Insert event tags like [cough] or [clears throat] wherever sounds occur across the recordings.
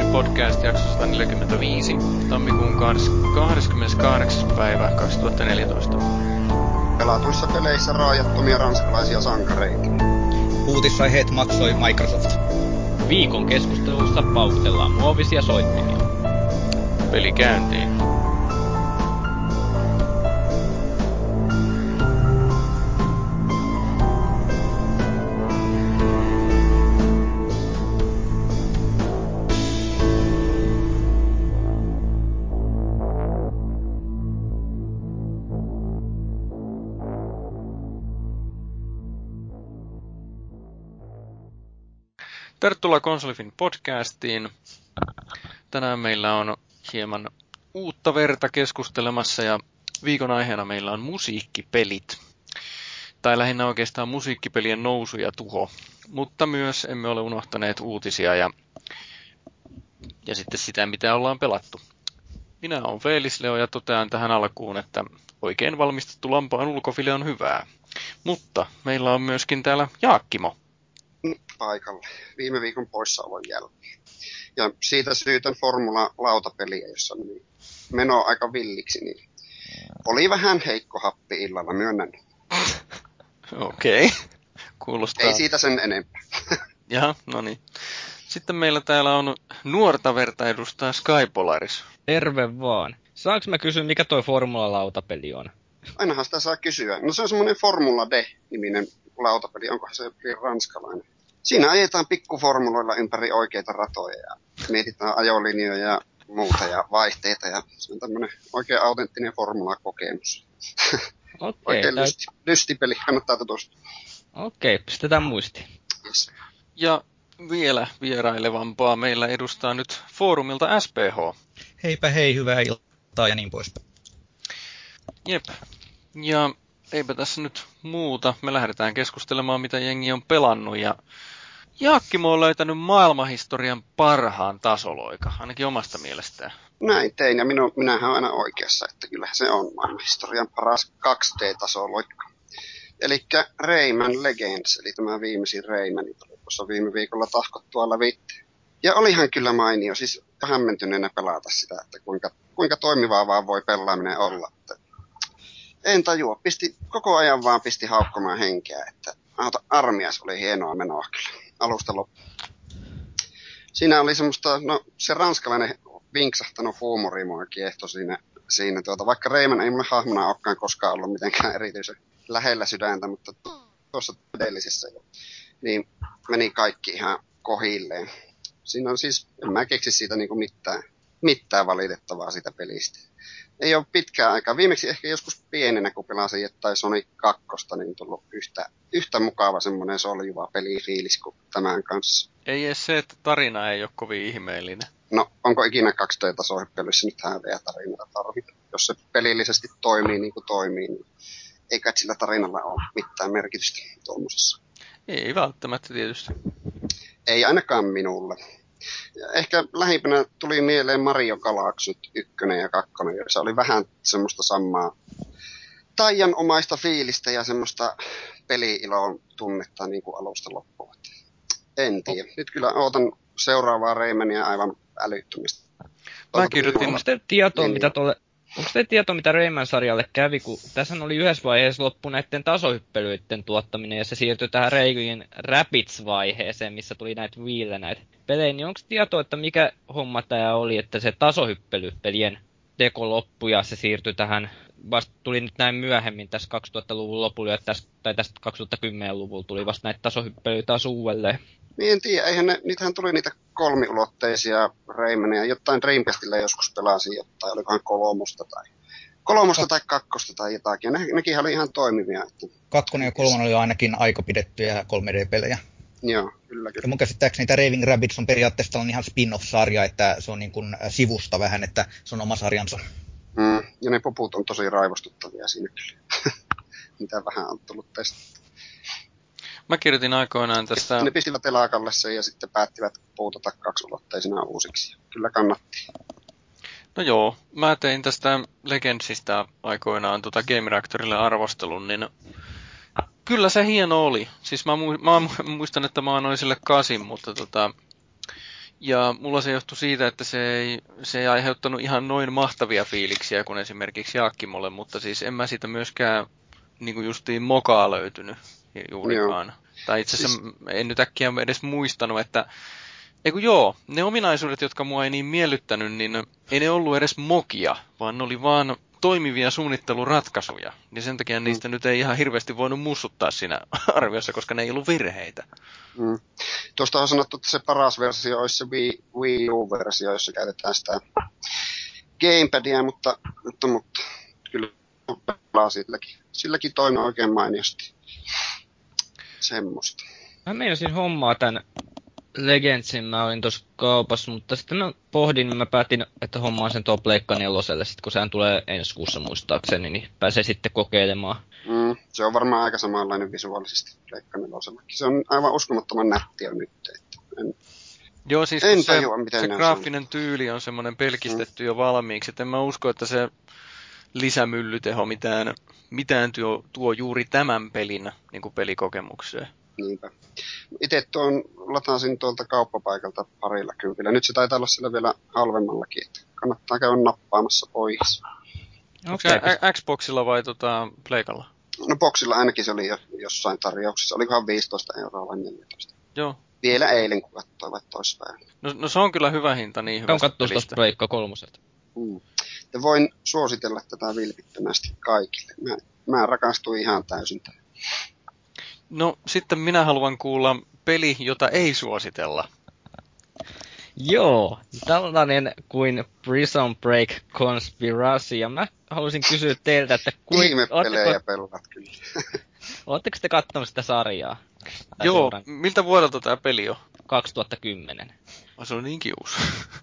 Konsolifin podcast jakso 145, tammikuun 28. päivä 2014. Pelatuissa peleissä raajattomia ranskalaisia sankareita. Uutisaiheet maksoi Microsoft. Viikon keskustelussa paukutellaan muovisia soittimia. Peli käyntiin. Tervetuloa Konsolifin podcastiin. Tänään meillä on hieman uutta verta keskustelemassa ja viikon aiheena meillä on musiikkipelit. Tai lähinnä oikeastaan musiikkipelien nousu ja tuho. Mutta myös emme ole unohtaneet uutisia ja, ja sitten sitä, mitä ollaan pelattu. Minä olen Feelis Leo ja totean tähän alkuun, että oikein valmistettu lampaan ulkofile on hyvää. Mutta meillä on myöskin täällä Jaakkimo paikalle viime viikon poissaolon jälkeen. Ja siitä syytän Formula-lautapeliä, jossa niin meno aika villiksi, niin oli vähän heikko happi illalla, myönnän. [laughs] Okei, okay. kuulostaa. Ei siitä sen enempää. [laughs] Jaha, no niin. Sitten meillä täällä on nuorta verta edustaa Skypolaris. Terve vaan. Saanko mä kysyä, mikä toi Formula-lautapeli on? Ainahan sitä saa kysyä. No se on semmoinen Formula D-niminen lautapeli. Onkohan se ranskalainen? siinä ajetaan pikkuformuloilla ympäri oikeita ratoja ja mietitään ajolinjoja ja muuta ja vaihteita ja se on tämmöinen oikein autenttinen formula-kokemus. Okei. [laughs] Oikein tai- lysti, lystipeli, kannattaa tutustua. Okei, pistetään muistiin. Yes. Ja vielä vierailevampaa meillä edustaa nyt foorumilta SPH. Heipä hei, hyvää iltaa ja niin poispäin. Jep. Ja eipä tässä nyt muuta. Me lähdetään keskustelemaan, mitä jengi on pelannut. Ja Jaakkimo on löytänyt maailmanhistorian parhaan tasoloika, ainakin omasta mielestään. Näin tein ja minu, minähän olen aina oikeassa, että kyllähän se on maailman historian paras 2D-tasoloikka. Eli Rayman Legends, eli tämä viimeisin Rayman, tuli tuossa viime viikolla tahkottua lävitte. Ja olihan kyllä mainio, siis hämmentyneenä pelata sitä, että kuinka, kuinka toimivaa vaan voi pelaaminen olla. Että en tajua, pisti, koko ajan vaan pisti haukkomaan henkeä, että armias oli hienoa menoa kyllä, alusta loppuun. Siinä oli semmoista, no se ranskalainen vinksahtanut huumori mua kiehto siinä, siinä tuota, vaikka Reiman ei hahmona olekaan koskaan ollut mitenkään erityisen lähellä sydäntä, mutta tuossa edellisessä jo, niin meni kaikki ihan kohilleen. Siinä on siis, en mä keksi siitä niinku mitään, mitään valitettavaa siitä pelistä ei ole pitkään aikaa. Viimeksi ehkä joskus pienenä, kun pelasin jotain Sonic 2, niin tullut yhtä, yhtä mukava semmoinen soljuva pelifiilis kuin tämän kanssa. Ei edes se, että tarina ei ole kovin ihmeellinen. No, onko ikinä 2D-tasohyppelyssä mitään vielä tarinaa tarvita? Jos se pelillisesti toimii niin kuin toimii, niin ei kai sillä tarinalla ole mitään merkitystä tuommoisessa. Ei välttämättä tietysti. Ei ainakaan minulle. Ehkä lähimpänä tuli mieleen Mario Galaxy 1 ja 2, ja se oli vähän semmoista samaa taianomaista fiilistä ja semmoista peli-ilon tunnetta niin kuin alusta loppuun. En tiedä. Nyt kyllä ootan seuraavaa Raymania aivan älyttömistä. Mä kirjoitin, te tietoa, Niin. mitä tuolle... Onko te tietoa, mitä Rayman-sarjalle kävi, kun tässä oli yhdessä vaiheessa loppu näiden tasohyppelyiden tuottaminen, ja se siirtyi tähän Rayman Rapids-vaiheeseen, missä tuli näitä viille näitä pelejä, niin onko tietoa, että mikä homma tämä oli, että se tasohyppelypelien teko loppui, ja se siirtyi tähän, vasta tuli nyt näin myöhemmin tässä 2000-luvun lopulla, ja tässä, tai tästä 2010-luvulla tuli vasta näitä tasohyppelyitä taas uudelleen. Niin en tiedä, eihän ne, niitähän tuli niitä kolmiulotteisia Raymania. Jotain Dreamcastilla joskus pelasin jotain, olikohan kolmosta tai kolmosta tai kakkosta tai jotakin. Ja ne, nekin oli ihan toimivia. Että, Kakkonen ja kolmonen oli ainakin aika pidettyjä 3D-pelejä. joo, kyllä kyllä. Ja mun käsittääkseni tämä Raving Rabbids on periaatteessa tällainen ihan spin-off-sarja, että se on niin kuin sivusta vähän, että se on oma sarjansa. Mm, ja ne poput on tosi raivostuttavia siinä kyllä. [laughs] Mitä vähän on tullut testattua. Mä kirjoitin aikoinaan tästä, Ne pistivät elakalle sen ja sitten päättivät puutata kaksulotteisena uusiksi. Kyllä kannatti. no joo, mä tein tästä Legendsista aikoinaan tota Game Reactorille arvostelun, niin kyllä se hieno oli. Siis mä, mu- mä mu- muistan, että mä annoin sille kasin, mutta tota, Ja mulla se johtui siitä, että se ei, se ei aiheuttanut ihan noin mahtavia fiiliksiä kuin esimerkiksi Jaakkimolle, mutta siis en mä siitä myöskään niin kuin justiin mokaa löytynyt juurikaan. Joo. Tai itse asiassa siis... en nyt äkkiä edes muistanut, että Eiku joo, ne ominaisuudet, jotka mua ei niin miellyttänyt, niin ei ne ollut edes mokia, vaan ne oli vaan toimivia suunnitteluratkaisuja. Niin sen takia mm. niistä nyt ei ihan hirveästi voinut mussuttaa siinä [laughs] arviossa, koska ne ei ollut virheitä. Mm. Tuosta on sanottu, että se paras versio olisi se Wii, Wii U-versio, jossa käytetään sitä gamepadia, mutta, mutta, mutta kyllä pelaa silläkin. Silläkin toimii oikein mainiosti. Semmosta. Mä meinasin hommaa tän Legendsin mä olin tuossa kaupassa, mutta sitten mä pohdin, niin mä päätin, että hommaan sen tuo Pleikka neloselle, sit kun sehän tulee ensi kuussa muistaakseni, niin pääsee sitten kokeilemaan. Mm, se on varmaan aika samanlainen visuaalisesti Pleikka nelosellakin. Se on aivan uskomattoman nättiä nyt. Että en, Joo, siis en se, tajua, se graafinen on. tyyli on semmoinen pelkistetty mm. jo valmiiksi, että en mä usko, että se lisämyllyteho mitään, mitään tuo, tuo juuri tämän pelin niin kuin pelikokemukseen. Niinpä. Itse tuon latasin tuolta kauppapaikalta parilla kympillä. Nyt se taitaa olla sillä vielä halvemmallakin, että kannattaa käydä nappaamassa pois. Onko se Xboxilla vai tota Pleikalla? No boxilla ainakin se oli jo jossain tarjouksessa. Olikohan 15 euroa vai 14? Joo. Vielä eilen, kun katsoin toispäivänä. No, no, se on kyllä hyvä hinta niin hyvä. On katsoa tuosta Pleikka kolmoselta. Mm. Ja voin suositella tätä vilpittömästi kaikille. Mä, mä rakastuin ihan täysin tähän. No sitten minä haluan kuulla peli, jota ei suositella. Joo, tällainen kuin Prison Break Conspiracy, ja mä haluaisin kysyä teiltä, että kuin... Ihmepelejä pelaat kyllä. [laughs] Oletteko te katsonut sitä sarjaa? Joo, seuran? miltä vuodelta tämä peli on? 2010. Oh, se on niin kius.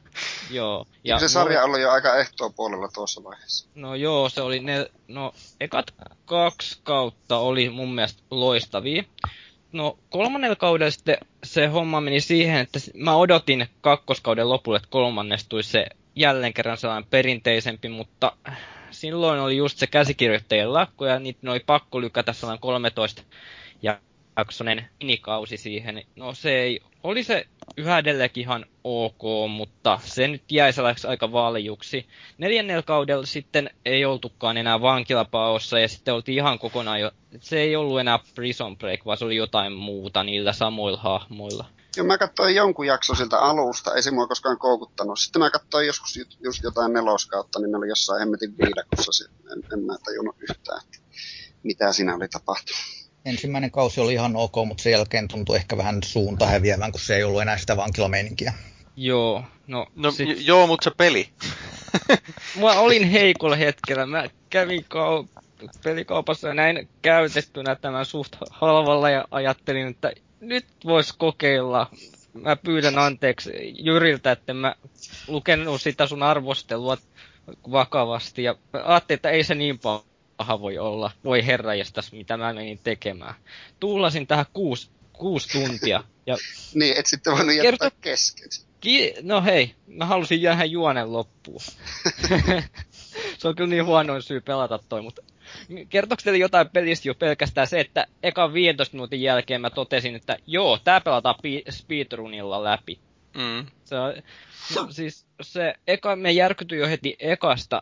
[laughs] joo. Ja se sarja oli jo aika ehtoa puolella tuossa vaiheessa. No joo, se oli ne, no ekat kaksi kautta oli mun mielestä loistavia. No kolmannella kaudella sitten se homma meni siihen, että mä odotin kakkoskauden lopulle, että kolmannesta tulisi se jälleen kerran sellainen perinteisempi, mutta silloin oli just se käsikirjoittajien lakko ja niitä oli pakko lykätä sellainen 13 ja jaksonen minikausi siihen. No se ei, oli se yhä edelleenkin ihan ok, mutta se nyt jäi sellaiseksi aika valjuksi. Neljännellä kaudella sitten ei oltukaan enää vankilapaossa ja sitten oltiin ihan kokonaan jo, se ei ollut enää Prison Break, vaan se oli jotain muuta niillä samoilla hahmoilla. Joo, mä katsoin jonkun jakson siltä alusta, ei se mua koskaan koukuttanut. Sitten mä katsoin joskus just jotain neloskautta, niin ne oli jossain hemmetin viidakossa. En, en mä tajunnut yhtään, mitä siinä oli tapahtunut ensimmäinen kausi oli ihan ok, mutta sen jälkeen tuntui ehkä vähän suunta häviävän, kun se ei ollut enää sitä vankilomeininkiä. Joo, no... no sit... joo, mutta se peli. [laughs] Mä olin heikolla hetkellä. Mä kävin kau- pelikaupassa ja näin käytettynä tämän suht halvalla ja ajattelin, että nyt vois kokeilla. Mä pyydän anteeksi Jyriltä, että mä lukenut sitä sun arvostelua vakavasti ja ajattelin, että ei se niin paljon paha voi olla. Voi herra mitä mä menin tekemään. Tuulasin tähän kuusi, kuusi tuntia. Ja [laughs] niin, et sitten voinut jättää kerto... kesken. Ki- no hei, mä halusin jäädä juonen loppuun. [laughs] se on kyllä niin huonoin syy pelata toi, mutta kertooko teille jotain pelistä jo pelkästään se, että ekan 15 minuutin jälkeen mä totesin, että joo, tää pelataan pi- speedrunilla läpi. Mm. Se, on, no, siis se eka, me järkytyi jo heti ekasta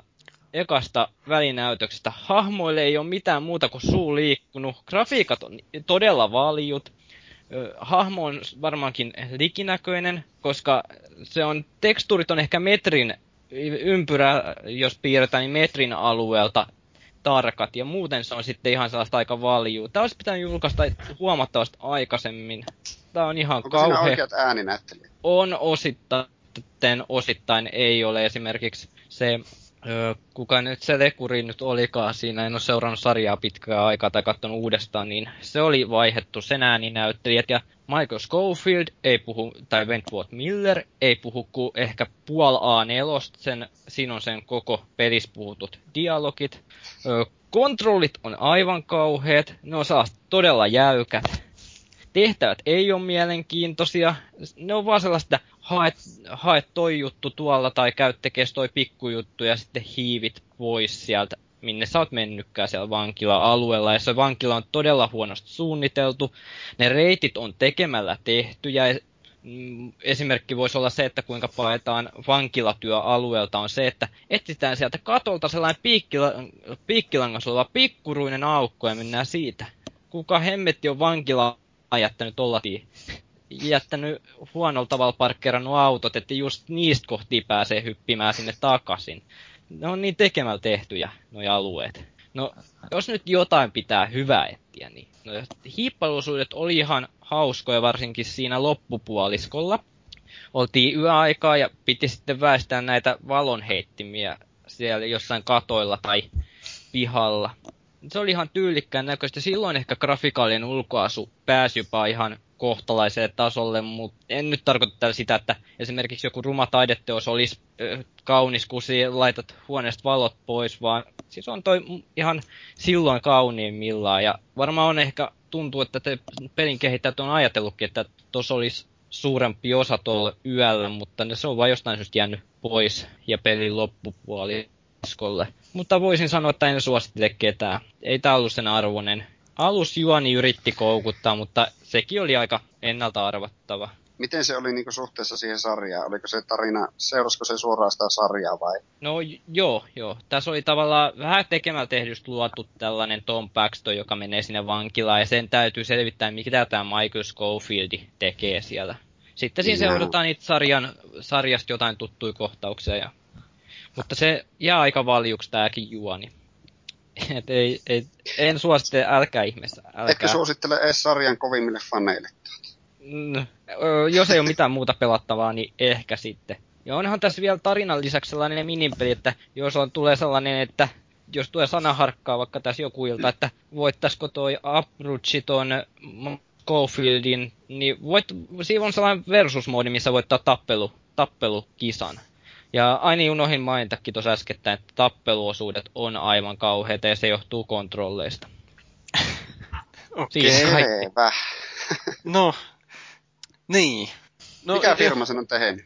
ekasta välinäytöksestä. Hahmoille ei ole mitään muuta kuin suu liikkunut. Grafiikat on todella valjut. Hahmo on varmaankin likinäköinen, koska se on, tekstuurit on ehkä metrin ympyrä, jos piirretään, niin metrin alueelta tarkat, ja muuten se on sitten ihan sellaista aika valjuu. Tämä olisi pitänyt julkaista huomattavasti aikaisemmin. Tämä on ihan Onko kauhea. Onko oikeat ääninäyttelijät? On osittain, osittain ei ole esimerkiksi se kuka nyt se lekuri nyt olikaan siinä, en ole seurannut sarjaa pitkää aikaa tai katsonut uudestaan, niin se oli vaihettu sen ääninäyttelijät ja Michael Schofield ei puhu, tai Wentworth Miller ei puhu kuin ehkä puol A4, sen, siinä on sen koko pelis puhutut dialogit. Kontrollit on aivan kauheat, ne on todella jäykät. Tehtävät ei ole mielenkiintoisia, ne on vaan sellaista, haet, haet toi juttu tuolla tai käy tekee toi pikkujuttu ja sitten hiivit pois sieltä, minne sä oot mennytkään siellä vankila-alueella. Ja se vankila on todella huonosti suunniteltu. Ne reitit on tekemällä tehty ja mm, esimerkki voisi olla se, että kuinka paetaan vankilatyöalueelta, on se, että etsitään sieltä katolta sellainen piikkila, piikkilangassa oleva pikkuruinen aukko ja mennään siitä. Kuka hemmetti on vankila jättänyt olla jättänyt huonolla tavalla parkkeerannut autot, että just niistä kohti pääsee hyppimään sinne takaisin. Ne on niin tekemällä tehtyjä, nuo alueet. No, jos nyt jotain pitää hyvää etsiä, niin no, hiippailuosuudet oli ihan hauskoja, varsinkin siinä loppupuoliskolla. Oltiin yöaikaa ja piti sitten väistää näitä valonheittimiä siellä jossain katoilla tai pihalla. Se oli ihan tyylikkään näköistä. Silloin ehkä grafikaalinen ulkoasu pääsi jopa ihan kohtalaiselle tasolle, mutta en nyt tarkoita sitä, että esimerkiksi joku ruma taideteos olisi kaunis, kun laitat huoneesta valot pois, vaan siis on toi ihan silloin kauniimmillaan. Ja varmaan on ehkä tuntuu, että te pelin kehittäjät on ajatellutkin, että tuossa olisi suurempi osa tuolla yöllä, mutta se on vain jostain syystä jäänyt pois ja pelin loppupuoliskolle. Mutta voisin sanoa, että en suosittele ketään. Ei tämä ollut sen arvoinen alusjuoni yritti koukuttaa, mutta sekin oli aika ennalta arvattava. Miten se oli niinku suhteessa siihen sarjaan? Oliko se tarina, seurasiko se suoraan sitä sarjaa vai? No joo, joo. Tässä oli tavallaan vähän tekemällä tehdystä luotu tällainen Tom Paxton, joka menee sinne vankilaan, ja sen täytyy selvittää, mitä tämä Michael Schofield tekee siellä. Sitten siinä seurataan itse sarjan, sarjasta jotain tuttuja kohtauksia, ja... mutta se jää aika valjuksi tämäkin juoni. [laughs] Et ei, ei, en suosittele, älkää ihmeessä. Älkää. Ehkä suosittele edes sarjan kovimmille faneille. No, jos ei ole mitään muuta pelattavaa, niin ehkä sitten. Ja onhan tässä vielä tarinan lisäksi sellainen minipeli, että jos on, tulee sellainen, että jos tulee sanaharkkaa vaikka tässä joku ilta, että voittaisiko toi Apruchi ton Cofieldin, niin voit, siinä on sellainen versusmoodi, missä voittaa tappelu, tappelukisan. Ja aina unohin mainitakin tuossa äskettäin, että tappeluosuudet on aivan kauheita ja se johtuu kontrolleista. [laughs] Okei. Okay. no, niin. No, Mikä firma sen on tehnyt?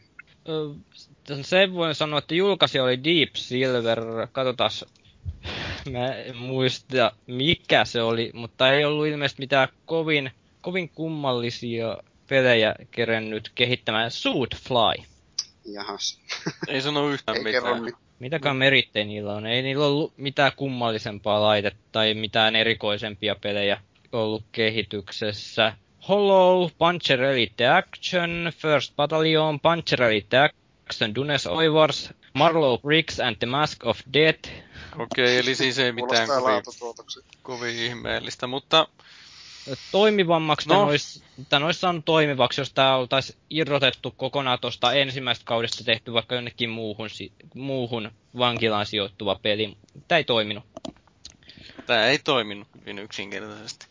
Sen voin sanoa, että julkaisi oli Deep Silver. Katsotaan, mä en muista mikä se oli, mutta ei ollut ilmeisesti mitään kovin, kovin kummallisia pelejä kerennyt kehittämään Fly. Jahas. Ei sano yhtään Ei mitään. Mit- Mitäkään merittejä niillä on? Ei niillä ollut mitään kummallisempaa laitetta tai mitään erikoisempia pelejä ollut kehityksessä. Hollow, Puncher Elite Action, First Battalion, Puncher Elite Action, Dunes Oivars, Marlow Briggs and the Mask of Death. Okei, okay, eli siis ei mitään kovin, kovin ihmeellistä, mutta toimivammaksi no. olisi, tämän olisi saanut toimivaksi, jos tämä oltaisiin irrotettu kokonaan tuosta ensimmäisestä kaudesta tehty vaikka jonnekin muuhun, muuhun vankilaan sijoittuva peli. Tämä ei toiminut. Tämä ei toiminut hyvin yksinkertaisesti.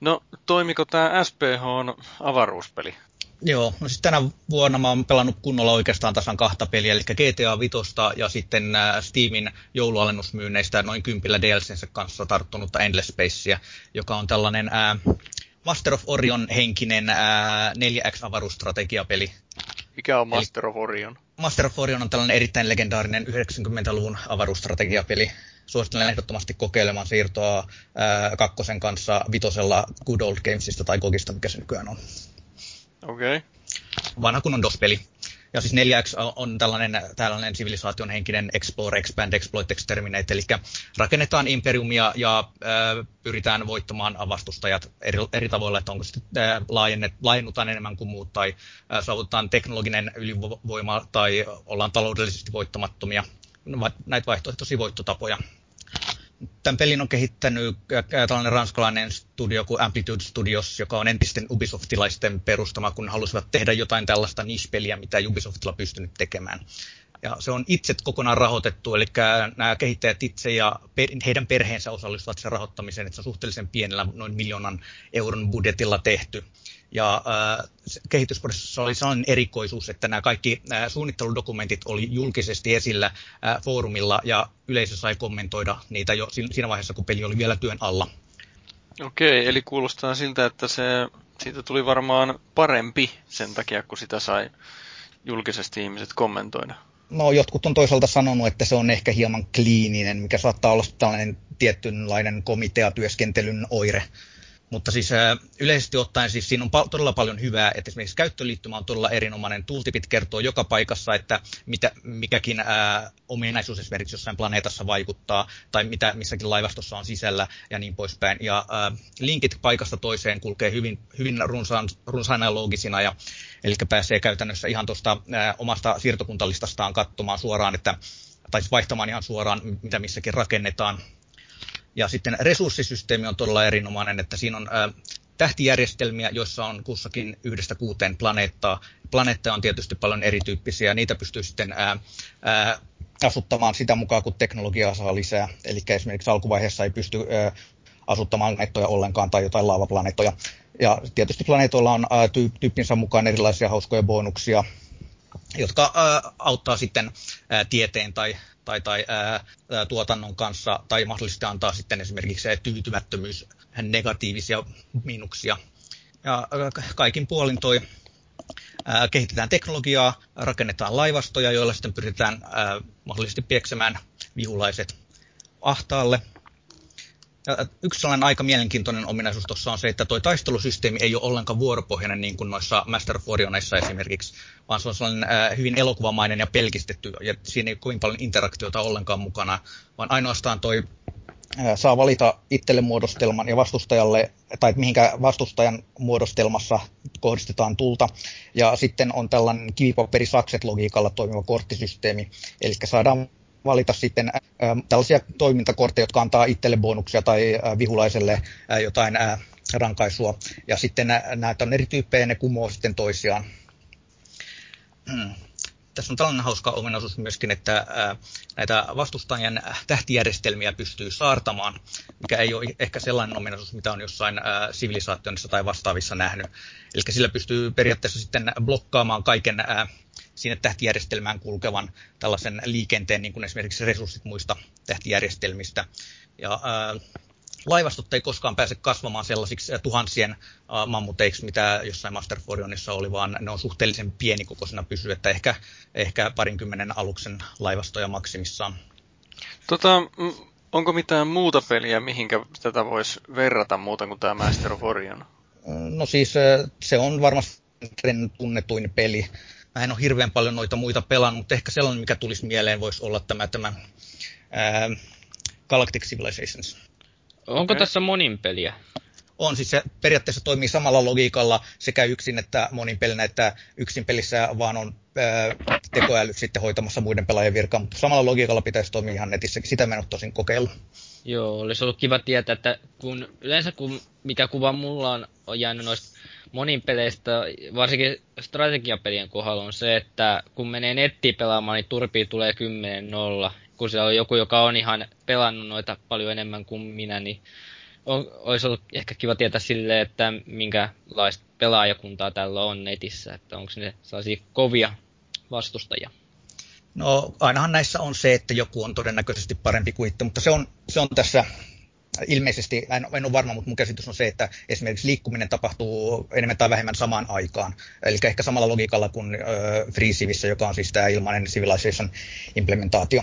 No, toimiko tämä SPH on avaruuspeli? Joo, no siis tänä vuonna mä oon pelannut kunnolla oikeastaan tasan kahta peliä, eli GTA Vitosta ja sitten äh, Steamin joulualennusmyynneistä noin kympillä DLCnsä kanssa tarttunutta Endless Spacea, joka on tällainen ää, Master of Orion henkinen ää, 4X-avaruusstrategiapeli. Mikä on Master eli, of Orion? Master of Orion on tällainen erittäin legendaarinen 90-luvun avaruusstrategiapeli. Suosittelen ehdottomasti kokeilemaan siirtoa ää, kakkosen kanssa vitosella Good Old Gamesista tai Gogista, mikä se nykyään on. Okei. Okay. Vanha kunnon DOS-peli. Ja siis 4X on tällainen, tällainen sivilisaation henkinen explore, expand, exploit, exterminate, eli rakennetaan imperiumia ja äh, pyritään voittamaan avastustajat eri, eri tavoilla, että onko sitten äh, laajennet, laajennutaan enemmän kuin muut, tai äh, saavutetaan teknologinen ylivoima, tai ollaan taloudellisesti voittamattomia. Näitä vaihtoehtoisia voittotapoja tämän pelin on kehittänyt tällainen ranskalainen studio kuin Amplitude Studios, joka on entisten Ubisoftilaisten perustama, kun halusivat tehdä jotain tällaista niche-peliä, mitä Ubisoftilla pystynyt tekemään. Ja se on itse kokonaan rahoitettu, eli nämä kehittäjät itse ja heidän perheensä osallistuvat sen rahoittamiseen, että se on suhteellisen pienellä, noin miljoonan euron budjetilla tehty. Ja äh, kehitysprosessissa oli sellainen erikoisuus, että nämä kaikki äh, suunnitteludokumentit oli julkisesti esillä äh, foorumilla ja yleisö sai kommentoida niitä jo siinä vaiheessa, kun peli oli vielä työn alla. Okei, eli kuulostaa siltä, että se, siitä tuli varmaan parempi sen takia, kun sitä sai julkisesti ihmiset kommentoida. No jotkut on toisaalta sanonut, että se on ehkä hieman kliininen, mikä saattaa olla tällainen tietynlainen komiteatyöskentelyn oire Mutta siis yleisesti ottaen siis siinä on pal- todella paljon hyvää, että esimerkiksi käyttöliittymä on todella erinomainen. Tooltipit kertoo joka paikassa, että mitä, mikäkin äh, ominaisuus esimerkiksi jossain planeetassa vaikuttaa, tai mitä missäkin laivastossa on sisällä ja niin poispäin. Ja äh, linkit paikasta toiseen kulkee hyvin, hyvin runsaan, runsaina ja loogisina, ja, eli pääsee käytännössä ihan tuosta omasta siirtokuntalistastaan katsomaan suoraan, että tai vaihtamaan ihan suoraan, mitä missäkin rakennetaan ja sitten resurssisysteemi on todella erinomainen, että siinä on tähtijärjestelmiä, joissa on kussakin yhdestä kuuteen planeettaa. Planeetteja on tietysti paljon erityyppisiä, ja niitä pystyy sitten ää, ää, asuttamaan sitä mukaan, kun teknologiaa saa lisää. Eli esimerkiksi alkuvaiheessa ei pysty ää, asuttamaan planeettoja ollenkaan tai jotain laavaplaneettoja. Ja tietysti planeetoilla on ää, tyyppinsä mukaan erilaisia hauskoja bonuksia, jotka ää, auttaa sitten ää, tieteen tai tai, tai ää, tuotannon kanssa, tai mahdollisesti antaa sitten esimerkiksi tyytymättömyys negatiivisia miinuksia. Ja kaikin puolin toi ää, kehitetään teknologiaa, rakennetaan laivastoja, joilla sitten pyritään ää, mahdollisesti pieksemään vihulaiset ahtaalle – yksi sellainen aika mielenkiintoinen ominaisuus tuossa on se, että tuo taistelusysteemi ei ole ollenkaan vuoropohjainen niin kuin noissa Master of esimerkiksi, vaan se on sellainen hyvin elokuvamainen ja pelkistetty, ja siinä ei ole kovin paljon interaktiota ollenkaan mukana, vaan ainoastaan toi saa valita itselle muodostelman ja vastustajalle, tai mihinkä vastustajan muodostelmassa kohdistetaan tulta. Ja sitten on tällainen kivipaperi sakset logiikalla toimiva korttisysteemi, eli saadaan valita sitten tällaisia toimintakortteja, jotka antaa itselle bonuksia tai vihulaiselle jotain rankaisua. Ja sitten näitä on eri tyyppejä ja ne kumoo sitten toisiaan. Hmm. Tässä on tällainen hauska ominaisuus myöskin, että näitä vastustajien tähtijärjestelmiä pystyy saartamaan, mikä ei ole ehkä sellainen ominaisuus, mitä on jossain sivilisaatioissa tai vastaavissa nähnyt. Eli sillä pystyy periaatteessa sitten blokkaamaan kaiken sinne tähtijärjestelmään kulkevan tällaisen liikenteen, niin kuin esimerkiksi resurssit muista tähtijärjestelmistä. Ja ää, laivastot ei koskaan pääse kasvamaan sellaisiksi tuhansien mammuteiksi, mitä jossain Master Forionissa oli, vaan ne on suhteellisen pienikokoisena pysyä, että ehkä, ehkä parinkymmenen aluksen laivastoja maksimissaan. Tota, onko mitään muuta peliä, mihinkä tätä voisi verrata muuta kuin tämä Master of Orion? No siis se on varmasti tunnetuin peli Mä en ole hirveän paljon noita muita pelannut, mutta ehkä sellainen, mikä tulisi mieleen, voisi olla tämä, tämä ää, Galactic Civilizations. Onko okay. tässä monin peliä? On, siis se periaatteessa toimii samalla logiikalla sekä yksin että monin pelinä, että yksin pelissä vaan on ää, tekoälyt sitten hoitamassa muiden pelaajien virkaa, mutta samalla logiikalla pitäisi toimia ihan netissäkin. Sitä mä en ole tosin kokeillut. Joo, olisi ollut kiva tietää, että kun yleensä kun, mikä kuva mulla on, on jäänyt noista monin peleistä, varsinkin strategiapelien kohdalla on se, että kun menee nettiin pelaamaan, niin turpii tulee 10-0. Kun siellä on joku, joka on ihan pelannut noita paljon enemmän kuin minä, niin on, olisi ollut ehkä kiva tietää silleen, että minkälaista pelaajakuntaa tällä on netissä, että onko ne sellaisia kovia vastustajia. No ainahan näissä on se, että joku on todennäköisesti parempi kuin itse, mutta se on, se on tässä ilmeisesti, en, en ole varma, mutta mun käsitys on se, että esimerkiksi liikkuminen tapahtuu enemmän tai vähemmän samaan aikaan. Eli ehkä samalla logiikalla kuin äh, FreeCivissä, joka on siis tämä ilmainen Civilization implementaatio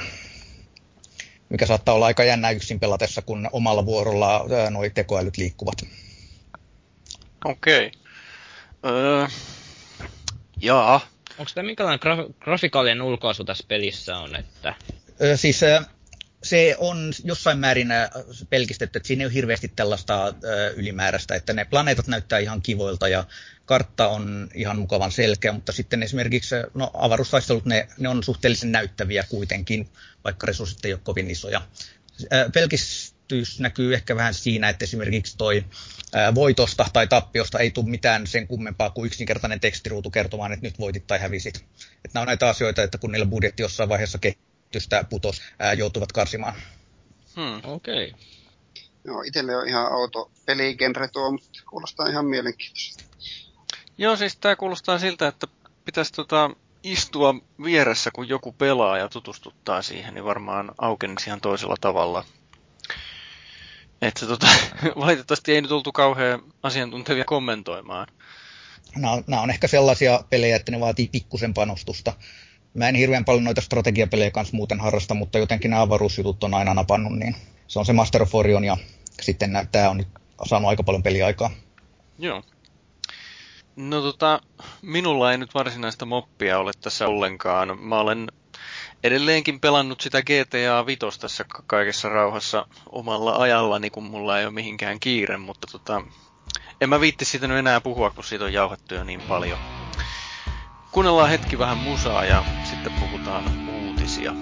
mikä saattaa olla aika jännä yksin pelatessa, kun omalla vuorolla nuo tekoälyt liikkuvat. Okei. Okay. Öö, jaa. Onko tämä minkälainen graf- grafikaalinen ulkoasu tässä pelissä on? Että... Öö, siis se on jossain määrin pelkistetty, että siinä ei ole hirveästi tällaista ylimääräistä, että ne planeetat näyttää ihan kivoilta ja kartta on ihan mukavan selkeä, mutta sitten esimerkiksi no, avaruustaistelut, ne, ne on suhteellisen näyttäviä kuitenkin, vaikka resurssit ei ole kovin isoja. Pelkistys näkyy ehkä vähän siinä, että esimerkiksi toi voitosta tai tappiosta ei tule mitään sen kummempaa kuin yksinkertainen tekstiruutu kertomaan, että nyt voitit tai hävisit. Että nämä on näitä asioita, että kun niillä budjetti jossain vaiheessa kehitystä putos, ää, joutuvat karsimaan. Hmm, okei. Okay. Joo, itselle on ihan auto peligenre tuo, mutta kuulostaa ihan mielenkiintoista. Joo, siis tämä kuulostaa siltä, että pitäisi tota, istua vieressä, kun joku pelaa ja tutustuttaa siihen, niin varmaan aukenisi ihan toisella tavalla. Että tota, [laughs] valitettavasti ei nyt oltu kauhean asiantuntevia kommentoimaan. Nämä, nämä on ehkä sellaisia pelejä, että ne vaatii pikkusen panostusta. Mä en hirveän paljon noita strategiapelejä kanssa muuten harrasta, mutta jotenkin nämä avaruusjutut on aina napannut, niin se on se Master of Orion ja sitten tämä on nyt saanut aika paljon peliaikaa. Joo. No tota, minulla ei nyt varsinaista moppia ole tässä ollenkaan. Mä olen edelleenkin pelannut sitä GTA 5 tässä kaikessa rauhassa omalla ajallani, kun mulla ei ole mihinkään kiire, mutta tota, en mä viitti siitä nyt enää puhua, kun siitä on jauhettu jo niin paljon. Kuunnellaan hetki vähän musaa ja sitten puhutaan uutisia.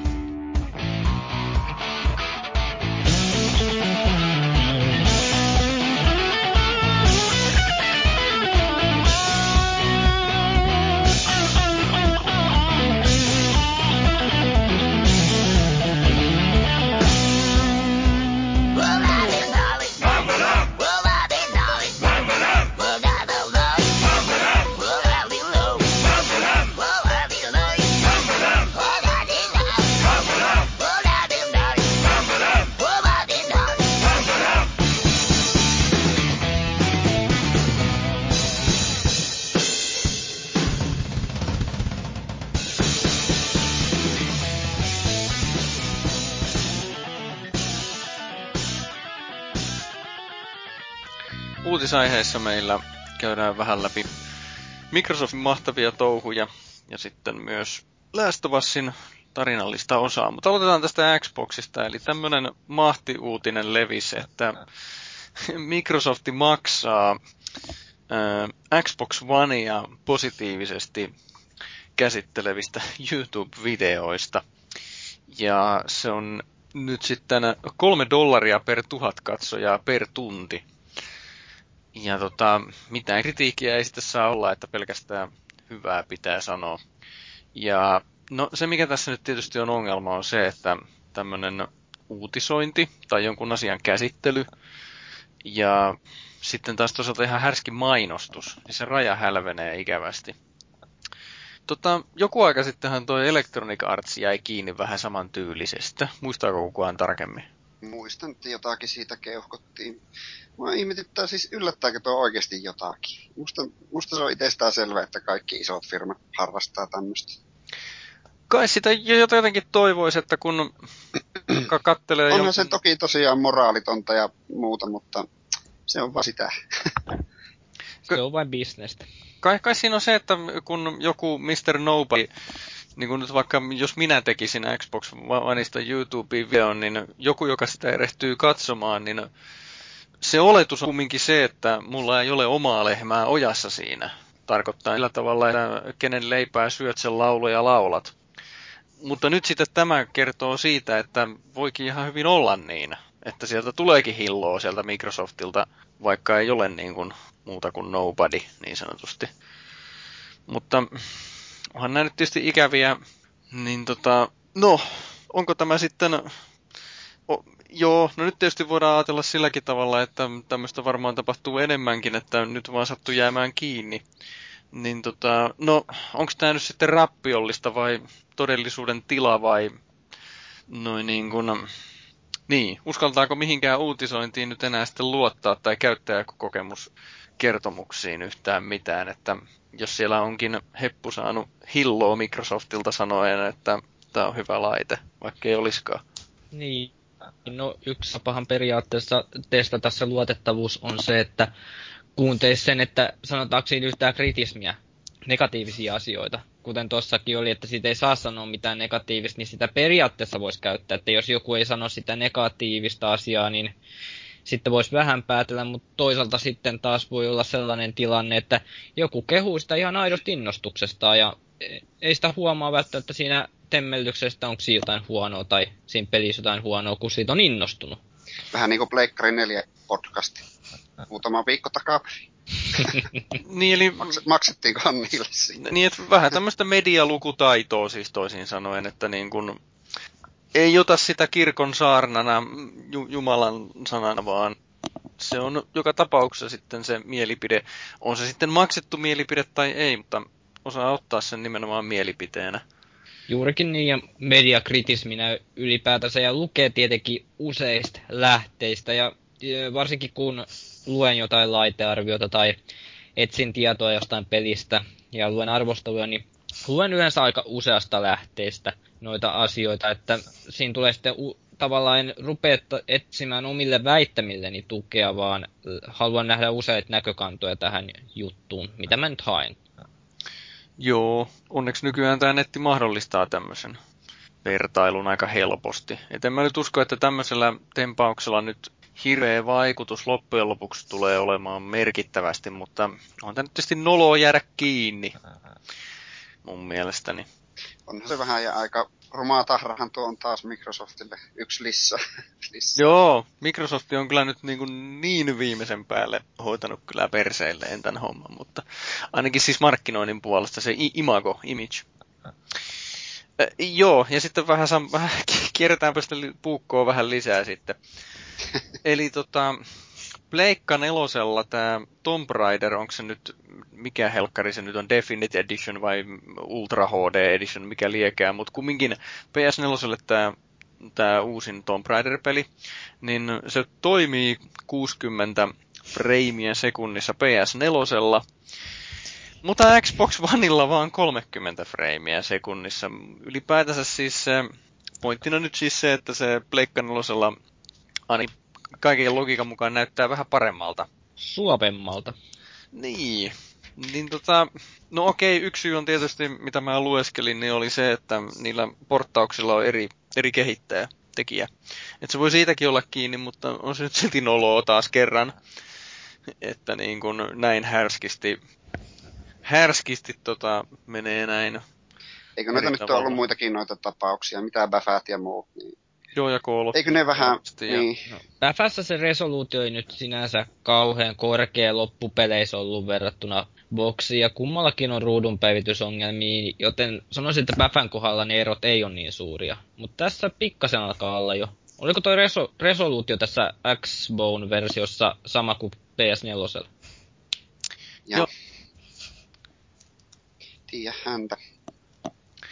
Uutisaiheessa meillä käydään vähän läpi Microsoftin mahtavia touhuja ja sitten myös Last of Usin tarinallista osaa. Mutta aloitetaan tästä Xboxista, eli tämmöinen mahtiuutinen levisi, että [laughs] Microsoft maksaa äh, Xbox Onea positiivisesti käsittelevistä YouTube-videoista. Ja se on nyt sitten kolme dollaria per tuhat katsojaa per tunti. Ja tota, mitään kritiikkiä ei sitten saa olla, että pelkästään hyvää pitää sanoa. Ja no se, mikä tässä nyt tietysti on ongelma, on se, että tämmöinen uutisointi tai jonkun asian käsittely ja sitten taas toisaalta ihan härski mainostus, niin se raja hälvenee ikävästi. Tota, joku aika sittenhän tuo Electronic Arts jäi kiinni vähän samantyylisestä. Muistaako kukaan tarkemmin? Muistan, että jotakin siitä keuhkottiin. Mua ihmetyttää siis, yllättääkö tuo oikeasti jotakin. Musta, musta se on itsestään selvää, että kaikki isot firmat harrastaa tämmöistä. Kai sitä jotenkin toivoisi, että kun [clears throat] kattelee... Onhan jonkun... se toki tosiaan moraalitonta ja muuta, mutta se on vaan sitä. [laughs] se on vain bisnestä. Kai, kai siinä on se, että kun joku Mr. Nobody niin kuin nyt vaikka jos minä tekisin Xbox Oneista YouTube-videon, niin joku, joka sitä erehtyy katsomaan, niin se oletus on kumminkin se, että mulla ei ole omaa lehmää ojassa siinä. Tarkoittaa sillä tavalla, että kenen leipää syöt sen lauluja laulat. Mutta nyt sitten tämä kertoo siitä, että voikin ihan hyvin olla niin, että sieltä tuleekin hilloa sieltä Microsoftilta, vaikka ei ole niin kuin muuta kuin nobody niin sanotusti. Mutta onhan nämä nyt tietysti ikäviä, niin tota, no, onko tämä sitten, joo, no nyt tietysti voidaan ajatella silläkin tavalla, että tämmöistä varmaan tapahtuu enemmänkin, että nyt vaan sattuu jäämään kiinni. Niin tota, no, onko tämä nyt sitten rappiollista vai todellisuuden tila vai noin niin kuin, niin, uskaltaako mihinkään uutisointiin nyt enää sitten luottaa tai käyttäjäkokemuskertomuksiin yhtään mitään, että jos siellä onkin heppu saanut hilloa Microsoftilta sanoen, että tämä on hyvä laite, vaikka ei olisikaan. Niin, no yksi tapahan periaatteessa testata se luotettavuus on se, että kuunteisi sen, että sanotaanko siinä yhtään kritismiä, negatiivisia asioita. Kuten tuossakin oli, että siitä ei saa sanoa mitään negatiivista, niin sitä periaatteessa voisi käyttää. Että jos joku ei sano sitä negatiivista asiaa, niin sitten voisi vähän päätellä, mutta toisaalta sitten taas voi olla sellainen tilanne, että joku kehuu sitä ihan aidosti innostuksesta ja ei sitä huomaa välttämättä siinä temmellyksestä, onko siinä jotain huonoa tai siinä pelissä jotain huonoa, kun siitä on innostunut. Vähän niin kuin Pleikkari 4 podcasti. Muutama viikko takaperin. [laughs] niin, eli... maksettiinkohan niille siitä? Niin, että vähän tämmöistä medialukutaitoa siis toisin sanoen, että niin kun ei ota sitä kirkon saarnana Jumalan sanana, vaan se on joka tapauksessa sitten se mielipide. On se sitten maksettu mielipide tai ei, mutta osaa ottaa sen nimenomaan mielipiteenä. Juurikin niin, ja mediakritisminä ylipäätänsä, ja lukee tietenkin useista lähteistä, ja varsinkin kun luen jotain laitearviota tai etsin tietoa jostain pelistä ja luen arvosteluja, niin luen yleensä aika useasta lähteestä noita asioita, että siinä tulee sitten u- tavallaan rupea etsimään omille väittämilleni tukea, vaan haluan nähdä useita näkökantoja tähän juttuun, mitä mä nyt haen. Joo, onneksi nykyään tämä netti mahdollistaa tämmöisen vertailun aika helposti. Et en mä nyt usko, että tämmöisellä tempauksella nyt hirveä vaikutus loppujen lopuksi tulee olemaan merkittävästi, mutta on tämä nyt tietysti noloa jäädä kiinni mun mielestäni. On se vähän ja aika rumaa tahrahan tuo on taas Microsoftille yksi lissa. [laughs] lissa. Joo, Microsoft on kyllä nyt niin, kuin niin viimeisen päälle hoitanut kyllä perseilleen tämän homman, mutta ainakin siis markkinoinnin puolesta se imago, image. Äh, joo, ja sitten vähän, sam- vähän [laughs] kierretäänpä sitä puukkoa vähän lisää sitten. [laughs] Eli tota, Pleikka nelosella tämä Tomb Raider, onko se nyt, mikä helkkari se nyt on, Definite Edition vai Ultra HD Edition, mikä liekää, mutta kumminkin PS4 tämä tämä uusin Tomb Raider-peli, niin se toimii 60 freimiä sekunnissa PS4, mutta Xbox Oneilla vaan 30 freimiä sekunnissa. Ylipäätänsä siis se, pointtina nyt siis se, että se Pleikka nelosella ainakin kaiken logiikan mukaan näyttää vähän paremmalta. Suopemmalta. Niin. Niin tota, no okei, yksi syy on tietysti, mitä mä lueskelin, niin oli se, että niillä porttauksilla on eri, eri kehittäjä, tekijä. Että se voi siitäkin olla kiinni, mutta on se nyt silti noloa taas kerran, että niin kun näin härskisti, härskisti tota, menee näin. Eikö noita nyt ole ollut muitakin noita tapauksia, mitä Bafat ja muut, niin Joo, ja Call Eikö ne vähän, ja... niin. No, Päfässä se resoluutio ei nyt sinänsä kauhean korkea loppupeleissä ollut verrattuna boksiin, ja kummallakin on ruudun päivitysongelmia, joten sanoisin, että Päfän kohdalla ne erot ei ole niin suuria. Mutta tässä pikkasen alkaa olla jo. Oliko tuo reso- resoluutio tässä X-Bone-versiossa sama kuin PS4? Joo. Tiedä häntä.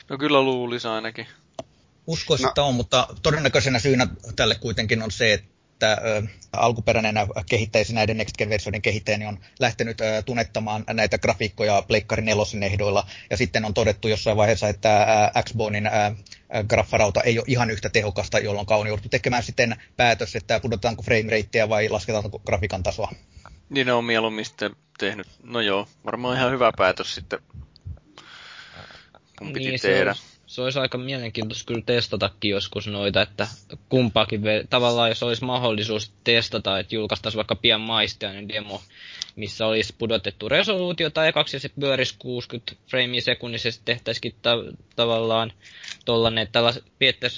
No kyllä luulisi ainakin. Uskoisin, no. että on, mutta todennäköisenä syynä tälle kuitenkin on se, että ö, alkuperäinen kehittäjä, näiden Next Gen-versioiden kehittäjä, niin on lähtenyt ö, tunnettamaan näitä grafiikkoja Pleikkari nelosen ehdoilla, ja sitten on todettu jossain vaiheessa, että Xbonein graffarauta ei ole ihan yhtä tehokasta, jolloin on jouduttu tekemään sitten päätös, että pudotetaanko frame ratea vai lasketaanko grafiikan tasoa. Niin ne on mieluummin sitten tehnyt, no joo, varmaan ihan hyvä päätös sitten, kun piti niin, tehdä. Se se olisi aika mielenkiintoista kyllä testatakin joskus noita, että kumpaakin, tavallaan jos olisi mahdollisuus testata, että julkaistaisiin vaikka pian maistiainen demo, missä olisi pudotettu resoluutiota ekaksi ja se pyörisi 60 framea sekunnissa ja tehtäisikin ta- tavallaan tollanen, että las-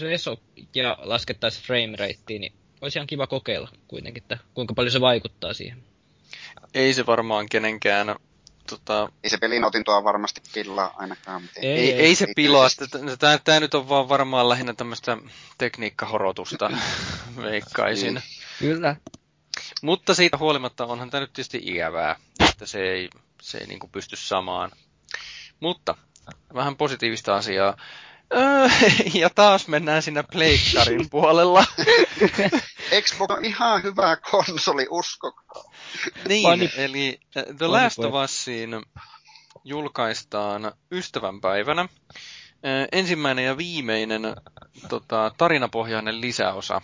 reso ja laskettaisiin frame rateen, niin olisi ihan kiva kokeilla kuitenkin, että kuinka paljon se vaikuttaa siihen. Ei se varmaan kenenkään tota... Ei se pelin otintoa varmasti pilaa ainakaan. Ei, ei, ei, se pilaa. Tämä, tämä nyt on vaan varmaan lähinnä tämmöistä tekniikkahorotusta, [laughs] veikkaisin. Kyllä. Mutta siitä huolimatta onhan tämä nyt tietysti ikävää, että se ei, se ei niin kuin pysty samaan. Mutta vähän positiivista asiaa. Öö, ja taas mennään siinä pleikkarin puolella. [laughs] Xbox on ihan hyvä konsoli, uskokaa. Niin, Pani... eli äh, The Last of Usiin julkaistaan ystävänpäivänä. Äh, ensimmäinen ja viimeinen tota, tarinapohjainen lisäosa.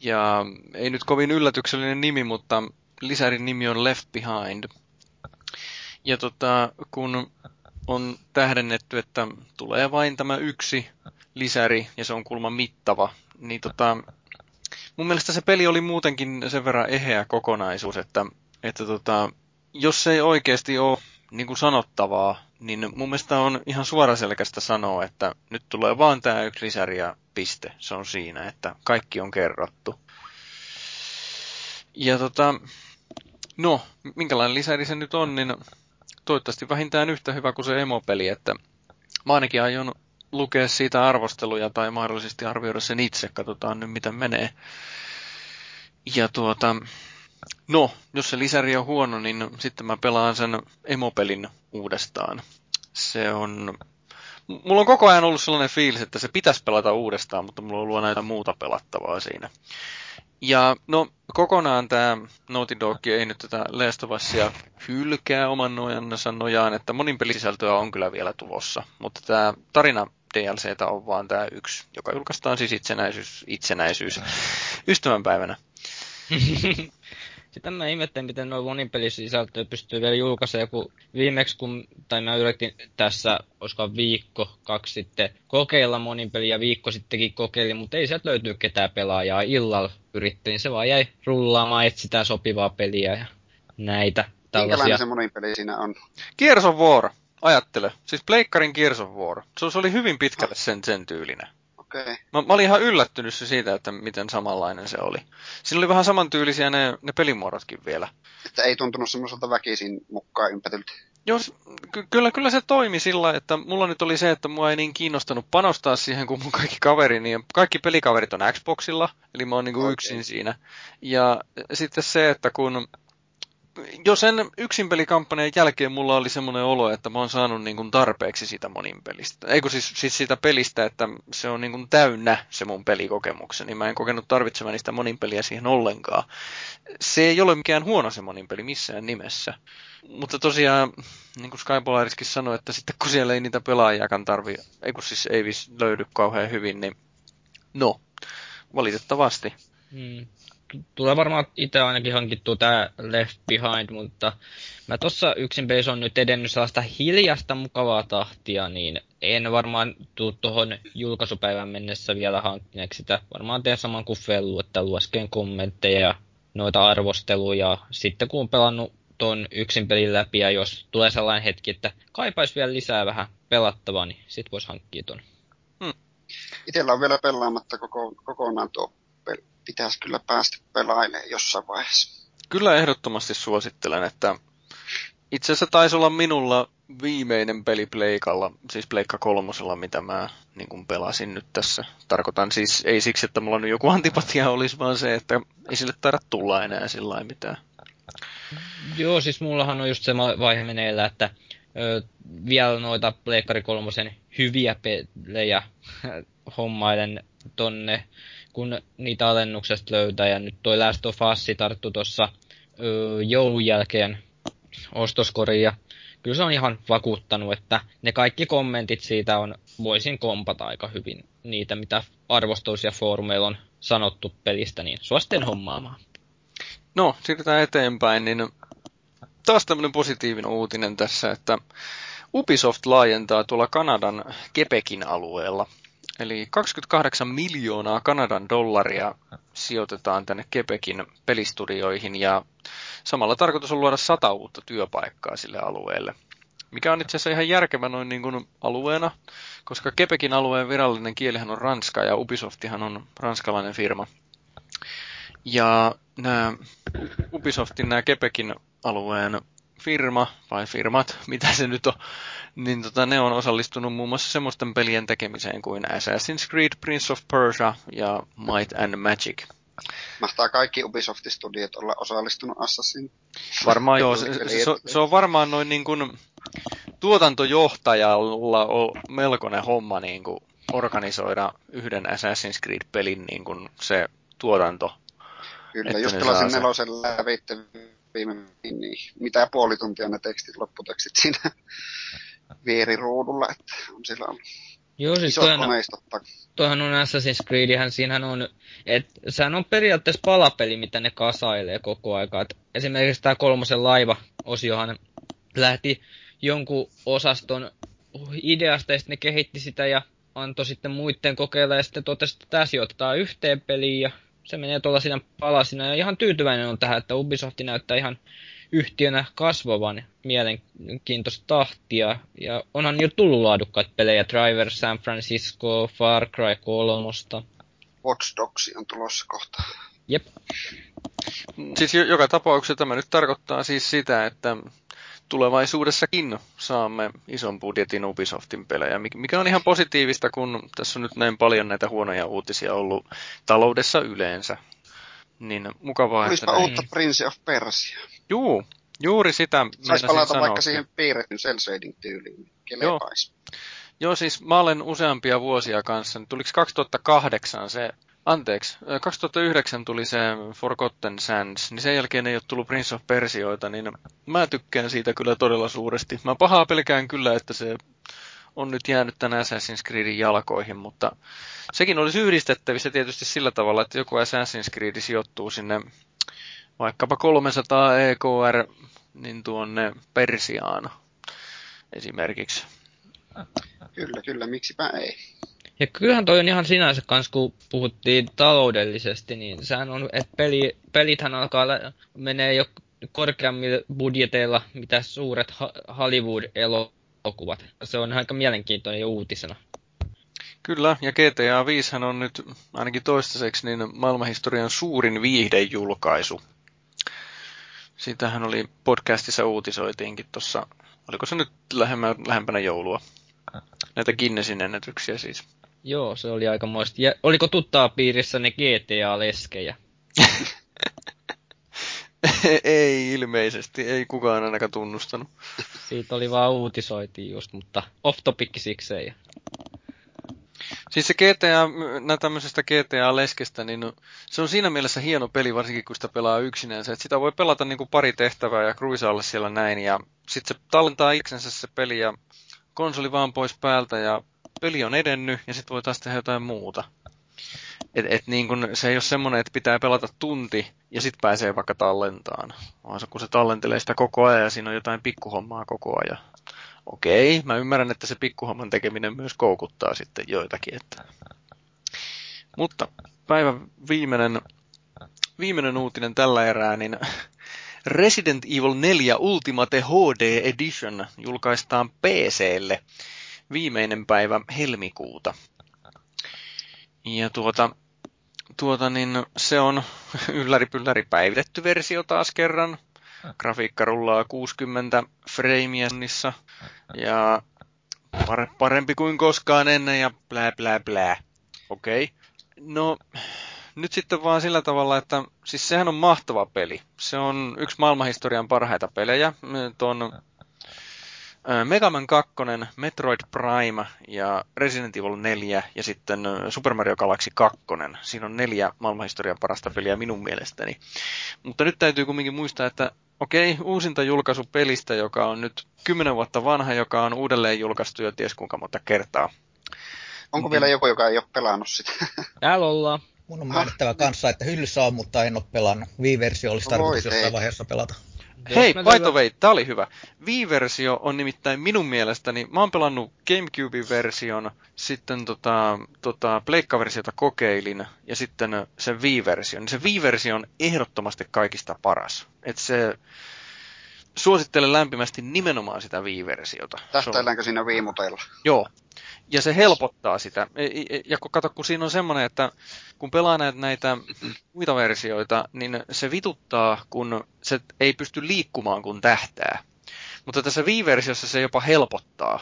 Ja ei nyt kovin yllätyksellinen nimi, mutta lisärin nimi on Left Behind. Ja tota, kun on tähdennetty, että tulee vain tämä yksi lisäri ja se on kulma mittava, niin tota, mun mielestä se peli oli muutenkin sen verran eheä kokonaisuus, että, että tota, jos se ei oikeasti ole niin kuin sanottavaa, niin mun mielestä on ihan suoraselkäistä sanoa, että nyt tulee vaan tämä yksi lisäri ja piste. Se on siinä, että kaikki on kerrottu. Ja tota, no, minkälainen lisäri se nyt on, niin toivottavasti vähintään yhtä hyvä kuin se emopeli, että mä ainakin aion lukea siitä arvosteluja tai mahdollisesti arvioida sen itse, katsotaan nyt miten menee. Ja tuota, no, jos se lisäri on huono, niin sitten mä pelaan sen emopelin uudestaan. Se on, mulla on koko ajan ollut sellainen fiilis, että se pitäisi pelata uudestaan, mutta mulla on ollut näitä muuta pelattavaa siinä. Ja no kokonaan tämä Naughty Dog ei nyt tätä Last of Usia hylkää oman nojansa nojaan, että monin pelisisältöä on kyllä vielä tulossa. Mutta tämä tarina DLCtä on vaan tämä yksi, joka julkaistaan siis itsenäisyys, itsenäisyys ystävänpäivänä. [laughs] Sitä mä ihmettelen, miten nuo monipelisisältöjä pystyy vielä julkaisemaan, kun viimeksi kun, tai mä yritin tässä, olisiko viikko, kaksi sitten, kokeilla monipeliä, viikko sittenkin kokeilin, mutta ei sieltä löytyy ketään pelaajaa. Illalla yrittelin, se vaan jäi rullaamaan, etsitään sopivaa peliä ja näitä tällaisia. Minkälainen se monipeli siinä on? Gears ajattele. Siis Pleikkarin Gears se oli hyvin pitkälle sen, sen tyylinen. Okei. Mä, mä olin ihan yllättynyt se siitä, että miten samanlainen se oli. Siinä oli vähän samantyyllisiä ne, ne pelimuodotkin vielä. Että ei tuntunut semmoiselta väkisin mukaan ympätyltä. Jos, ky- kyllä, kyllä se toimi sillä, että mulla nyt oli se, että mua ei niin kiinnostanut panostaa siihen, kun mun kaikki kaveri, niin kaikki pelikaverit on Xboxilla, eli mä oon niinku Okei. yksin siinä. Ja sitten se, että kun jo sen yksinpelikampanjan jälkeen mulla oli semmoinen olo, että mä oon saanut niin kuin tarpeeksi sitä monin pelistä. Ei kun siis, siis sitä pelistä, että se on niin kuin täynnä se mun pelikokemukseni. Mä en kokenut tarvitsevani sitä monin peliä siihen ollenkaan. Se ei ole mikään huono se monin peli missään nimessä. Mutta tosiaan, niin kuin Skypolariskin sanoi, että sitten kun siellä ei niitä pelaajakaan tarvi, ei kun siis ei löydy kauhean hyvin, niin no, valitettavasti. Hmm. Tulee varmaan itse ainakin hankittua tää Left Behind, mutta mä tossa yksin pelissä on nyt edennyt sellaista hiljasta mukavaa tahtia, niin en varmaan tuu tuohon julkaisupäivän mennessä vielä hankkineeksi sitä. Varmaan teen saman kuin Fellu, että luesken kommentteja ja noita arvosteluja. Sitten kun on pelannut ton yksin pelin läpi ja jos tulee sellainen hetki, että kaipais vielä lisää vähän pelattavaa, niin sit vois hankkia ton. Itellä on vielä pelaamatta koko, kokonaan tuo. Pitäisi kyllä päästä pelailemaan jossain vaiheessa. Kyllä ehdottomasti suosittelen, että itse asiassa taisi olla minulla viimeinen peli Pleikalla, siis Pleikka kolmosella, mitä mä niin kuin pelasin nyt tässä. Tarkoitan siis ei siksi, että mulla nyt joku antipatia olisi, vaan se, että ei sille taida tulla enää sillä lailla mitään. Joo, siis mullahan on just se vaihe meneillä, että ö, vielä noita Pleikkari kolmosen hyviä pelejä [laughs] hommailen tonne, kun niitä alennuksesta löytää. Ja nyt toi Last of Us tarttu tuossa joulun jälkeen ostoskoriin. Ja kyllä se on ihan vakuuttanut, että ne kaikki kommentit siitä on, voisin kompata aika hyvin niitä, mitä arvosteluissa ja foorumeilla on sanottu pelistä, niin suosittelen hommaamaan. No, siirrytään eteenpäin, niin taas tämmöinen positiivinen uutinen tässä, että Ubisoft laajentaa tuolla Kanadan Quebecin alueella. Eli 28 miljoonaa Kanadan dollaria sijoitetaan tänne Quebecin pelistudioihin ja samalla tarkoitus on luoda sata uutta työpaikkaa sille alueelle. Mikä on itse asiassa ihan järkevä noin niin kuin alueena, koska Quebecin alueen virallinen kielihän on ranska ja Ubisoftihan on ranskalainen firma. Ja nämä Ubisoftin nämä Quebecin alueen firma, vai firmat, mitä se nyt on, niin tota, ne on osallistunut muun muassa semmoisten pelien tekemiseen kuin Assassin's Creed, Prince of Persia ja Might and Magic. Mahtaa kaikki Ubisoft-studiot olla osallistunut Assassin. Varmaan joo, se, se, se, on varmaan noin niin kuin tuotantojohtajalla on melkoinen homma niin kuin organisoida yhden Assassin's Creed-pelin niin kuin se tuotanto. Kyllä, just pelasin nelosen lävitte viime niin mitä puoli tuntia ne tekstit, lopputekstit siinä vieriruudulla, että on sillä on Joo, siis isot toihan, toihan on Assassin's Creedihän, siinähän on, että sehän on periaatteessa palapeli, mitä ne kasailee koko aika. Et esimerkiksi tämä kolmosen laiva-osiohan lähti jonkun osaston ideasta ja sitten ne kehitti sitä ja antoi sitten muiden kokeilla ja sitten totesi, että tämä sijoitetaan yhteen peliin ja se menee tuolla siinä palasina ja ihan tyytyväinen on tähän, että Ubisoft näyttää ihan yhtiönä kasvavan mielenkiintoista tahtia. Ja onhan jo tullut laadukkaita pelejä, Driver San Francisco, Far Cry 3. Watch Dogs on tulossa kohta. Jep. Siis jo- joka tapauksessa tämä nyt tarkoittaa siis sitä, että tulevaisuudessakin saamme ison budjetin Ubisoftin pelejä, mik- mikä on ihan positiivista, kun tässä on nyt näin paljon näitä huonoja uutisia ollut taloudessa yleensä. Niin mukavaa, että Olisipa näin. uutta Prince of Persia. Juu, juuri sitä Saisi palata sanoa. vaikka siihen piirretyn cel shading tyyliin. Kelepais. Joo, siis mä olen useampia vuosia kanssa. Tuliko 2008 se, anteeksi, ö, 2009 tuli se Forgotten Sands, niin sen jälkeen ei ole tullut Prince of Persioita, niin mä tykkään siitä kyllä todella suuresti. Mä pahaa pelkään kyllä, että se on nyt jäänyt tämän Assassin's Creedin jalkoihin, mutta sekin olisi yhdistettävissä tietysti sillä tavalla, että joku Assassin's Creed sijoittuu sinne vaikkapa 300 EKR niin tuonne Persiaan esimerkiksi. Kyllä, kyllä, miksipä ei. Ja kyllähän toi on ihan sinänsä kans, kun puhuttiin taloudellisesti, niin sehän on, että peli, pelithän alkaa menee jo korkeammilla budjeteilla, mitä suuret Hollywood-elokuvat. Se on aika mielenkiintoinen jo uutisena. Kyllä, ja GTA 5 on nyt ainakin toistaiseksi niin maailmanhistorian suurin viihdejulkaisu. Siitähän oli podcastissa uutisoitiinkin tuossa, oliko se nyt lähemmä, lähempänä joulua? Näitä Guinnessin ennätyksiä siis. Joo, se oli aika moista. Ja oliko tuttaa piirissä ne GTA-leskejä? [laughs] ei ilmeisesti, ei kukaan ainakaan tunnustanut. Siitä oli vaan uutisoitiin just, mutta off topic sikseen. Siis se GTA, nämä tämmöisestä GTA-leskestä, niin se on siinä mielessä hieno peli, varsinkin kun sitä pelaa yksinänsä. Että sitä voi pelata niin kuin pari tehtävää ja cruisailla siellä näin, ja sitten se tallentaa itsensä se peli, ja konsoli vaan pois päältä, ja peli on edennyt, ja sitten voi taas tehdä jotain muuta. Et, et niin kun, se ei ole semmoinen, että pitää pelata tunti ja sitten pääsee vaikka tallentaan. Vaan se, kun se tallentelee sitä koko ajan ja siinä on jotain pikkuhommaa koko ajan. Okei, mä ymmärrän, että se pikkuhomman tekeminen myös koukuttaa sitten joitakin. Että. Mutta päivän viimeinen, viimeinen uutinen tällä erää, niin Resident Evil 4 Ultimate HD Edition julkaistaan PClle viimeinen päivä helmikuuta. Ja tuota, tuota niin se on [laughs] ylläri päivitetty versio taas kerran. Grafiikka rullaa 60 freimiä ja parempi kuin koskaan ennen ja blää blää blää. Okei. Okay. No, nyt sitten vaan sillä tavalla, että siis sehän on mahtava peli. Se on yksi maailmanhistorian parhaita pelejä. Tuon Mega Man 2, Metroid Prime ja Resident Evil 4 ja sitten Super Mario Galaxy 2. Siinä on neljä maailmanhistorian parasta peliä minun mielestäni. Mutta nyt täytyy kumminkin muistaa, että okei, uusinta julkaisu pelistä, joka on nyt 10 vuotta vanha, joka on uudelleen julkaistu jo ties kuinka monta kertaa. Onko vielä joku, joka ei ole pelannut sitä? [laughs] Täällä ollaan. Mun on mainittava kanssa, että hyllyssä on, mutta en ole pelannut. Wii-versio olisi tarkoitus jossain vaiheessa pelata. Hei, by the way, tää oli hyvä. Wii-versio on nimittäin minun mielestäni, mä oon pelannut Gamecube-version, sitten tota, tota Pleikka-versiota kokeilin, ja sitten sen Wii-version. Se Wii-versio on ehdottomasti kaikista paras. Et se, suosittelen lämpimästi nimenomaan sitä Wii-versiota. Tähtäilläänkö siinä viimuteilla? Joo, ja se helpottaa sitä. E, e, ja kun kato, kun siinä on semmoinen, että kun pelaa näitä, näitä muita versioita, niin se vituttaa, kun se ei pysty liikkumaan kun tähtää. Mutta tässä Wii-versiossa se jopa helpottaa,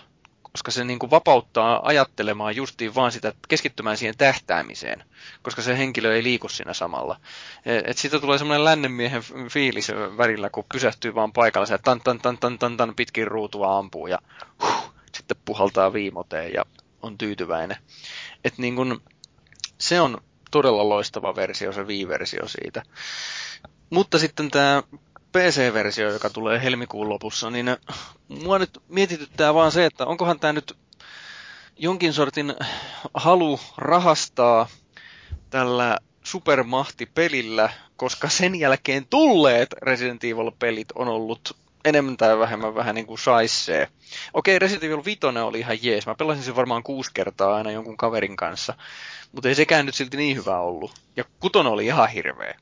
koska se niin kuin vapauttaa ajattelemaan justiin vaan sitä, keskittymään siihen tähtäämiseen, koska se henkilö ei liiku siinä samalla. E, et siitä tulee semmoinen lännenmiehen fiilis välillä, kun pysähtyy vaan paikalla, se tan tan tan tan tan, tan pitkin ruutua ampuu ja huh, sitten puhaltaa viimoteen ja on tyytyväinen. Et niin kun, se on todella loistava versio, se Wii-versio siitä. Mutta sitten tämä PC-versio, joka tulee helmikuun lopussa, niin mua nyt mietityttää vaan se, että onkohan tämä nyt jonkin sortin halu rahastaa tällä supermahtipelillä, koska sen jälkeen tulleet Resident Evil-pelit on ollut enemmän tai vähemmän vähän niin kuin saissee. Okei, Resident Evil 5 oli ihan jees. Mä pelasin sen varmaan kuusi kertaa aina jonkun kaverin kanssa. Mutta ei sekään nyt silti niin hyvä ollut. Ja kuton oli ihan hirveä.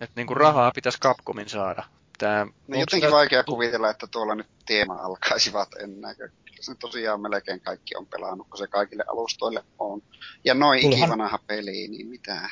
Että niinku rahaa pitäisi Capcomin saada. Tää, no jotenkin sitä... vaikea kuvitella, että tuolla nyt teema alkaisivat ennen. Se tosiaan melkein kaikki on pelannut, kun se kaikille alustoille on. Ja noin ikivanha peli, niin mitä?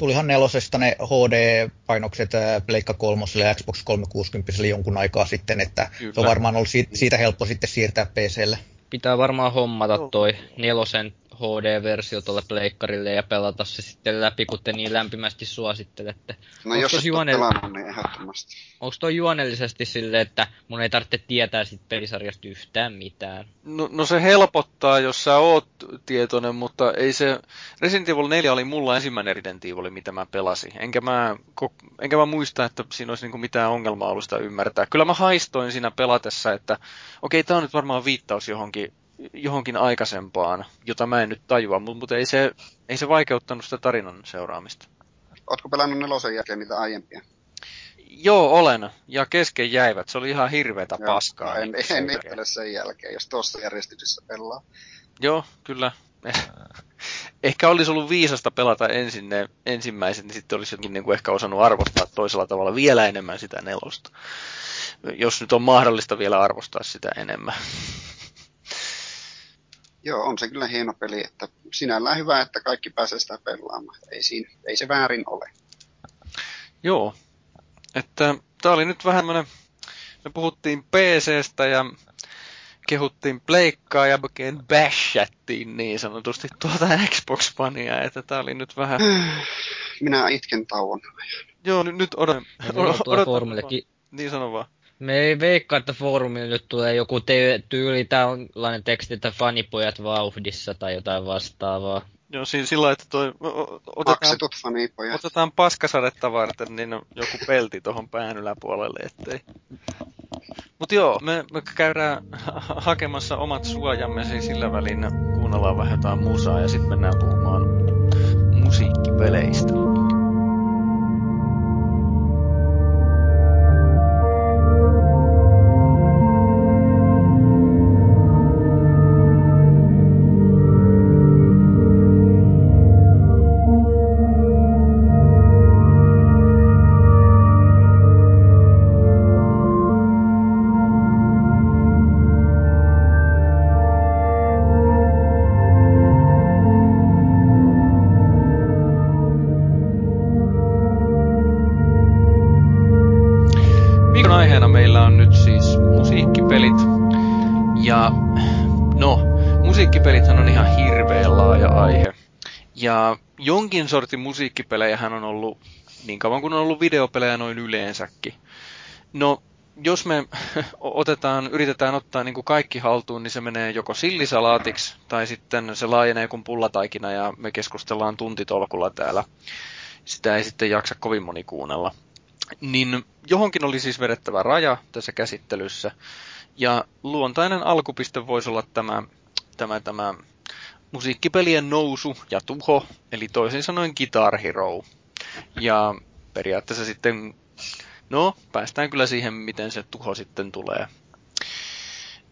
tulihan nelosesta ne HD-painokset Pleikka 3 ja Xbox 360 jonkun aikaa sitten, että Kyllä. se on varmaan ollut siitä, siitä helppo sitten siirtää PClle. Pitää varmaan hommata toi nelosen HD-versio tuolle pleikkarille ja pelata se sitten läpi, kun te niin lämpimästi suosittelette. No Onks jos et juone... pelannut, niin ehdottomasti. Onko toi juonellisesti silleen, että mun ei tarvitse tietää sit pelisarjasta yhtään mitään? No, no se helpottaa, jos sä oot tietoinen, mutta ei se... Resident Evil 4 oli mulla ensimmäinen Resident Evil, mitä mä pelasin. Enkä mä, enkä mä muista, että siinä olisi niinku mitään ongelmaa ollut sitä ymmärtää. Kyllä mä haistoin siinä pelatessa, että okei, okay, tää on nyt varmaan viittaus johonkin, johonkin aikaisempaan, jota mä en nyt tajua, mutta ei se, ei se vaikeuttanut sitä tarinan seuraamista. Ootko pelannut nelosen jälkeen niitä aiempia? Joo, olen. Ja kesken jäivät. Se oli ihan hirveätä Joo, paskaa. En, niin en ihmettele sen jälkeen, jos tuossa järjestyksessä pelaa. Joo, kyllä. [laughs] ehkä olisi ollut viisasta pelata ensin ne ensimmäiset, niin sitten olisi jotenkin niin kuin ehkä osannut arvostaa toisella tavalla vielä enemmän sitä nelosta. Jos nyt on mahdollista vielä arvostaa sitä enemmän. [laughs] Joo, on se kyllä hieno peli, että sinällään hyvä, että kaikki pääsee sitä pelaamaan. Ei, siinä, ei se väärin ole. Joo, että tää oli nyt vähän tämmönen, me puhuttiin PCstä ja kehuttiin pleikkaa ja oikein bashattiin niin sanotusti tuota Xbox Mania, että tää oli nyt vähän... Minä itken tauon. Joo, nyt, nyt odotan. Odotan. Niin sano vaan. Me ei veikkaa, että foorumille nyt tulee joku te- tyyli tällainen teksti, että fanipojat vauhdissa tai jotain vastaavaa. Joo, siinä sillä että toi, otetaan, otetaan paskasadetta varten, niin on joku pelti tuohon pään yläpuolelle, ettei. Mut joo, me, me käydään hakemassa omat suojamme, siis sillä välin kuunnellaan vähän jotain musaa ja sitten mennään puhumaan musiikkipeleistä. Jonkin sortin musiikkipelejä hän on ollut niin kauan kuin on ollut videopelejä noin yleensäkin. No, jos me [laughs] otetaan, yritetään ottaa niin kuin kaikki haltuun, niin se menee joko sillisalaatiksi tai sitten se laajenee kuin pullataikina ja me keskustellaan tuntitolkulla täällä. Sitä ei sitten jaksa kovin moni kuunnella. Niin johonkin oli siis vedettävä raja tässä käsittelyssä. Ja luontainen alkupiste voisi olla tämä, tämä, tämä musiikkipelien nousu ja tuho, eli toisin sanoen Guitar Hero. Ja periaatteessa sitten, no, päästään kyllä siihen, miten se tuho sitten tulee.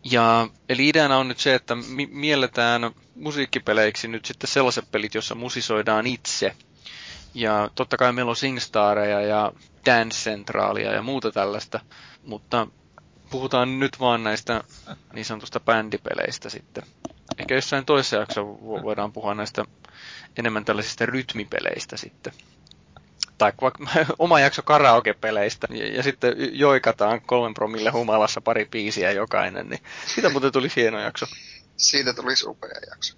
Ja, eli ideana on nyt se, että mi- mielletään musiikkipeleiksi nyt sitten sellaiset pelit, jossa musisoidaan itse. Ja totta kai meillä on Singstareja ja Dance Centralia ja muuta tällaista, mutta puhutaan nyt vaan näistä niin sanotusta bändipeleistä sitten ehkä jossain toisessa jaksossa voidaan puhua näistä enemmän tällaisista rytmipeleistä sitten. Tai vaikka [laughs] oma jakso karaoke-peleistä, ja, ja sitten joikataan kolmen promille humalassa pari biisiä jokainen, niin siitä muuten tuli hieno jakso. Siitä tuli upea jakso.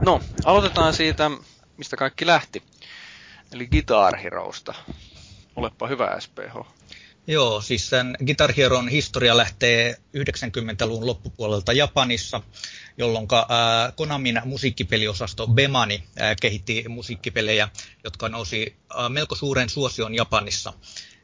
No, aloitetaan siitä, mistä kaikki lähti. Eli Guitar Heroista. Olepa hyvä SPH. Joo, siis sen Guitar Hero'n historia lähtee 90-luvun loppupuolelta Japanissa, jolloin Konamin musiikkipeliosasto Bemani kehitti musiikkipelejä, jotka nousi melko suuren suosion Japanissa.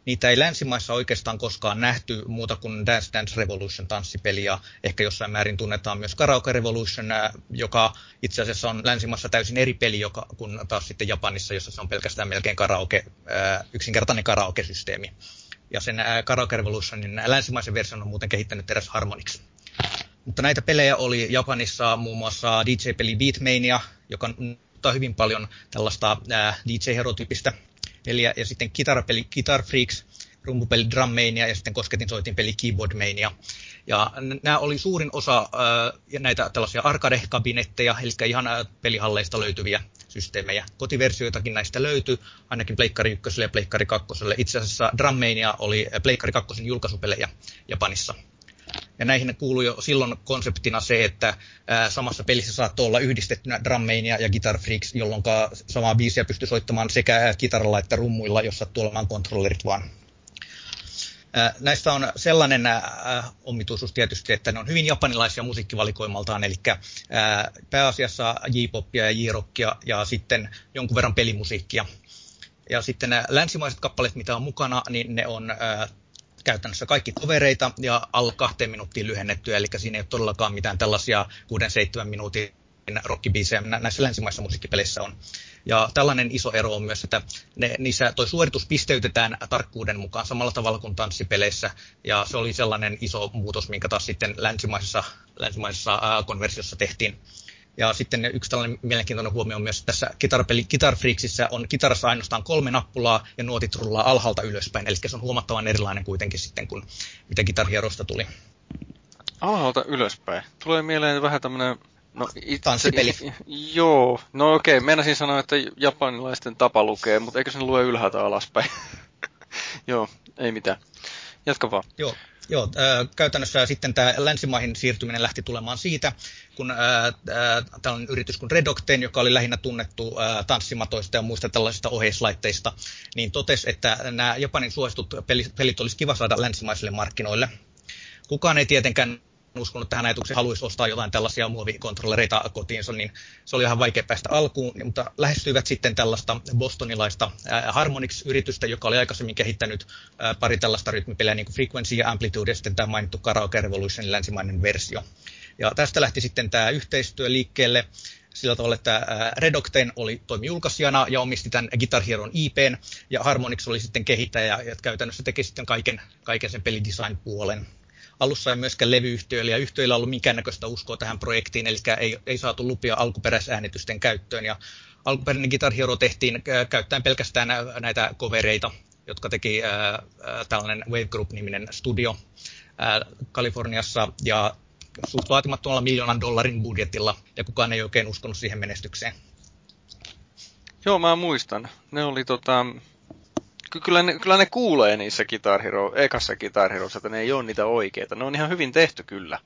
Niitä ei länsimaissa oikeastaan koskaan nähty muuta kuin Dance Dance Revolution tanssipeli ja ehkä jossain määrin tunnetaan myös Karaoke Revolution, joka itse asiassa on länsimaissa täysin eri peli joka, kuin taas sitten Japanissa, jossa se on pelkästään melkein karaoke, yksinkertainen karaoke-systeemi. Ja sen Karaoke Revolutionin länsimaisen version on muuten kehittänyt eräs Harmonix. Mutta näitä pelejä oli Japanissa muun muassa DJ-peli Beatmania, joka ottaa hyvin paljon tällaista DJ-herotyypistä peliä, ja sitten kitarapeli Guitar Freaks, rumpupeli Drum Mania ja sitten kosketinsoitin peli Keyboard Mania. Ja nämä oli suurin osa äh, näitä tällaisia arcade-kabinetteja, eli ihan pelihalleista löytyviä systeemejä. Kotiversioitakin näistä löytyy, ainakin Pleikkari 1 ja Pleikkari 2. Itse asiassa Drummania oli Pleikkari 2 julkaisupelejä Japanissa. Ja näihin kuului jo silloin konseptina se, että samassa pelissä saattoi olla yhdistettynä Drummania ja Guitar Freaks, jolloin samaa biisiä pystyi soittamaan sekä kitaralla että rummuilla, jos sattuu olemaan kontrollerit vaan. Näistä on sellainen omituisuus tietysti, että ne on hyvin japanilaisia musiikkivalikoimaltaan, eli pääasiassa J-popia ja J-rockia ja sitten jonkun verran pelimusiikkia. Ja sitten nämä länsimaiset kappaleet, mitä on mukana, niin ne on käytännössä kaikki tovereita ja alle kahteen minuuttiin lyhennettyä, eli siinä ei ole todellakaan mitään tällaisia 6-7 minuutin rockibiisejä näissä länsimaissa musiikkipeleissä on. Ja tällainen iso ero on myös, että ne, niissä toi suoritus pisteytetään tarkkuuden mukaan samalla tavalla kuin tanssipeleissä. Ja se oli sellainen iso muutos, minkä taas sitten länsimaisessa, länsimaisessa ää, konversiossa tehtiin. Ja sitten yksi tällainen mielenkiintoinen huomio on myös että tässä kitarapeli on kitarassa ainoastaan kolme nappulaa ja nuotit rullaa alhaalta ylöspäin. Eli se on huomattavan erilainen kuitenkin sitten kuin mitä Guitar Heroista tuli. Alhaalta ylöspäin. Tulee mieleen vähän tämmöinen No, itse, Tanssipeli. [laughs] Joo, no okei, okay. meinasin sanoa, että japanilaisten tapa lukee, mutta eikö se lue ylhäältä alaspäin? [laughs] joo, ei mitään. Jatka vaan. Joo, Joo, äh, käytännössä sitten tämä länsimaihin siirtyminen lähti tulemaan siitä, kun äh, äh, tällainen yritys kuin Redoctain, joka oli lähinnä tunnettu äh, tanssimatoista ja muista tällaisista oheislaitteista, niin totesi, että nämä Japanin suositut pelit, pelit olisi kiva saada länsimaisille markkinoille. Kukaan ei tietenkään uskonut tähän ajatukseen, haluaisi ostaa jotain tällaisia muovikontrollereita kotiinsa, niin se oli ihan vaikea päästä alkuun, mutta lähestyivät sitten tällaista bostonilaista Harmonix-yritystä, joka oli aikaisemmin kehittänyt pari tällaista rytmipeliä, niin kuin Frequency ja Amplitude, ja sitten tämä mainittu Karaoke Revolutionin länsimainen versio. Ja tästä lähti sitten tämä yhteistyö liikkeelle sillä tavalla, että Redoctain oli toimi julkaisijana ja omisti tämän Guitar Heron IPn, ja Harmonix oli sitten kehittäjä, ja käytännössä teki sitten kaiken, kaiken sen pelidesign-puolen alussa ei myöskään levyyhtiöillä ja yhtiöillä ollut minkäännäköistä uskoa tähän projektiin, eli ei, ei saatu lupia alkuperäisäänitysten käyttöön. Ja alkuperäinen Guitar Hero tehtiin käyttäen pelkästään näitä kovereita, jotka teki ää, tällainen Wave Group-niminen studio ää, Kaliforniassa ja suht vaatimattomalla miljoonan dollarin budjetilla, ja kukaan ei oikein uskonut siihen menestykseen. Joo, mä muistan. Ne oli tota, kyllä ne, kyllä ne kuulee niissä Guitar Hero, ekassa Guitar Heroissa, että ne ei ole niitä oikeita. Ne on ihan hyvin tehty kyllä.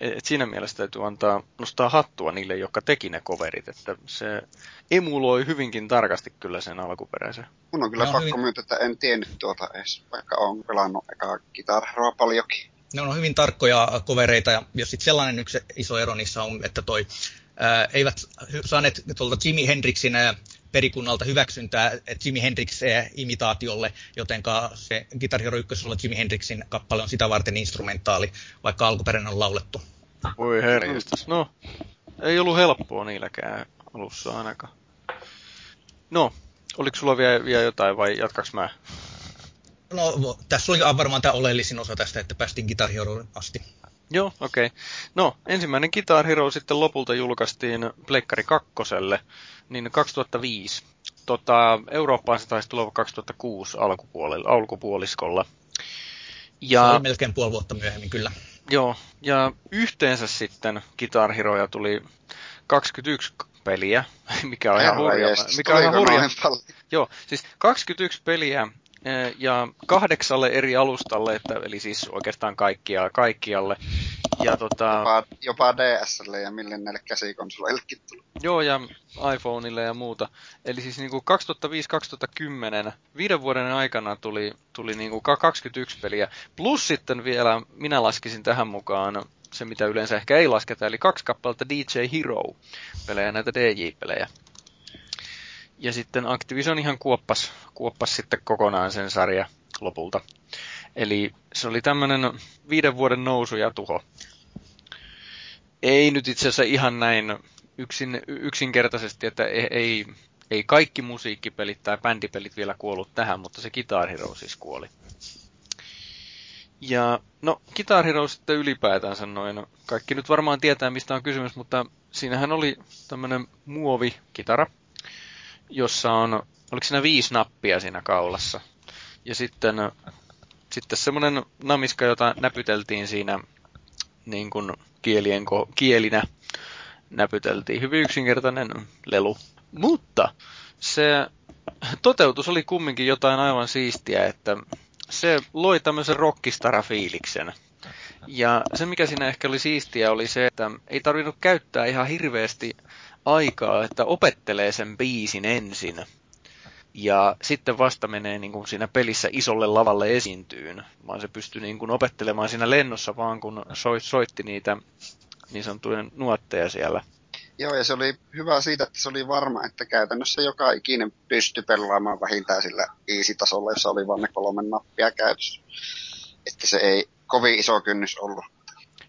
Et, et siinä mielessä täytyy antaa, nostaa hattua niille, jotka teki ne coverit. Että se emuloi hyvinkin tarkasti kyllä sen alkuperäisen. Mun on kyllä no, pakko hyvin... myöntää, että en tiennyt tuota edes, vaikka on pelannut eka Guitar Heroa paljonkin. Ne on hyvin tarkkoja kovereita ja, ja sitten sellainen yksi iso ero niissä on, että toi ää, eivät saaneet tuolta Jimi Hendrixin ää, perikunnalta hyväksyntää Jimi Hendrixin imitaatiolle, jotenka se Guitar Hero 1 Jimi Hendrixin kappale on sitä varten instrumentaali, vaikka alkuperäinen on laulettu. Voi herjestös. No, ei ollut helppoa niilläkään alussa ainakaan. No, oliko sulla vielä, vielä jotain vai jatkaks mä? No, tässä oli varmaan tämä oleellisin osa tästä, että päästiin Guitar Heroon asti. Joo, okei. Okay. No, ensimmäinen Guitar Hero sitten lopulta julkaistiin Pleikkari kakkoselle, niin 2005. Tota, Eurooppaan se taisi tulla 2006 alkupuolella, alkupuoliskolla. Ja, se oli melkein puoli vuotta myöhemmin, kyllä. Joo, ja yhteensä sitten Guitar Heroja tuli 21 peliä, [laughs] mikä on ihan hurja. Mikä on ihan hurja. Joo, siis 21 peliä ja kahdeksalle eri alustalle, että, eli siis oikeastaan kaikkia, kaikkialle. Ja tota... jopa, jopa DSlle ja mille näille käsikonsoleillekin tuli. Joo, ja iPhoneille ja muuta. Eli siis niin 2005-2010, viiden vuoden aikana tuli, tuli niin kuin 21 peliä. Plus sitten vielä, minä laskisin tähän mukaan se, mitä yleensä ehkä ei lasketa, eli kaksi kappaletta DJ Hero-pelejä, näitä DJ-pelejä. Ja sitten Activision ihan kuoppas, kuoppas sitten kokonaan sen sarja lopulta. Eli se oli tämmöinen viiden vuoden nousu ja tuho. Ei nyt itse asiassa ihan näin yksin, yksinkertaisesti, että ei, ei, ei kaikki musiikkipelit tai bändipelit vielä kuollut tähän, mutta se Guitar Hero siis kuoli. Ja no, Guitar Hero sitten ylipäätänsä noin, kaikki nyt varmaan tietää mistä on kysymys, mutta siinähän oli tämmöinen muovikitara, jossa on, oliko siinä viisi nappia siinä kaulassa. Ja sitten, sitten semmoinen namiska, jota näpyteltiin siinä niin kuin kielien kielinä näpyteltiin. Hyvin yksinkertainen lelu. Mutta se toteutus oli kumminkin jotain aivan siistiä, että se loi tämmöisen rockistara-fiiliksen. Ja se, mikä siinä ehkä oli siistiä, oli se, että ei tarvinnut käyttää ihan hirveästi aikaa, että opettelee sen biisin ensin. ja sitten vasta menee niin kuin siinä pelissä isolle lavalle esiintyyn, vaan se pystyi niin kuin opettelemaan siinä lennossa vaan, kun soitti niitä niin sanottuja nuotteja siellä. Joo, ja se oli hyvä siitä, että se oli varma, että käytännössä joka ikinen pystyi pelaamaan vähintään sillä easy-tasolla, jossa oli vain ne kolme nappia käytössä. Että se ei kovin iso kynnys ollut.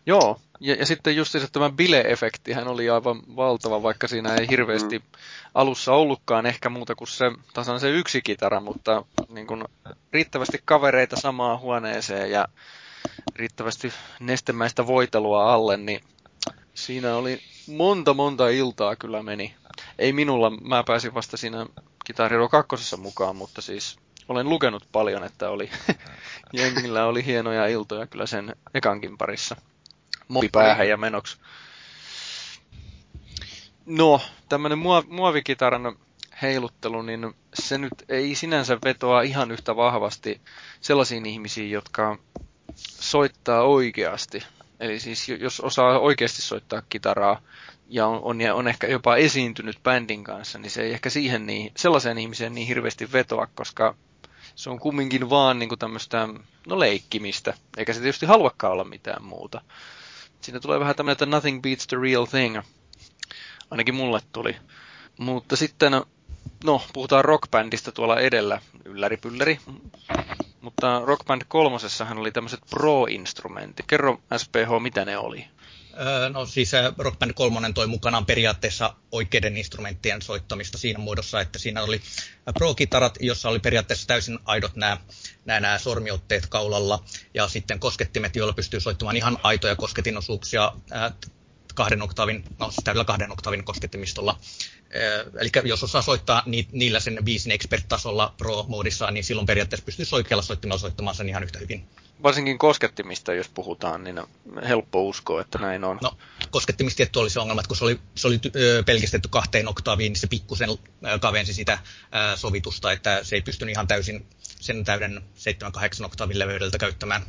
Joo, ja, ja sitten just se tämä bile-efektihän oli aivan valtava, vaikka siinä ei hirveästi mm. alussa ollutkaan ehkä muuta kuin se tasan se yksi kitara, mutta niin kuin riittävästi kavereita samaan huoneeseen ja riittävästi nestemäistä voitelua alle, niin siinä oli monta monta iltaa kyllä meni. Ei minulla, mä pääsin vasta siinä Hero 2 mukaan, mutta siis olen lukenut paljon, että oli [laughs] jengillä oli hienoja iltoja kyllä sen ekankin parissa. Päähän ja menoksi. No, tämmönen muovikitaran heiluttelu, niin se nyt ei sinänsä vetoa ihan yhtä vahvasti sellaisiin ihmisiin, jotka soittaa oikeasti. Eli siis jos osaa oikeasti soittaa kitaraa ja on, on, on ehkä jopa esiintynyt bändin kanssa, niin se ei ehkä siihen niin, sellaiseen ihmiseen niin hirveästi vetoa, koska se on kumminkin vaan niin kuin tämmöistä no, leikkimistä, eikä se tietysti haluakaan olla mitään muuta. Siinä tulee vähän tämmöinen, että nothing beats the real thing. Ainakin mulle tuli. Mutta sitten, no, puhutaan rockbändistä tuolla edellä, ylläri pylläri. Mutta Rock Band kolmosessahan oli tämmöiset pro-instrumentit. Kerro SPH, mitä ne oli? No siis Rock Band 3 toi mukanaan periaatteessa oikeiden instrumenttien soittamista siinä muodossa, että siinä oli pro-kitarat, jossa oli periaatteessa täysin aidot nämä, nämä, nämä sormiotteet kaulalla ja sitten koskettimet, joilla pystyy soittamaan ihan aitoja kosketinosuuksia kahden oktavin, no siis täydellä kahden oktavin koskettimistolla. Eli jos osaa soittaa ni, niillä sen biisin expert-tasolla pro-moodissa, niin silloin periaatteessa pystyy oikealla soittimella soittamaan sen ihan yhtä hyvin. Varsinkin koskettimista, jos puhutaan, niin on helppo uskoa, että näin on. No, koskettimista tietty oli se ongelma, että kun se oli, se oli pelkistetty kahteen oktaaviin, niin se pikkusen kavensi sitä sovitusta, että se ei pystynyt ihan täysin sen täyden 7-8 oktaavin leveydeltä käyttämään.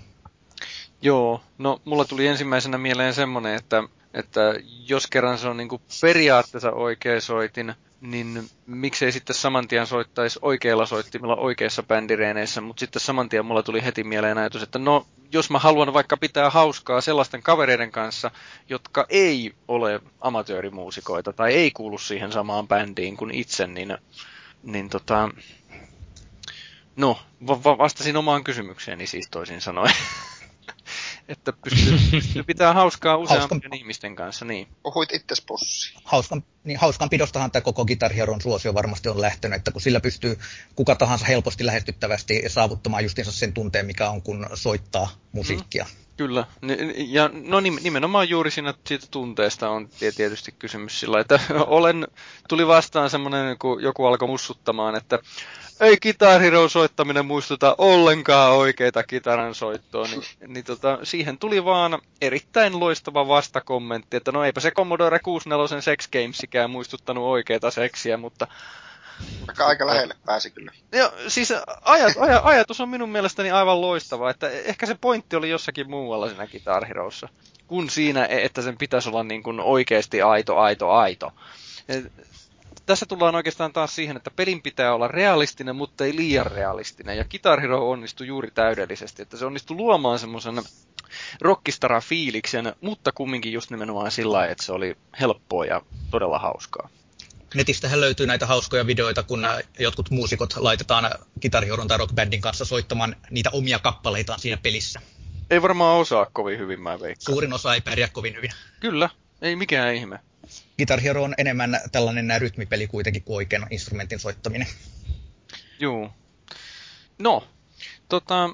Joo, no mulla tuli ensimmäisenä mieleen semmoinen, että että jos kerran se on niin kuin periaatteessa oikea soitin, niin miksei sitten saman tien soittaisi oikeilla soittimilla oikeissa bändireeneissä, mutta sitten saman tien mulla tuli heti mieleen ajatus, että no, jos mä haluan vaikka pitää hauskaa sellaisten kavereiden kanssa, jotka ei ole amatöörimuusikoita tai ei kuulu siihen samaan bändiin kuin itse, niin, niin tota, no, vastasin omaan kysymykseeni siis toisin sanoen. [laughs] [laughs] että pystyy, pystyy pitää hauskaa useampien Hauskan... ihmisten kanssa. Niin. Puhuit itses pussi. Hauskan, niin, pidostahan tämä koko Guitar Heron suosio varmasti on lähtenyt, että kun sillä pystyy kuka tahansa helposti lähestyttävästi saavuttamaan justiinsa sen tunteen, mikä on, kun soittaa musiikkia. Mm. Kyllä, ja no nimenomaan juuri siinä siitä tunteesta on tietysti kysymys sillä, että [laughs] olen, tuli vastaan semmoinen, kun joku alkoi mussuttamaan, että ei Guitar Hero soittaminen muistuta ollenkaan oikeita kitaran soittoa, niin, niin tota, siihen tuli vaan erittäin loistava vastakommentti, että no eipä se Commodore 64 Sex Gamesikään muistuttanut oikeita seksiä, mutta... Aika, aika lähelle pääsi kyllä. Joo, siis ajat, aj, ajatus on minun mielestäni aivan loistava, että ehkä se pointti oli jossakin muualla siinä Guitar Herossa, kuin siinä, että sen pitäisi olla niin kuin oikeasti aito, aito, aito tässä tullaan oikeastaan taas siihen, että pelin pitää olla realistinen, mutta ei liian realistinen. Ja Guitar Hero onnistui juuri täydellisesti, että se onnistui luomaan semmoisen rockistara-fiiliksen, mutta kumminkin just nimenomaan sillä että se oli helppoa ja todella hauskaa. Netistähän löytyy näitä hauskoja videoita, kun jotkut muusikot laitetaan Guitar Hero tai rockbandin kanssa soittamaan niitä omia kappaleitaan siinä pelissä. Ei varmaan osaa kovin hyvin, mä veikkaan. Suurin osa ei pärjää kovin hyvin. Kyllä, ei mikään ihme. Guitar Hero on enemmän tällainen rytmipeli kuitenkin kuin oikein instrumentin soittaminen. Joo. No, tota,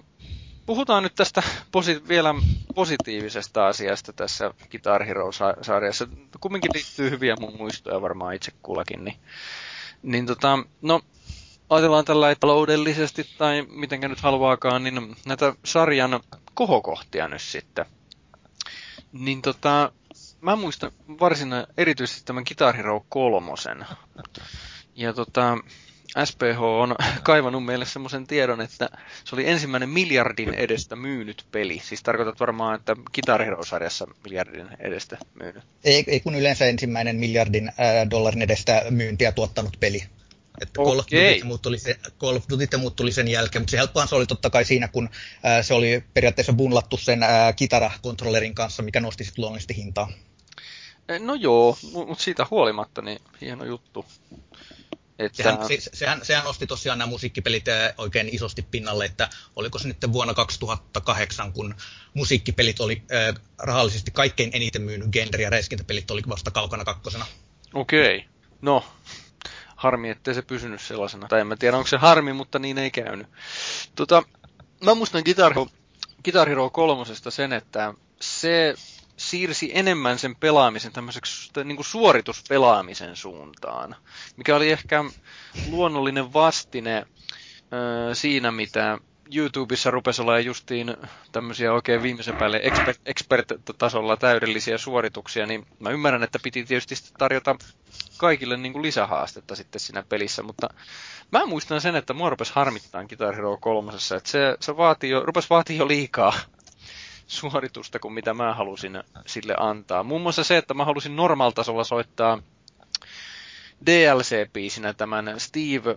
puhutaan nyt tästä posi- vielä positiivisesta asiasta tässä Guitar Hero-sarjassa. Kumminkin liittyy hyviä mun muistoja varmaan itse kullakin. Niin, niin tota, no, ajatellaan tällä taloudellisesti tai mitenkä nyt haluaakaan, niin näitä sarjan kohokohtia nyt sitten. Niin tota, mä muistan varsin erityisesti tämän Guitar Hero kolmosen. Ja tota, SPH on [laughs] kaivannut meille semmoisen tiedon, että se oli ensimmäinen miljardin edestä myynyt peli. Siis tarkoitat varmaan, että Guitar Hero-sarjassa miljardin edestä myynyt. Ei, ei kun yleensä ensimmäinen miljardin äh, dollarin edestä myyntiä tuottanut peli. Että Call, of Duty muut tuli sen, Call of Duty muut tuli sen jälkeen, mutta se helppohan se oli totta kai siinä, kun ää, se oli periaatteessa bunlattu sen kitarakontrollerin kanssa, mikä nosti sitten luonnollisesti hintaa. No joo, mutta siitä huolimatta niin hieno juttu. Että... Sehän, se, sehän, sehän nosti tosiaan nämä musiikkipelit oikein isosti pinnalle, että oliko se nyt vuonna 2008, kun musiikkipelit oli äh, rahallisesti kaikkein eniten myynyt genre ja räiskintäpelit oli vasta kaukana kakkosena. Okei. Okay. No, harmi, ettei se pysynyt sellaisena. Tai en mä tiedä, onko se harmi, mutta niin ei käynyt. Tota, mä muistan Guitar, Guitar Hero kolmosesta sen, että se siirsi enemmän sen pelaamisen tämmöiseksi niin kuin suorituspelaamisen suuntaan, mikä oli ehkä luonnollinen vastine äh, siinä, mitä YouTubessa rupesi olla justiin tämmöisiä oikein viimeisen päälle expert, expert-tasolla täydellisiä suorituksia, niin mä ymmärrän, että piti tietysti tarjota kaikille niin kuin lisähaastetta sitten siinä pelissä, mutta mä muistan sen, että mua rupesi harmittaa Guitar Hero 3, että se, se vaatii jo, rupesi vaatii jo liikaa suoritusta kuin mitä mä halusin sille antaa. Muun muassa se, että mä halusin normaaltasolla soittaa DLC-biisinä tämän Steve,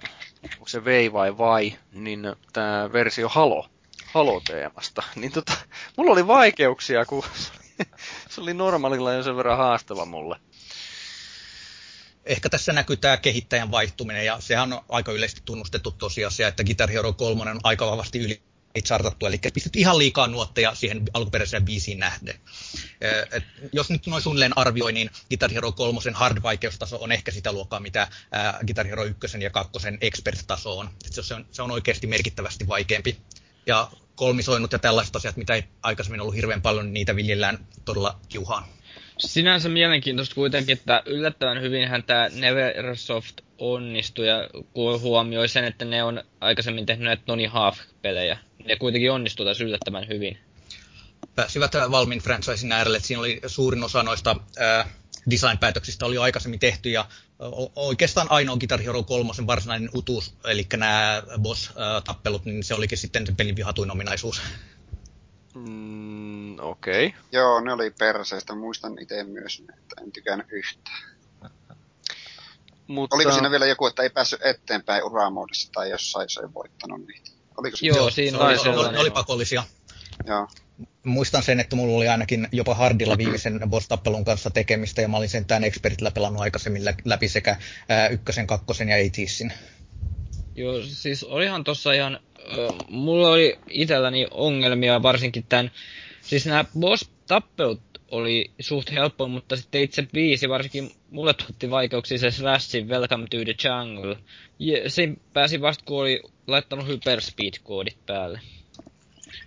onko se vei vai vai, niin tämä versio Halo, Halo-teemasta. [laughs] Niin tota, mulla oli vaikeuksia, kun [laughs] se oli normaalilla jo sen verran haastava mulle. Ehkä tässä näkyy tämä kehittäjän vaihtuminen, ja sehän on aika yleisesti tunnustettu tosiasia, että Guitar Hero 3 on aika vahvasti yli chartattu, eli pistetty ihan liikaa nuotteja siihen alkuperäiseen biisiin nähden. Et jos nyt noin suunnilleen arvioi, niin Guitar Hero 3 hard-vaikeustaso on ehkä sitä luokkaa, mitä Guitar Hero 1 ja 2 expert-taso on. Et se, on. se on oikeasti merkittävästi vaikeampi. Ja kolmisoinnut ja tällaiset asiat, mitä ei aikaisemmin ollut hirveän paljon, niin niitä viljellään todella kiuhaan. Sinänsä mielenkiintoista kuitenkin, että yllättävän hyvinhän tämä Neversoft onnistui ja huomioi sen, että ne on aikaisemmin tehnyt näitä Tony Half-pelejä. Ne kuitenkin onnistui tässä yllättävän hyvin. Pääsivät Valmin franchisein äärelle, että siinä oli suurin osa noista äh, design-päätöksistä oli jo aikaisemmin tehty ja oikeastaan ainoa Guitar Hero 3 varsinainen utuus, eli nämä boss-tappelut, niin se olikin sitten pelin vihatuin ominaisuus. Mm, Okei. Okay. Joo, ne oli perseistä. Muistan itse myös, että en tykännyt yhtään. Mutta... Oliko siinä vielä joku, että ei päässyt eteenpäin uramoodissa tai jossain se ei voittanut niitä? Oliko se Joo, siinä oli, oli, oli, oli pakollisia. Joo. Muistan sen, että mulla oli ainakin jopa hardilla viimeisen boss-tappelun kanssa tekemistä, ja mä olin sentään expertillä pelannut aikaisemmin läpi sekä ää, ykkösen, kakkosen ja ATSin. Joo, siis olihan tossa ihan, äh, mulla oli itselläni ongelmia varsinkin tämän, siis nämä boss-tappelut oli suht helppo, mutta sitten itse biisi, varsinkin mulle tuotti vaikeuksia se Slashin Welcome to the Jungle. Ja siinä pääsi vasta, kun oli laittanut hyperspeed-koodit päälle.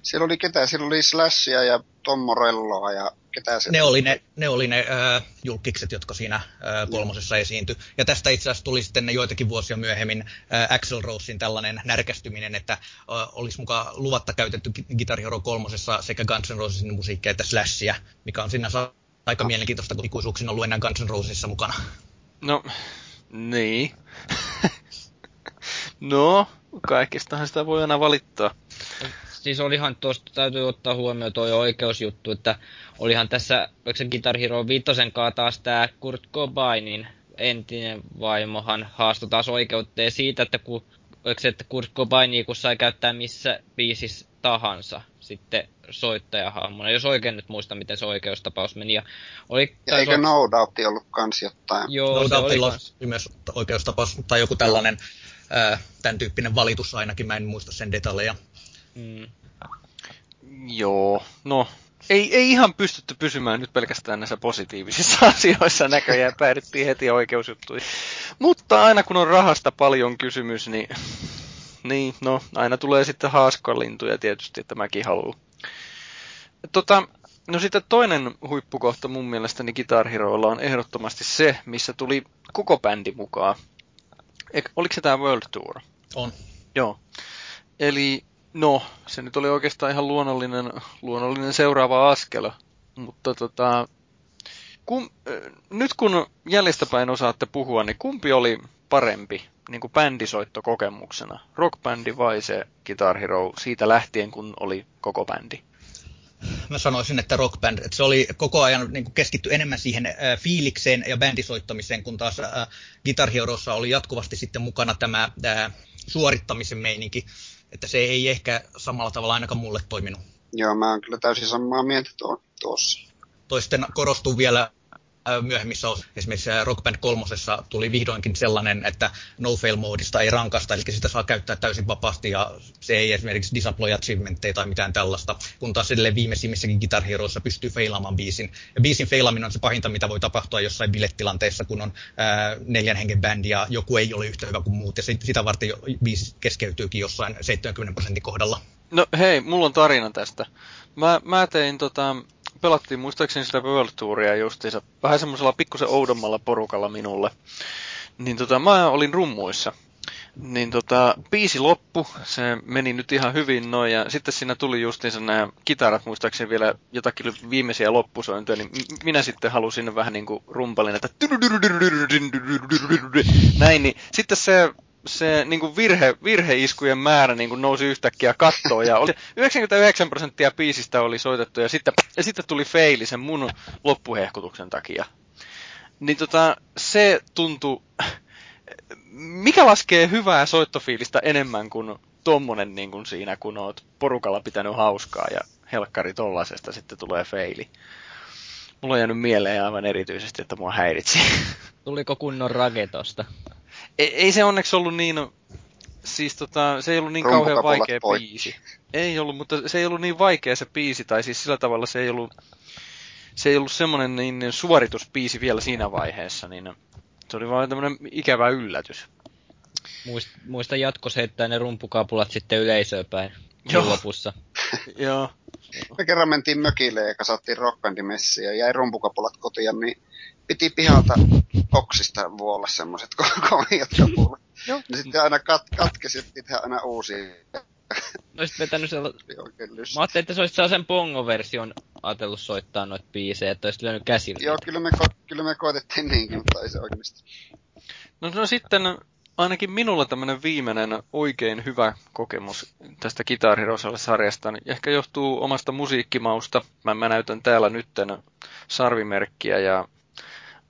Siellä oli ketä? Siellä oli Slashia ja Tom Morelloa ja ketä se ne oli ne, ne, oli ne äh, julkikset, jotka siinä äh, kolmosessa esiintyi. Ja tästä itse asiassa tuli sitten ne joitakin vuosia myöhemmin äh, Axel Rosein tällainen närkästyminen, että äh, olisi mukaan luvatta käytetty Guitar Hero kolmosessa sekä Guns N' Rosesin musiikkia että Slashia, mikä on sinänsä aika mielenkiintoista, kun ikuisuuksin on ollut enää Guns N' Rosesissa mukana. No, niin. [laughs] no, kaikistahan sitä voi aina valittaa siis olihan tuosta täytyy ottaa huomioon tuo oikeusjuttu, että olihan tässä, oliko se Guitar Hero 5 taas tämä Kurt Cobainin entinen vaimohan haastoi taas oikeuteen siitä, että kun, oliko se, että Kurt Cobain kun sai käyttää missä biisissä tahansa sitten soittajahahmona, jos oikein nyt muista, miten se oikeustapaus meni. Ja, oli, ja eikö so... No Doubt ollut kans jotain? Joo, no se oli kans. myös oikeustapaus, tai joku tällainen, ää, tämän tyyppinen valitus ainakin, mä en muista sen detaljeja. Mm. Joo, no ei, ei ihan pystytty pysymään nyt pelkästään näissä positiivisissa [laughs] asioissa näköjään, päädyttiin heti oikeusjuttuihin. Mutta aina kun on rahasta paljon kysymys, niin, niin no, aina tulee sitten haaskalintuja tietysti, että mäkin haluan. Tota, no sitten toinen huippukohta mun mielestäni Guitar Heroilla on ehdottomasti se, missä tuli koko bändi mukaan. Eik, oliko se tämä World Tour? On. Joo. Eli No, se nyt oli oikeastaan ihan luonnollinen, luonnollinen seuraava askel. Mutta tota, kum, nyt kun jäljestäpäin osaatte puhua, niin kumpi oli parempi niin kuin bändisoittokokemuksena? Rockbändi vai se Guitar Hero siitä lähtien, kun oli koko bändi? mä sanoisin, että Rock Band, että se oli koko ajan niin kuin keskitty enemmän siihen äh, fiilikseen ja bändisoittamiseen, kun taas äh, Guitar Heroissa oli jatkuvasti sitten mukana tämä äh, suorittamisen meininki, että se ei ehkä samalla tavalla ainakaan mulle toiminut. Joo, mä oon kyllä täysin samaa mieltä tuossa. Toisten korostuu vielä myöhemmissä esimerkiksi Rock Band kolmosessa tuli vihdoinkin sellainen, että no fail moodista ei rankasta, eli sitä saa käyttää täysin vapaasti ja se ei esimerkiksi disapploy achievementteja tai mitään tällaista, kun taas edelleen viimeisimmissäkin Guitar Heroissa pystyy feilaamaan biisin. Ja biisin feilaaminen on se pahinta, mitä voi tapahtua jossain bilettilanteessa, kun on ää, neljän hengen bändi ja joku ei ole yhtä hyvä kuin muut, ja sitä varten biisi keskeytyykin jossain 70 prosentin kohdalla. No hei, mulla on tarina tästä. Mä, mä tein tota, pelattiin muistaakseni sitä World Touria justiinsa vähän semmoisella pikkusen oudommalla porukalla minulle. Niin tota, mä olin rummuissa. Niin tota, biisi loppu, se meni nyt ihan hyvin noin, ja sitten siinä tuli justiinsa nämä kitarat, muistaakseni vielä jotakin viimeisiä loppusointoja, niin minä sitten halusin vähän niin kuin rumpalin, että näin, niin sitten se se niin kuin virhe, virheiskujen määrä niin kuin nousi yhtäkkiä kattoon ja oli 99 prosenttia biisistä oli soitettu ja sitten, ja sitten tuli feili sen mun loppuhehkutuksen takia. Niin tota, se tuntui, mikä laskee hyvää soittofiilistä enemmän kuin tommonen niin kuin siinä, kun oot porukalla pitänyt hauskaa ja helkkari tollasesta sitten tulee feili. Mulla on jäänyt mieleen aivan erityisesti, että mua häiritsi. Tuliko kunnon raketosta? Ei, ei se onneksi ollut niin, siis tota, se ei ollut niin kauhean vaikea poikki. biisi. Ei ollut, mutta se ei ollut niin vaikea se biisi, tai siis sillä tavalla se ei ollut, se ei ollut semmoinen niin suorituspiisi vielä siinä vaiheessa, niin se oli vain tämmöinen ikävä yllätys. Muist, muista jatko se, että ne rumpukapulat sitten yleisöön päin Joo. lopussa. [laughs] Joo. Me kerran mentiin mökille ja kasattiin rockbandimessiä ja jäi rumpukapulat kotiin, niin piti pihalta oksista vuolla semmoiset komiat [laughs] kapulat. Joo. Niin sitten aina kat, katkesi, että aina uusia. No sit vetänyt sella... Mä ajattelin, että se olisi sen pongo-version ajatellut soittaa noita biisejä, että olisi lyönyt käsillä. Joo, kyllä me, ko- kyllä me koetettiin niinkin, mutta ei se oikeasti. No, no sitten ainakin minulla tämmöinen viimeinen oikein hyvä kokemus tästä Guitar sarjasta niin ehkä johtuu omasta musiikkimausta. Mä, mä näytän täällä nytten sarvimerkkiä ja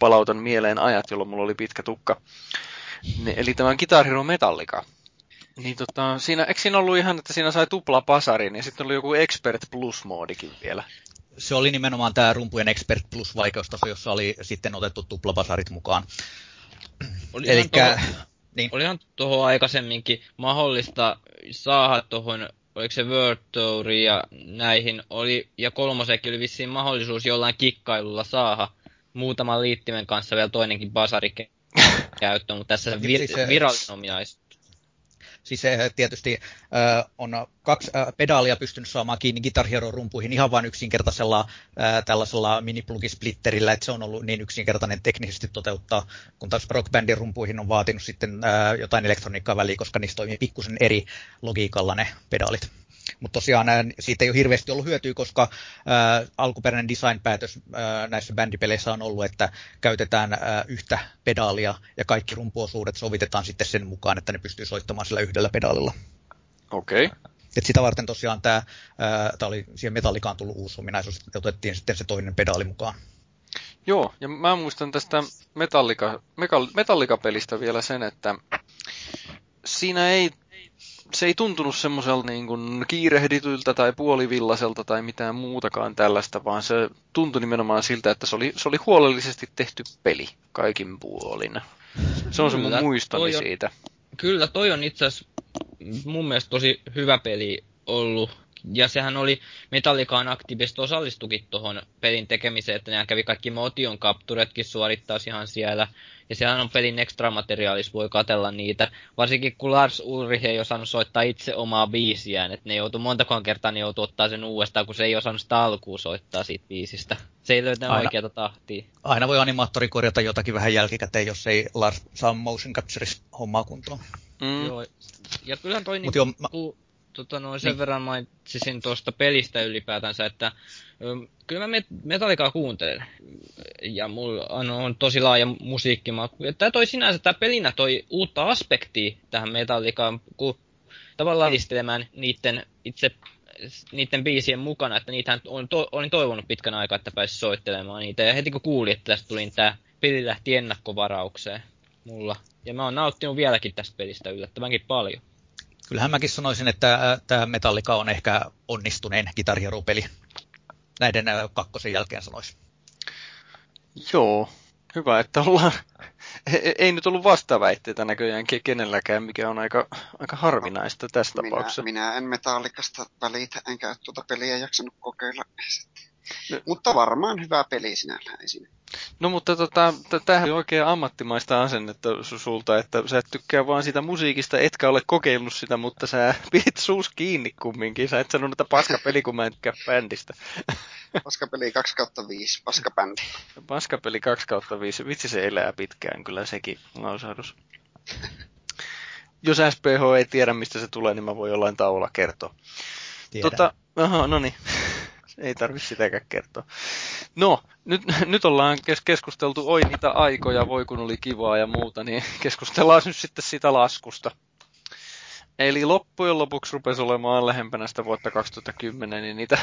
palautan mieleen ajat, jolloin mulla oli pitkä tukka. Ne, eli tämä Guitar Hero Metallica. Niin tota, siinä, eikö siinä ollut ihan, että siinä sai tupla pasarin ja sitten oli joku Expert Plus-moodikin vielä? Se oli nimenomaan tämä rumpujen Expert Plus vaikeustaso, jossa oli sitten otettu tuplapasarit mukaan. Oli Elikkä, niin. Olihan tuohon aikaisemminkin mahdollista saada tuohon, oliko se World Tour ja näihin, oli, ja kolmosekin oli vissiin mahdollisuus jollain kikkailulla saada muutaman liittimen kanssa vielä toinenkin basari [laughs] käyttöön, mutta tässä vir- siis virallinen ominaisuus. Siis se tietysti äh, on kaksi äh, pedaalia pystynyt saamaan kiinni Guitar Hero rumpuihin ihan vain yksinkertaisella äh, tällaisella miniplugisplitterillä, että se on ollut niin yksinkertainen teknisesti toteuttaa, kun taas Rock Bandin rumpuihin on vaatinut sitten äh, jotain elektroniikkaa väliin, koska niistä toimii pikkusen eri logiikalla ne pedaalit. Mutta tosiaan siitä ei ole hirveästi ollut hyötyä, koska ää, alkuperäinen design-päätös ää, näissä bändipeleissä on ollut, että käytetään ää, yhtä pedaalia ja kaikki rumpuosuudet sovitetaan sitten sen mukaan, että ne pystyy soittamaan sillä yhdellä pedaalilla. Okei. Okay. Et sitä varten tosiaan tämä, tämä oli siihen metallikaan tullut uusi ominaisuus, että otettiin sitten se toinen pedaali mukaan. Joo, ja mä muistan tästä Metallica, Metallica-pelistä vielä sen, että siinä ei se ei tuntunut semmoiselta niin kuin kiirehdityltä tai puolivillaiselta tai mitään muutakaan tällaista, vaan se tuntui nimenomaan siltä, että se oli, se oli huolellisesti tehty peli kaikin puolin. Se on kyllä, se mun muistoni on, siitä. Kyllä, toi on itse asiassa mun mielestä tosi hyvä peli ollut ja sehän oli Metallicaan aktiivisesti osallistukin tuohon pelin tekemiseen, että nehän kävi kaikki motion capturetkin suorittaa ihan siellä. Ja sehän on pelin extra materiaalis, voi katella niitä. Varsinkin kun Lars Ulrich ei osannut soittaa itse omaa biisiään, että ne joutui monta kertaa ne joutui ottaa sen uudestaan, kun se ei osannut sitä alkuun soittaa siitä biisistä. Se ei löytä oikeata tahtia. Aina voi animaattori korjata jotakin vähän jälkikäteen, jos ei Lars saa motion capturista hommaa kuntoon. Mm. Joo. Ja kyllähän toi Mut niin, jo, mä tota, noin sen niin. verran mainitsisin tuosta pelistä ylipäätänsä, että kyllä mä Metallicaa kuuntelen. Ja mulla on, on tosi laaja musiikkimaku. Tämä toi sinänsä, tämä pelinä toi uutta aspektia tähän Metallicaan, kun tavallaan edistelemään niiden itse niiden biisien mukana, että niitä on to, olin toivonut pitkän aikaa, että pääsi soittelemaan niitä. Ja heti kun kuulin, että tästä tuli, tämä peli lähti ennakkovaraukseen mulla. Ja mä oon nauttinut vieläkin tästä pelistä yllättävänkin paljon. Kyllähän mäkin sanoisin, että tämä Metallica on ehkä onnistuneen kitarhierupeli. Näiden kakkosen jälkeen sanoisin. Joo, hyvä, että ollaan... [laughs] Ei nyt ollut vastaväitteitä näköjään kenelläkään, mikä on aika, aika harvinaista tässä minä, tapauksessa. Minä en metallikasta välitä, enkä tuota peliä jaksanut kokeilla. No. Mutta varmaan hyvä peli sinällään esine. No mutta tota, tämähän on oikein ammattimaista asennetta sulta, että sä et tykkää vaan sitä musiikista, etkä ole kokeillut sitä, mutta sä [laughs] pidit suus kiinni kumminkin. Sä et sanonut, että paskapeli, kun mä en tykkää bändistä. [laughs] Paskapeli 2 kautta 5, paskabändi. Paskapeli 2 kautta 5, vitsi se elää pitkään kyllä sekin lausahdus. [laughs] Jos SPH ei tiedä, mistä se tulee, niin mä voin jollain taululla kertoa. Tiedän. Tota, aha, no niin ei tarvitse sitäkään kertoa. No, nyt, nyt ollaan keskusteltu, oi niitä aikoja, voi kun oli kivaa ja muuta, niin keskustellaan nyt sitten sitä laskusta. Eli loppujen lopuksi rupesi olemaan lähempänä sitä vuotta 2010, niin niitä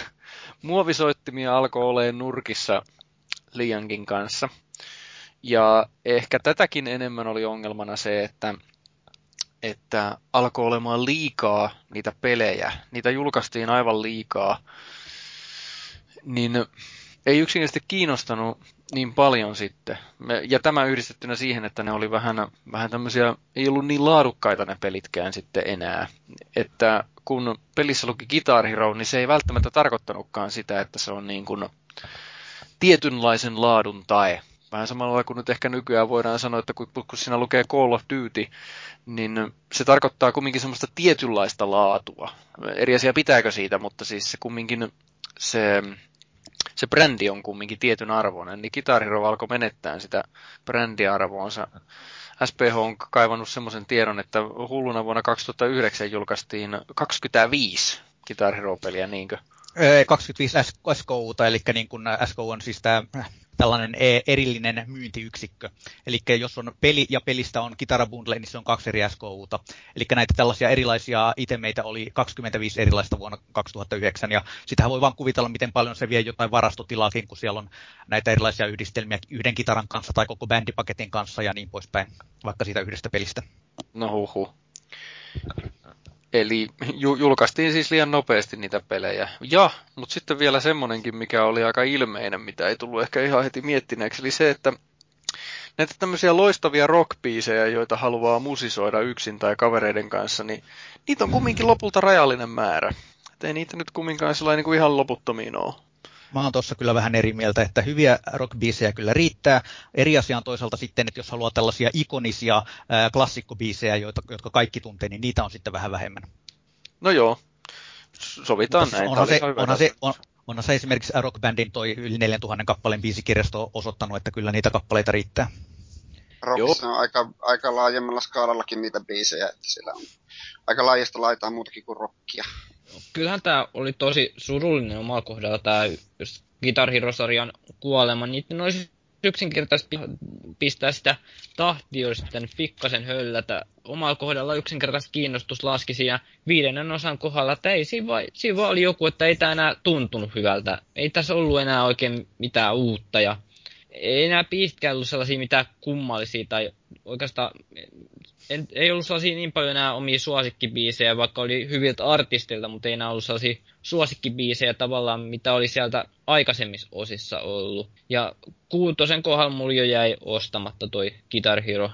muovisoittimia alkoi olemaan nurkissa liiankin kanssa. Ja ehkä tätäkin enemmän oli ongelmana se, että, että alkoi olemaan liikaa niitä pelejä. Niitä julkaistiin aivan liikaa niin ei yksinkertaisesti kiinnostanut niin paljon sitten. Ja tämä yhdistettynä siihen, että ne oli vähän, vähän tämmöisiä, ei ollut niin laadukkaita ne pelitkään sitten enää. Että kun pelissä luki Guitar Hero, niin se ei välttämättä tarkoittanutkaan sitä, että se on niin kuin tietynlaisen laadun tae. Vähän samalla kuin nyt ehkä nykyään voidaan sanoa, että kun, kun siinä lukee Call of Duty, niin se tarkoittaa kumminkin semmoista tietynlaista laatua. Eri asia pitääkö siitä, mutta siis se kumminkin se se brändi on kumminkin tietyn arvoinen, niin Guitar Hero alkoi menettää sitä brändiarvoonsa. SPH on kaivannut semmoisen tiedon, että hulluna vuonna 2009 julkaistiin 25 Guitar Hero-peliä, niinkö? 25 SKUta, eli niin kuin SKU on siis tämä tällainen e- erillinen myyntiyksikkö. Eli jos on peli ja pelistä on kitarabundle, niin se on kaksi eri SKUta. Eli näitä tällaisia erilaisia itemeitä oli 25 erilaista vuonna 2009, ja sitähän voi vaan kuvitella, miten paljon se vie jotain varastotilaakin, kun siellä on näitä erilaisia yhdistelmiä yhden kitaran kanssa tai koko bändipaketin kanssa ja niin poispäin, vaikka siitä yhdestä pelistä. No huhu. Eli ju- julkaistiin siis liian nopeasti niitä pelejä. Ja, mutta sitten vielä semmonenkin, mikä oli aika ilmeinen, mitä ei tullut ehkä ihan heti miettineeksi, eli se, että näitä tämmöisiä loistavia rockbiisejä, joita haluaa musisoida yksin tai kavereiden kanssa, niin niitä on kumminkin lopulta rajallinen määrä. Et ei niitä nyt kumminkaan niin kuin ihan loputtomiin ole. Mä oon tuossa kyllä vähän eri mieltä, että hyviä rockbiisejä kyllä riittää. Eri asia on toisaalta sitten, että jos haluaa tällaisia ikonisia ää, klassikkobiisejä, joita, jotka kaikki tuntee, niin niitä on sitten vähän vähemmän. No joo, sovitaan Mutta näin. Onhan se, onhan, se, on, onhan se esimerkiksi rockbandin toi yli 4000 kappaleen biisikirjasto osoittanut, että kyllä niitä kappaleita riittää. Rockissa on aika, aika laajemmalla skaalallakin niitä biisejä, että siellä on aika laajasta laitaa muutakin kuin rockia kyllähän tämä oli tosi surullinen omalla kohdalla tämä Guitar Hero-sarjan kuolema. Niiden olisi yksinkertaisesti pistää sitä tahtia sitten fikkasen höllätä. Omalla kohdalla yksinkertaisesti kiinnostus laskisi ja viidennen osan kohdalla, että ei, siinä vaan, siinä vaan oli joku, että ei tämä enää tuntunut hyvältä. Ei tässä ollut enää oikein mitään uutta ja ei enää pitkään ollut sellaisia mitään kummallisia tai oikeastaan en, ei ollut sellaisia niin paljon enää omia suosikkibiisejä, vaikka oli hyviltä artistilta, mutta ei enää ollut sellaisia suosikkibiisejä tavallaan, mitä oli sieltä aikaisemmissa osissa ollut. Ja kuutosen kohdalla mulla jo jäi ostamatta toi Guitar Hero.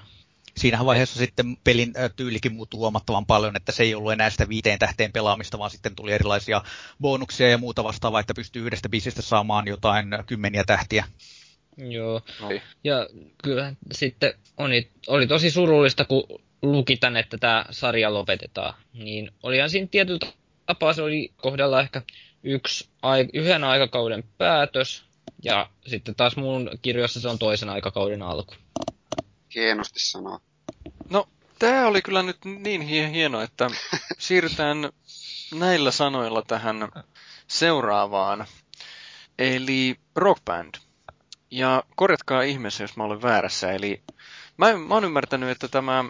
Siinä vaiheessa sitten pelin tyylikin muuttui huomattavan paljon, että se ei ollut enää sitä viiteen tähteen pelaamista, vaan sitten tuli erilaisia bonuksia ja muuta vastaavaa, että pystyy yhdestä biisistä saamaan jotain kymmeniä tähtiä. Joo. Oi. Ja kyllä sitten oli, oli tosi surullista, kun luki tänne, että tämä sarja lopetetaan. Niin olihan siinä tietyllä tapaa se oli kohdalla ehkä yksi, yhden aikakauden päätös, ja sitten taas mun kirjoissa se on toisen aikakauden alku. Hienosti sanoa. No, tämä oli kyllä nyt niin hieno, että [laughs] siirrytään näillä sanoilla tähän seuraavaan. Eli Rock Band. Ja korjatkaa ihmeessä, jos mä olen väärässä. Eli mä, mä oon ymmärtänyt, että tämä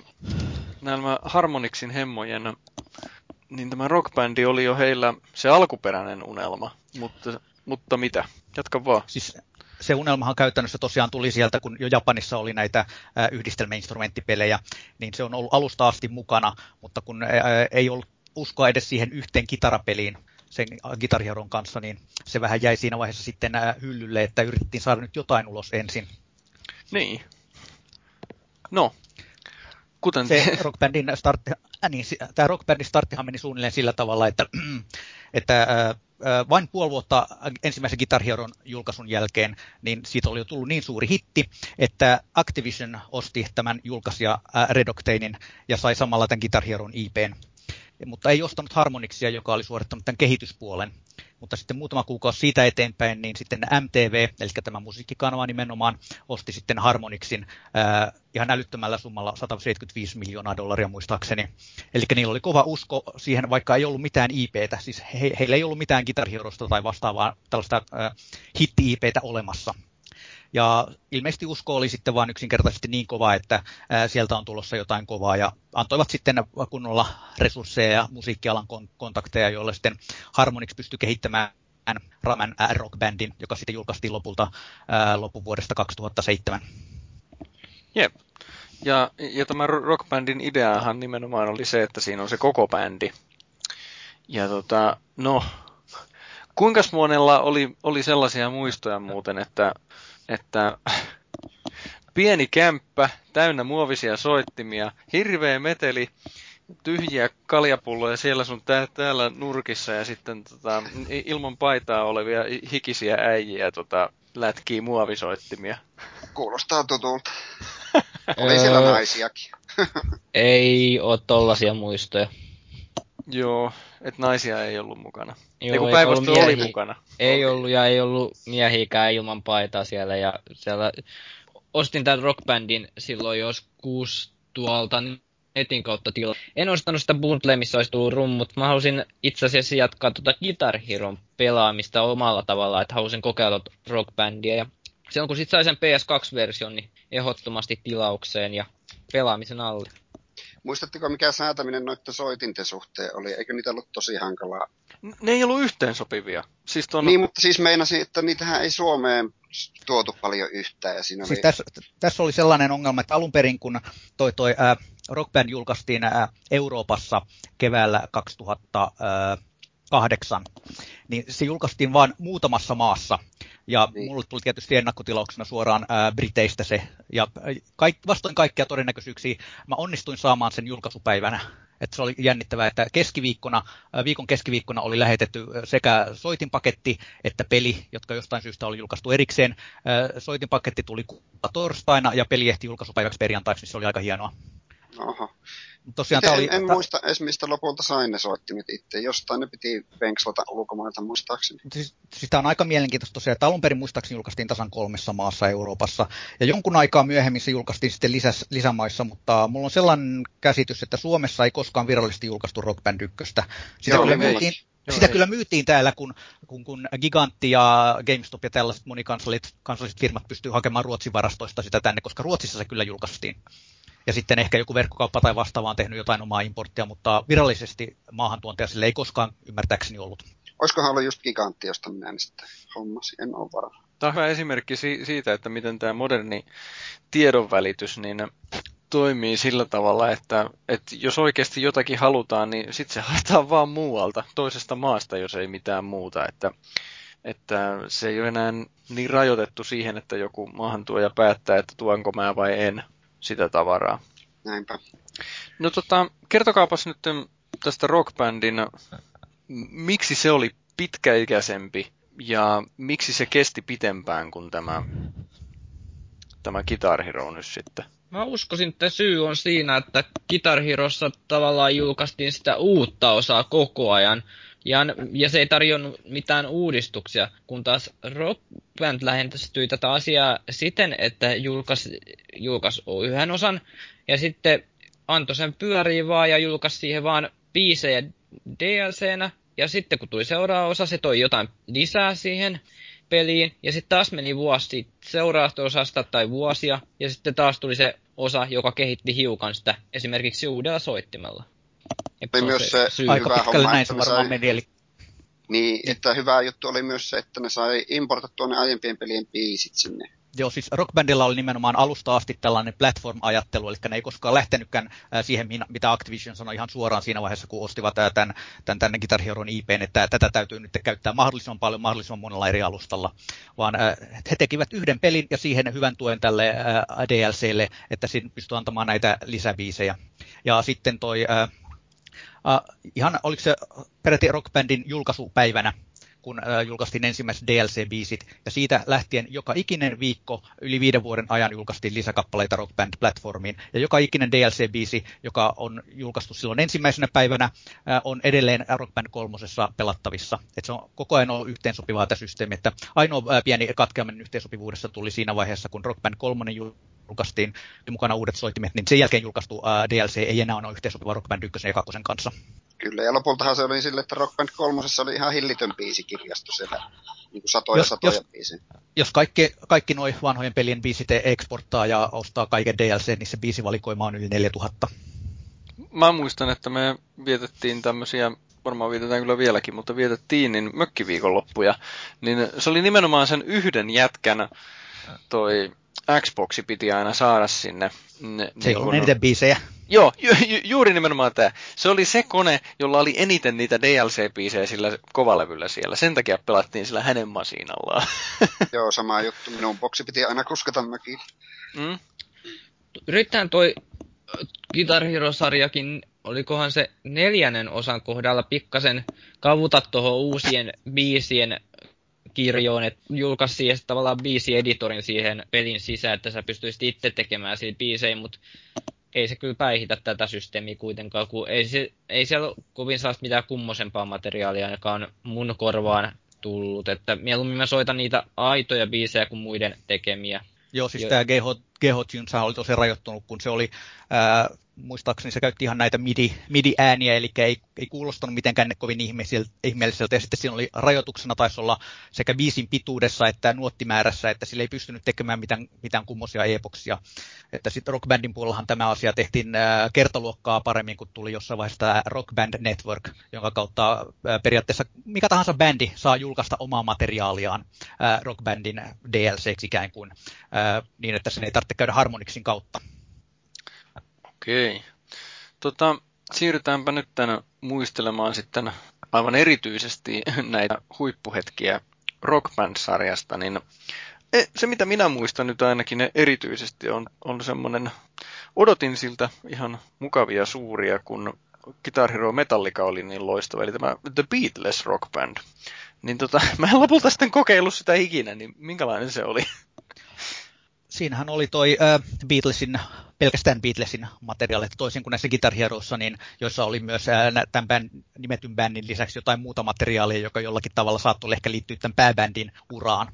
nämä Harmonixin hemmojen niin tämä rockbändi oli jo heillä se alkuperäinen unelma, mutta, mutta mitä? Jatka vaan. Siis se unelmahan käytännössä tosiaan tuli sieltä, kun jo Japanissa oli näitä yhdistelmäinstrumenttipelejä, niin se on ollut alusta asti mukana, mutta kun ei ollut uskoa edes siihen yhteen kitarapeliin sen Guitar kanssa, niin se vähän jäi siinä vaiheessa sitten hyllylle, että yritettiin saada nyt jotain ulos ensin. Niin. No, kuten... Se [laughs] rockbandin startti, äh, niin, tämä rockbandin starttihan meni suunnilleen sillä tavalla, että, [clears throat] että äh, vain puoli vuotta ensimmäisen Guitar Heron julkaisun jälkeen, niin siitä oli jo tullut niin suuri hitti, että Activision osti tämän julkaisija Red Octanein ja sai samalla tämän Guitar Heron IPn mutta ei ostanut Harmonixia, joka oli suorittanut tämän kehityspuolen. Mutta sitten muutama kuukausi siitä eteenpäin, niin sitten MTV, eli tämä musiikkikanava nimenomaan, osti sitten Harmonixin ää, ihan älyttömällä summalla 175 miljoonaa dollaria muistaakseni. Eli niillä oli kova usko siihen, vaikka ei ollut mitään IPtä, siis he, heillä ei ollut mitään Guitar tai vastaavaa tällaista ää, hitti-IPtä olemassa. Ja ilmeisesti usko oli sitten vain yksinkertaisesti niin kova, että sieltä on tulossa jotain kovaa ja antoivat sitten kunnolla resursseja ja musiikkialan kontakteja, joille sitten Harmonix pystyi kehittämään Ramen rockbandin, joka sitten julkaistiin lopulta loppuvuodesta 2007. Jep. Ja, ja tämä rockbandin ideahan nimenomaan oli se, että siinä on se koko bändi. Ja tota, no, kuinka monella oli, oli sellaisia muistoja muuten, että että [laughs] pieni kämppä, täynnä muovisia soittimia, hirveä meteli, tyhjiä kaljapulloja siellä sun tää, täällä nurkissa ja sitten tota, ilman paitaa olevia hikisiä äijiä tota, lätkii muovisoittimia. Kuulostaa tutulta. [laughs] Oli siellä naisiakin. [laughs] ei oo tollasia muistoja. Joo, että naisia ei ollut mukana. Joo, kun päinvastoin oli mukana. Ei ollut ja ei ollut miehiäkään ilman paitaa siellä. Ja siellä ostin tämän rockbandin silloin joskus tuolta netin kautta tila. En ostanut sitä bundlea, missä olisi tullut rummut. Mä halusin itse asiassa jatkaa tuota Guitar Hero pelaamista omalla tavalla, että halusin kokeilla rockbandia. Ja silloin kun sit sai sen PS2-version, niin ehdottomasti tilaukseen ja pelaamisen alle. Muistatteko, mikä säätäminen noiden soitinten suhteen oli? Eikö niitä ollut tosi hankalaa? Ne ei ollut yhteensopivia. Siis ton... Niin, mutta siis meinasin, että niitähän ei Suomeen tuotu paljon yhtään. Ja siinä siis oli... tässä, tässä oli sellainen ongelma, että alun perin kun toi, toi äh, Rock Band julkaistiin äh, Euroopassa keväällä 2008, niin se julkaistiin vain muutamassa maassa. Ja niin. mulle tuli tietysti ennakkotilauksena suoraan ää, Briteistä se. Ja kaik, vastoin kaikkia todennäköisyyksiä mä onnistuin saamaan sen julkaisupäivänä. Että se oli jännittävää, että keskiviikkona, viikon keskiviikkona oli lähetetty sekä soitinpaketti että peli, jotka jostain syystä oli julkaistu erikseen. Soitinpaketti tuli torstaina ja peli ehti julkaisupäiväksi perjantaiksi, niin se oli aika hienoa. Oho. Tosiaan, en, oli, en ta... muista edes, mistä lopulta sain ne soittimet itse. Jostain ne piti penkslata ulkomailta muistaakseni. Siis, siis tämä on aika mielenkiintoista tosiaan, että alun perin muistaakseni julkaistiin tasan kolmessa maassa Euroopassa. Ja jonkun aikaa myöhemmin se julkaistiin sitten lisäs, lisämaissa, mutta mulla on sellainen käsitys, että Suomessa ei koskaan virallisesti julkaistu Rock Band 1. Sitä, Joo, kyllä, myytiin, Joo, sitä kyllä myytiin täällä, kun, kun, kun Gigantti ja GameStop ja tällaiset monikansalliset kansalliset firmat pystyy hakemaan Ruotsin varastoista sitä tänne, koska Ruotsissa se kyllä julkaistiin ja sitten ehkä joku verkkokauppa tai vastaava on tehnyt jotain omaa importtia, mutta virallisesti maahantuontia sille ei koskaan ymmärtääkseni ollut. Olisikohan ollut just gigantti, josta minä en sitten hommasi, en ole varma. Tämä on hyvä esimerkki siitä, että miten tämä moderni tiedonvälitys niin toimii sillä tavalla, että, että jos oikeasti jotakin halutaan, niin sitten se haetaan vaan muualta, toisesta maasta, jos ei mitään muuta. Että, että se ei ole enää niin rajoitettu siihen, että joku maahantuoja päättää, että tuonko mä vai en, sitä tavaraa. Näinpä. No tota, kertokaapas nyt tästä rockbandin, miksi se oli pitkäikäisempi ja miksi se kesti pitempään kuin tämä, tämä Guitar Hero nyt sitten? Mä uskoisin, että syy on siinä, että Guitar Herossa tavallaan julkaistiin sitä uutta osaa koko ajan. Ja, ja se ei tarjonnut mitään uudistuksia, kun taas Rock Band lähentyi tätä asiaa siten, että julkaisi julkaisi yhden osan ja sitten antoi sen pyöriä vaan ja julkaisi siihen vaan biisejä DLCnä. Ja sitten kun tuli seuraava osa, se toi jotain lisää siihen peliin. Ja sitten taas meni vuosi seuraavasta osasta tai vuosia. Ja sitten taas tuli se osa, joka kehitti hiukan sitä esimerkiksi uudella soittimella. Oli myös se, syy? Aika hyvä homma, näin että se varmaan sai- meni, eli Niin, että hyvä juttu oli myös se, että ne sai importattua ne aiempien pelien biisit sinne. Joo, siis Rockbandilla oli nimenomaan alusta asti tällainen platform-ajattelu, eli ne ei koskaan lähtenytkään äh, siihen, mitä Activision sanoi ihan suoraan siinä vaiheessa, kun ostivat tämän, tämän tänne Guitar Heroin IPn, että tätä täytyy nyt käyttää mahdollisimman paljon, mahdollisimman monella eri alustalla, vaan he tekivät yhden pelin ja siihen hyvän tuen tälle DLClle, että siinä pystyy antamaan näitä lisäbiisejä. Ja sitten toi, ihan oliko se peräti Rockbandin julkaisupäivänä, kun julkaistiin ensimmäiset DLC-biisit, ja siitä lähtien joka ikinen viikko yli viiden vuoden ajan julkaistiin lisäkappaleita Rock Band-platformiin, ja joka ikinen DLC-biisi, joka on julkaistu silloin ensimmäisenä päivänä, on edelleen Rock Band kolmosessa pelattavissa. Et se on koko ajan ollut yhteensopivaa tämä systeemi, että ainoa pieni katkeaminen yhteensopivuudessa tuli siinä vaiheessa, kun Rock Band kolmonen julkaistiin ja mukana uudet soittimet, niin sen jälkeen julkaistu DLC ei enää ole yhteensopiva Rock Band 1 ja 2 kanssa. Kyllä, ja lopultahan se oli sille, että Rock Band 3 oli ihan hillitön biisikirjasto siellä. Niin kuin satoja Jos- satoja jos- biisejä. jos kaikki, kaikki noin vanhojen pelien biisit eksporttaa ja ostaa kaiken DLC, niin se biisivalikoima on yli 4000. Mä muistan, että me vietettiin tämmöisiä, varmaan vietetään kyllä vieläkin, mutta vietettiin niin mökkiviikonloppuja. Niin se oli nimenomaan sen yhden jätkän toi Xboxi piti aina saada sinne. Ne, Se ei niin kun- eniten biisejä. Joo, ju, ju, juuri nimenomaan tämä. Se oli se kone, jolla oli eniten niitä DLC-biisejä sillä kovalevyllä siellä. Sen takia pelattiin sillä hänen masiinallaan. [laughs] Joo, sama juttu. Minun boksi piti aina kuskata mökiin. Mm? Yritetään toi äh, Guitar Hero-sarjakin, olikohan se neljännen osan kohdalla pikkasen kavuta tuohon uusien biisien kirjoon, että julkaisi siihen tavallaan biisieditorin siihen pelin sisään, että sä pystyisit itse tekemään siitä biisejä, mutta ei se kyllä päihitä tätä systeemiä kuitenkaan, kun ei, se, ei siellä ole kovin sellaista mitään kummosempaa materiaalia, joka on mun korvaan tullut, että mieluummin mä soitan niitä aitoja biisejä kuin muiden tekemiä. Joo, siis Joo. tämä GH, GH Tunes oli tosi rajoittunut, kun se oli, ää, muistaakseni se käytti ihan näitä MIDI, MIDI-ääniä, eli ei, ei kuulostanut mitenkään kovin ihmeelliseltä. Ja sitten siinä oli rajoituksena taisi olla sekä biisin pituudessa että nuottimäärässä, että sillä ei pystynyt tekemään mitään, mitään kummosia epoksia. Että sitten Rock Bandin puolellahan tämä asia tehtiin ää, kertaluokkaa paremmin, kun tuli jossain vaiheessa tämä Rock Band Network, jonka kautta ää, periaatteessa mikä tahansa bändi saa julkaista omaa materiaaliaan ää, Rock Bandin DLCksi ikään kuin, ää, niin että sen ei tarvitse käydä Harmonixin kautta. Okei. Tota, siirrytäänpä nyt tänne muistelemaan sitten aivan erityisesti [laughs] näitä huippuhetkiä Rock Band-sarjasta, niin e, se mitä minä muistan nyt ainakin erityisesti on, on semmoinen, odotin siltä ihan mukavia suuria, kun Guitar Hero Metallica oli niin loistava, eli tämä The Beatles Rock Band. Niin tota, [laughs] mä en lopulta sitten kokeillut sitä ikinä, niin minkälainen se oli? [laughs] Siinähän oli toi äh, Beatlesin, pelkästään Beatlesin materiaali, toisin kuin näissä Guitar Heroissa, niin joissa oli myös tämän bänd, nimetyn bändin lisäksi jotain muuta materiaalia, joka jollakin tavalla saattoi ehkä liittyä tämän pääbändin uraan.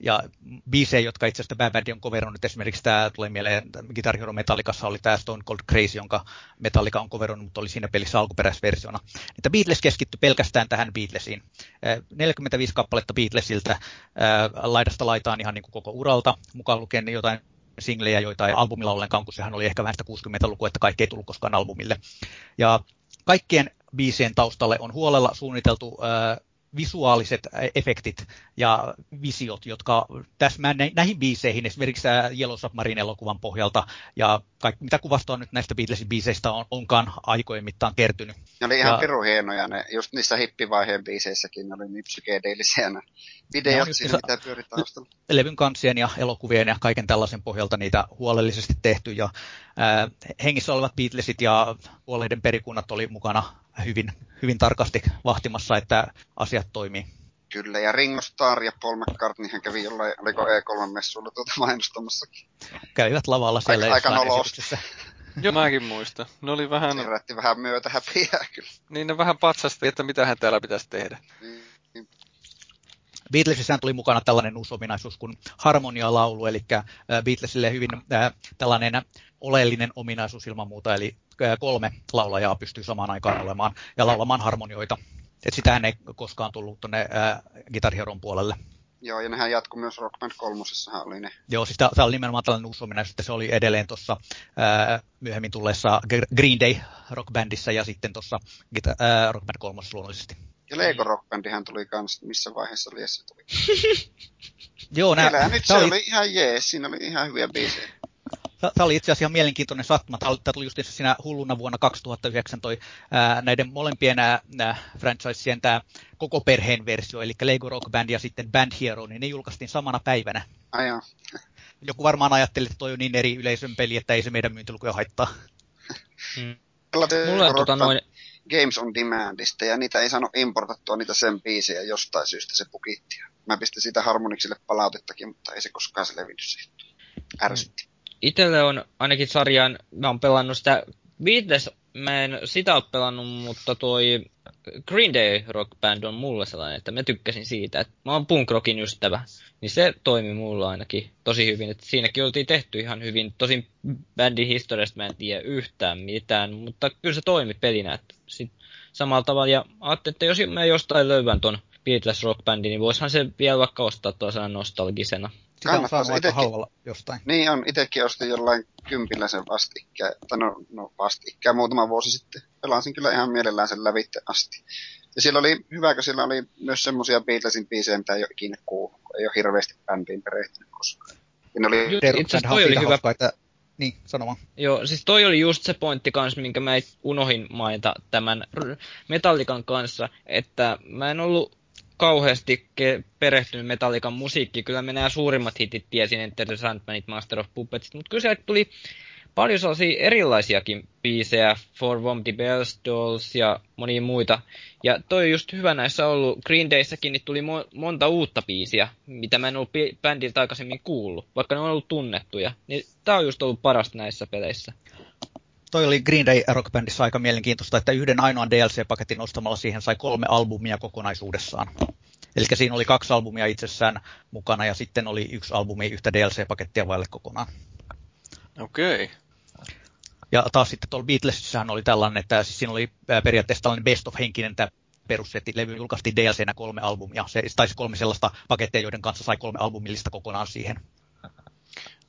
Ja biisejä, jotka itse asiassa pääbändi on coverannut, esimerkiksi tämä tulee mieleen, Guitar Hero Metallicassa oli tämä Stone Cold Crazy, jonka Metallica on coverannut, mutta oli siinä pelissä alkuperäisversiona. Että Beatles keskittyi pelkästään tähän Beatlesiin. Äh, 45 kappaletta Beatlesiltä laidasta laitaan ihan niin kuin koko uralta, mukaan lukien jotain singlejä, joita ei albumilla ollenkaan, kun sehän oli ehkä vähän sitä 60-lukua, että kaikki ei tullut koskaan albumille. Ja kaikkien biisien taustalle on huolella suunniteltu visuaaliset efektit ja visiot, jotka täsmää näihin biiseihin, esimerkiksi Yellow Submarine-elokuvan pohjalta, ja kaikki, mitä kuvastoa nyt näistä Beatlesin biiseistä on, onkaan aikojen mittaan kertynyt. Ne oli ihan Ja- piru hienoja, ne, just niissä hippivaiheen biiseissäkin ne oli niin psykedeellisiä ne Ne videot just siinä, se- mitä pyöri taustalla. levyn kansien ja elokuvien ja kaiken tällaisen pohjalta niitä huolellisesti tehty ja ää, hengissä olevat Beatlesit ja puoleiden perikunnat oli mukana hyvin, hyvin tarkasti vahtimassa, että asiat toimii. Kyllä, ja Ringo Starr ja Paul McCartney hän kävi jollain, oliko E3-messuilla tuota [laughs] mainostamassakin. Kävivät lavalla siellä Aika- aika. [laughs] Joo, mäkin muistan. Ne oli vähän, Se herätti vähän myötä häpiää [laughs] kyllä. niin ne vähän patsasti, että mitä hän täällä pitäisi tehdä. Niin, niin. Beatlesissään tuli mukana tällainen uusi ominaisuus kuin harmonialaulu, eli äh, Beatlesille hyvin äh, tällainen oleellinen ominaisuus ilman muuta, eli äh, kolme laulajaa pystyy samaan aikaan olemaan ja laulamaan harmonioita. Et sitähän ei koskaan tullut tuonne Guitar Heron puolelle. Joo, ja nehän jatku myös Rock Band kolmosessahan oli ne. Joo, siis tämä oli nimenomaan tällainen uusi ominaisuus, että se oli edelleen tuossa myöhemmin tulleessa Green Day Rock Bandissa ja sitten tuossa Rock Band kolmosessa luonnollisesti. Ja Lego Rock Bandihan tuli kans, missä vaiheessa oli se tuli. [laughs] Joo, nää, nyt se oli... oli ihan jees, siinä oli ihan hyviä biisejä. Tämä oli itse asiassa ihan mielenkiintoinen sattuma. Tämä tuli just siinä hulluna vuonna 2009 toi, ää, näiden molempien ää, franchisien tämä koko perheen versio, eli Lego Rock Band ja sitten Band Hero, niin ne julkaistiin samana päivänä. Ai Joku varmaan ajatteli, että toi on niin eri yleisön peli, että ei se meidän myyntilukuja haittaa. Hmm. Mulla on tota noin... Games on Demandista, ja niitä ei saanut importattua niitä sen biisejä jostain syystä se pukitti. Mä pistin siitä Harmoniksille palautettakin, mutta ei se koskaan se levinnyt siihen. Ärsytti. Hmm itelle on ainakin sarjan, mä oon pelannut sitä, Beatles, mä en sitä ole pelannut, mutta toi Green Day Rock Band on mulle sellainen, että mä tykkäsin siitä, että mä oon punk rockin ystävä, niin se toimi mulla ainakin tosi hyvin, että siinäkin oltiin tehty ihan hyvin, tosin bändin historiasta mä en tiedä yhtään mitään, mutta kyllä se toimi pelinä, että sit samalla tavalla, ja ajattelin, että jos mä jostain löydän ton Beatles Rock Bandin, niin voisihan se vielä vaikka ostaa tuossa nostalgisena. Sitä on saanut aika halvalla jostain. Niin on, itsekin ostin jollain kympillä sen vastikkää, tai no, no vastikkää muutama vuosi sitten. Pelasin kyllä ihan mielellään sen lävitte asti. Ja siellä oli, hyvä, kun siellä oli myös semmosia Beatlesin biisejä, mitä ei ole ikinä kuullut, ei ole hirveästi bändiin perehtynyt koskaan. Ja ne oli... Itse asiassa toi oli hyvä. Että... Niin, sanomaan. Joo, siis toi oli just se pointti kanssa, minkä mä unohin mainita tämän Metallikan kanssa, että mä en ollut kauheasti perehtynyt Metallican musiikkiin. Kyllä me nämä suurimmat hitit tiesin, Enter the Sandmanit, Master of Puppets, mutta kyllä tuli paljon sellaisia erilaisiakin biisejä, For the Bells Dolls ja monia muita. Ja toi on just hyvä näissä ollut. Green Dayssäkin niin tuli mo- monta uutta biisiä, mitä mä en ollut bändiltä aikaisemmin kuullut, vaikka ne on ollut tunnettuja. Niin tää on just ollut parasta näissä peleissä toi oli Green Day Rock Bandissa aika mielenkiintoista, että yhden ainoan DLC-paketin ostamalla siihen sai kolme albumia kokonaisuudessaan. Eli siinä oli kaksi albumia itsessään mukana ja sitten oli yksi albumi yhtä DLC-pakettia vaille kokonaan. Okei. Okay. Ja taas sitten tuolla Beatlesissahan oli tällainen, että siis siinä oli periaatteessa tällainen best of henkinen tämä perussetti. Levy julkaistiin DLCnä kolme albumia. Se taisi kolme sellaista pakettia, joiden kanssa sai kolme albumillista kokonaan siihen.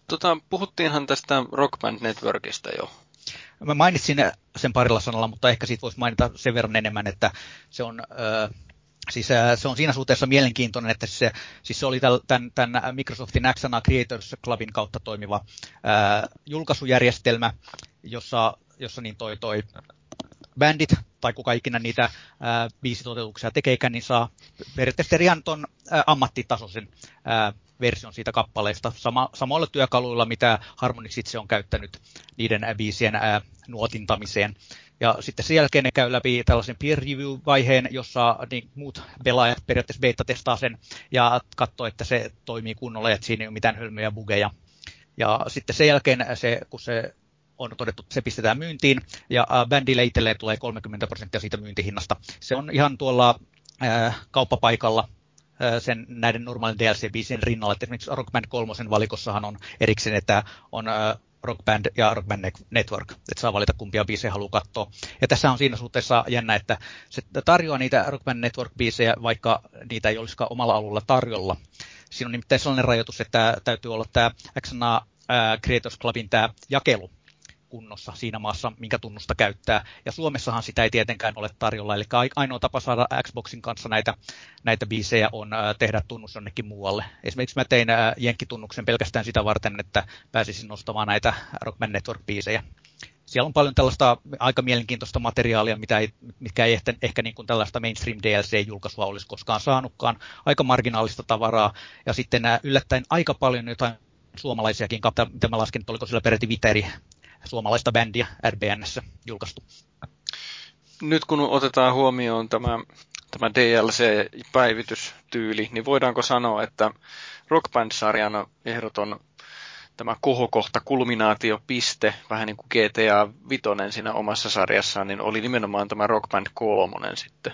Tota, puhuttiinhan tästä Rock Band Networkista jo Mä mainitsin sen parilla sanalla, mutta ehkä siitä voisi mainita sen verran enemmän, että se on, äh, siis, se on siinä suhteessa mielenkiintoinen, että se, siis se oli tämän, tämän Microsoftin XNA Creators Clubin kautta toimiva äh, julkaisujärjestelmä, jossa, jossa niin toi, toi bändit tai kuka ikinä niitä ää, biisitoteutuksia tekeekään, niin saa periaatteessa ihan ton ää, ammattitasoisen ää, version siitä kappaleesta sama, samoilla työkaluilla, mitä Harmonix itse on käyttänyt niiden biisien ää, nuotintamiseen. Ja sitten sen jälkeen ne käy läpi tällaisen peer review-vaiheen, jossa niin muut pelaajat periaatteessa beta-testaa sen ja katsoo, että se toimii kunnolla että siinä ei ole mitään hölmöjä bugeja. Ja sitten sen jälkeen, se, kun se on todettu, että se pistetään myyntiin ja bändille itselleen tulee 30 prosenttia siitä myyntihinnasta. Se on ihan tuolla äh, kauppapaikalla sen näiden normaalin DLC-biisien rinnalla. Että esimerkiksi Rock Band 3 valikossahan on erikseen, että on Rock Band ja Rock Band Network, että saa valita kumpia biisejä haluaa katsoa. Ja tässä on siinä suhteessa jännä, että se tarjoaa niitä Rock Band Network-biisejä, vaikka niitä ei olisikaan omalla alueella tarjolla. Siinä on nimittäin sellainen rajoitus, että täytyy olla tämä XNA Creators Clubin tämä jakelu, kunnossa siinä maassa, minkä tunnusta käyttää. Ja Suomessahan sitä ei tietenkään ole tarjolla, eli ainoa tapa saada Xboxin kanssa näitä, näitä biisejä on tehdä tunnus jonnekin muualle. Esimerkiksi mä tein Jenkkitunnuksen pelkästään sitä varten, että pääsisin nostamaan näitä Rockman Network-biisejä. Siellä on paljon tällaista aika mielenkiintoista materiaalia, mitä ei, mikä ei ehkä, ehkä niin kuin tällaista mainstream DLC-julkaisua olisi koskaan saanutkaan. Aika marginaalista tavaraa ja sitten yllättäen aika paljon jotain suomalaisiakin, mitä mä lasken, että oliko sillä peräti viteri suomalaista bändiä RBNssä julkaistu. Nyt kun otetaan huomioon tämä, tämä DLC-päivitystyyli, niin voidaanko sanoa, että Rock Band-sarjan ehdoton tämä kohokohta, kulminaatiopiste, vähän niin kuin GTA Vitonen siinä omassa sarjassaan, niin oli nimenomaan tämä Rock Band 3 sitten.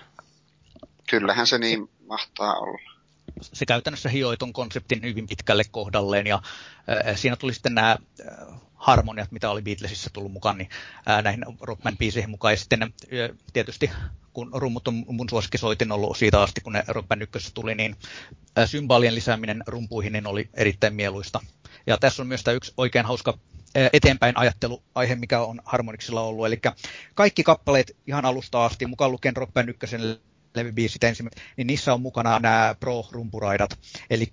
Kyllähän se niin mahtaa olla se käytännössä hioi tuon konseptin hyvin pitkälle kohdalleen ja siinä tuli sitten nämä harmoniat, mitä oli Beatlesissa tullut mukaan, niin näihin Rockman biiseihin mukaan. Ja sitten tietysti kun rummut on mun suosikkisoitin ollut siitä asti, kun ne Rock Band 1 tuli, niin symbalien lisääminen rumpuihin niin oli erittäin mieluista. Ja tässä on myös tämä yksi oikein hauska eteenpäin ajatteluaihe, mikä on Harmonixilla ollut. Eli kaikki kappaleet ihan alusta asti, mukaan lukien Rock Band 1 levybiisit ensimmäiset, niin niissä on mukana nämä pro-rumpuraidat. Eli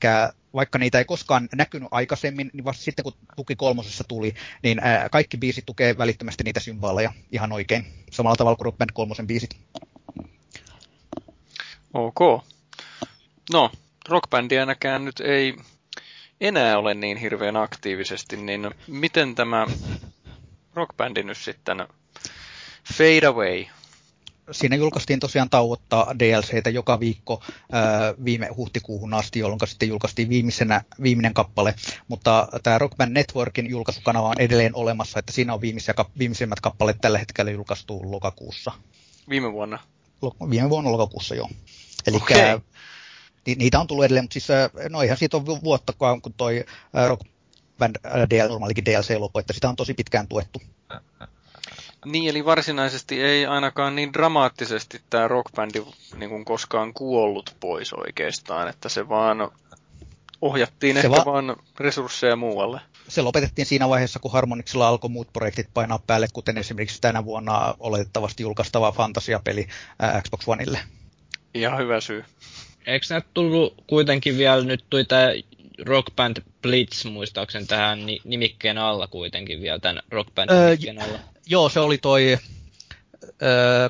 vaikka niitä ei koskaan näkynyt aikaisemmin, niin vasta sitten kun tuki kolmosessa tuli, niin kaikki biisit tukee välittömästi niitä symboleja ihan oikein. Samalla tavalla kuin Rock kolmosen biisit. Ok. No, rockbändiä näkään nyt ei enää ole niin hirveän aktiivisesti, niin miten tämä rockbändi nyt sitten Fade Away siinä julkaistiin tosiaan tauottaa DLCtä joka viikko ää, viime huhtikuuhun asti, jolloin sitten julkaistiin viimeisenä, viimeinen kappale. Mutta tämä Rock Band Networkin julkaisukanava on edelleen olemassa, että siinä on viimeisiä, viimeisimmät kappaleet tällä hetkellä julkaistu lokakuussa. Viime vuonna? Viime vuonna lokakuussa, joo. Eli okay. ni, niitä on tullut edelleen, mutta siis no ihan siitä on vuotta, kun toi Rock Band DL, normaalikin DLC lopu, että sitä on tosi pitkään tuettu. Niin, eli varsinaisesti ei ainakaan niin dramaattisesti tämä rockbändi niin kuin koskaan kuollut pois oikeastaan, että se vaan ohjattiin se ehkä va- vaan resursseja muualle. Se lopetettiin siinä vaiheessa, kun Harmonixilla alkoi muut projektit painaa päälle, kuten esimerkiksi tänä vuonna oletettavasti julkaistava fantasiapeli Xbox Oneille. Ihan hyvä syy. Eikö näitä tullut kuitenkin vielä, nyt tuli tämä Rock Band Blitz muistaakseni tähän nimikkeen alla kuitenkin vielä, tämän Rock Band nimikkeen öö, alla? Joo, se oli toi, öö,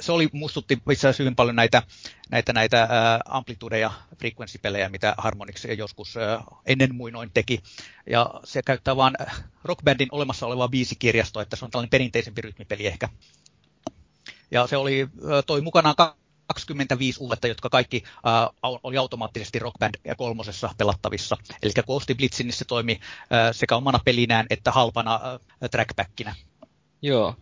se oli, muistutti itse asiassa hyvin paljon näitä, näitä, näitä äh, amplitude- ja frequency-pelejä, mitä Harmonix joskus äh, ennen muinoin teki. Ja se käyttää vain rockbandin olemassa olevaa biisikirjastoa, että se on tällainen perinteisempi rytmipeli ehkä. Ja se oli, toi mukanaan 25 uutta, jotka kaikki uh, oli automaattisesti Rock Band kolmosessa pelattavissa. Eli osti Blitzin, niin se toimi uh, sekä omana pelinään että halpana uh, trackbackinä. Joo.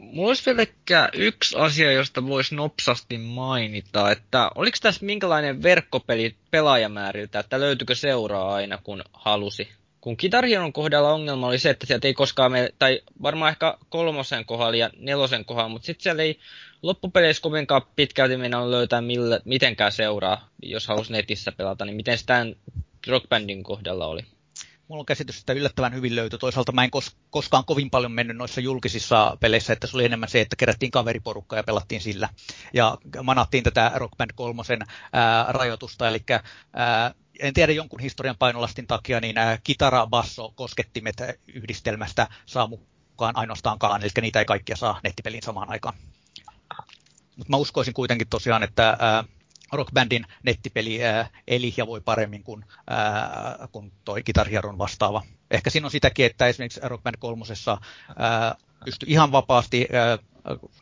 Mulla olisi vielä yksi asia, josta voisi nopsasti mainita, että oliko tässä minkälainen verkkopeli pelaajamääriltä, että löytyykö seuraa aina kun halusi? Kun Kitarhieron kohdalla ongelma oli se, että sieltä ei koskaan me, tai varmaan ehkä kolmosen kohdalla ja nelosen kohdalla, mutta sitten siellä ei loppupeleissä kovinkaan pitkälti mennä löytää millä, mitenkään seuraa, jos halusi netissä pelata, niin miten sitä Rockbandin kohdalla oli? Mulla on käsitys, että yllättävän hyvin löytyi. Toisaalta mä en kos- koskaan kovin paljon mennyt noissa julkisissa peleissä, että se oli enemmän se, että kerättiin kaveriporukkaa ja pelattiin sillä. Ja manattiin tätä Rock Band 3 rajoitusta, eli ää, en tiedä jonkun historian painolastin takia, niin ää, kitara, basso, koskettimet yhdistelmästä saa mukaan ainoastaan kaan, eli niitä ei kaikkia saa nettipeliin samaan aikaan. Mutta mä uskoisin kuitenkin tosiaan, että ää, rockbandin nettipeli ää, eli ja voi paremmin kuin, ää, kuin toi Guitar vastaava. Ehkä siinä on sitäkin, että esimerkiksi Rock Band 3 pystyy ihan vapaasti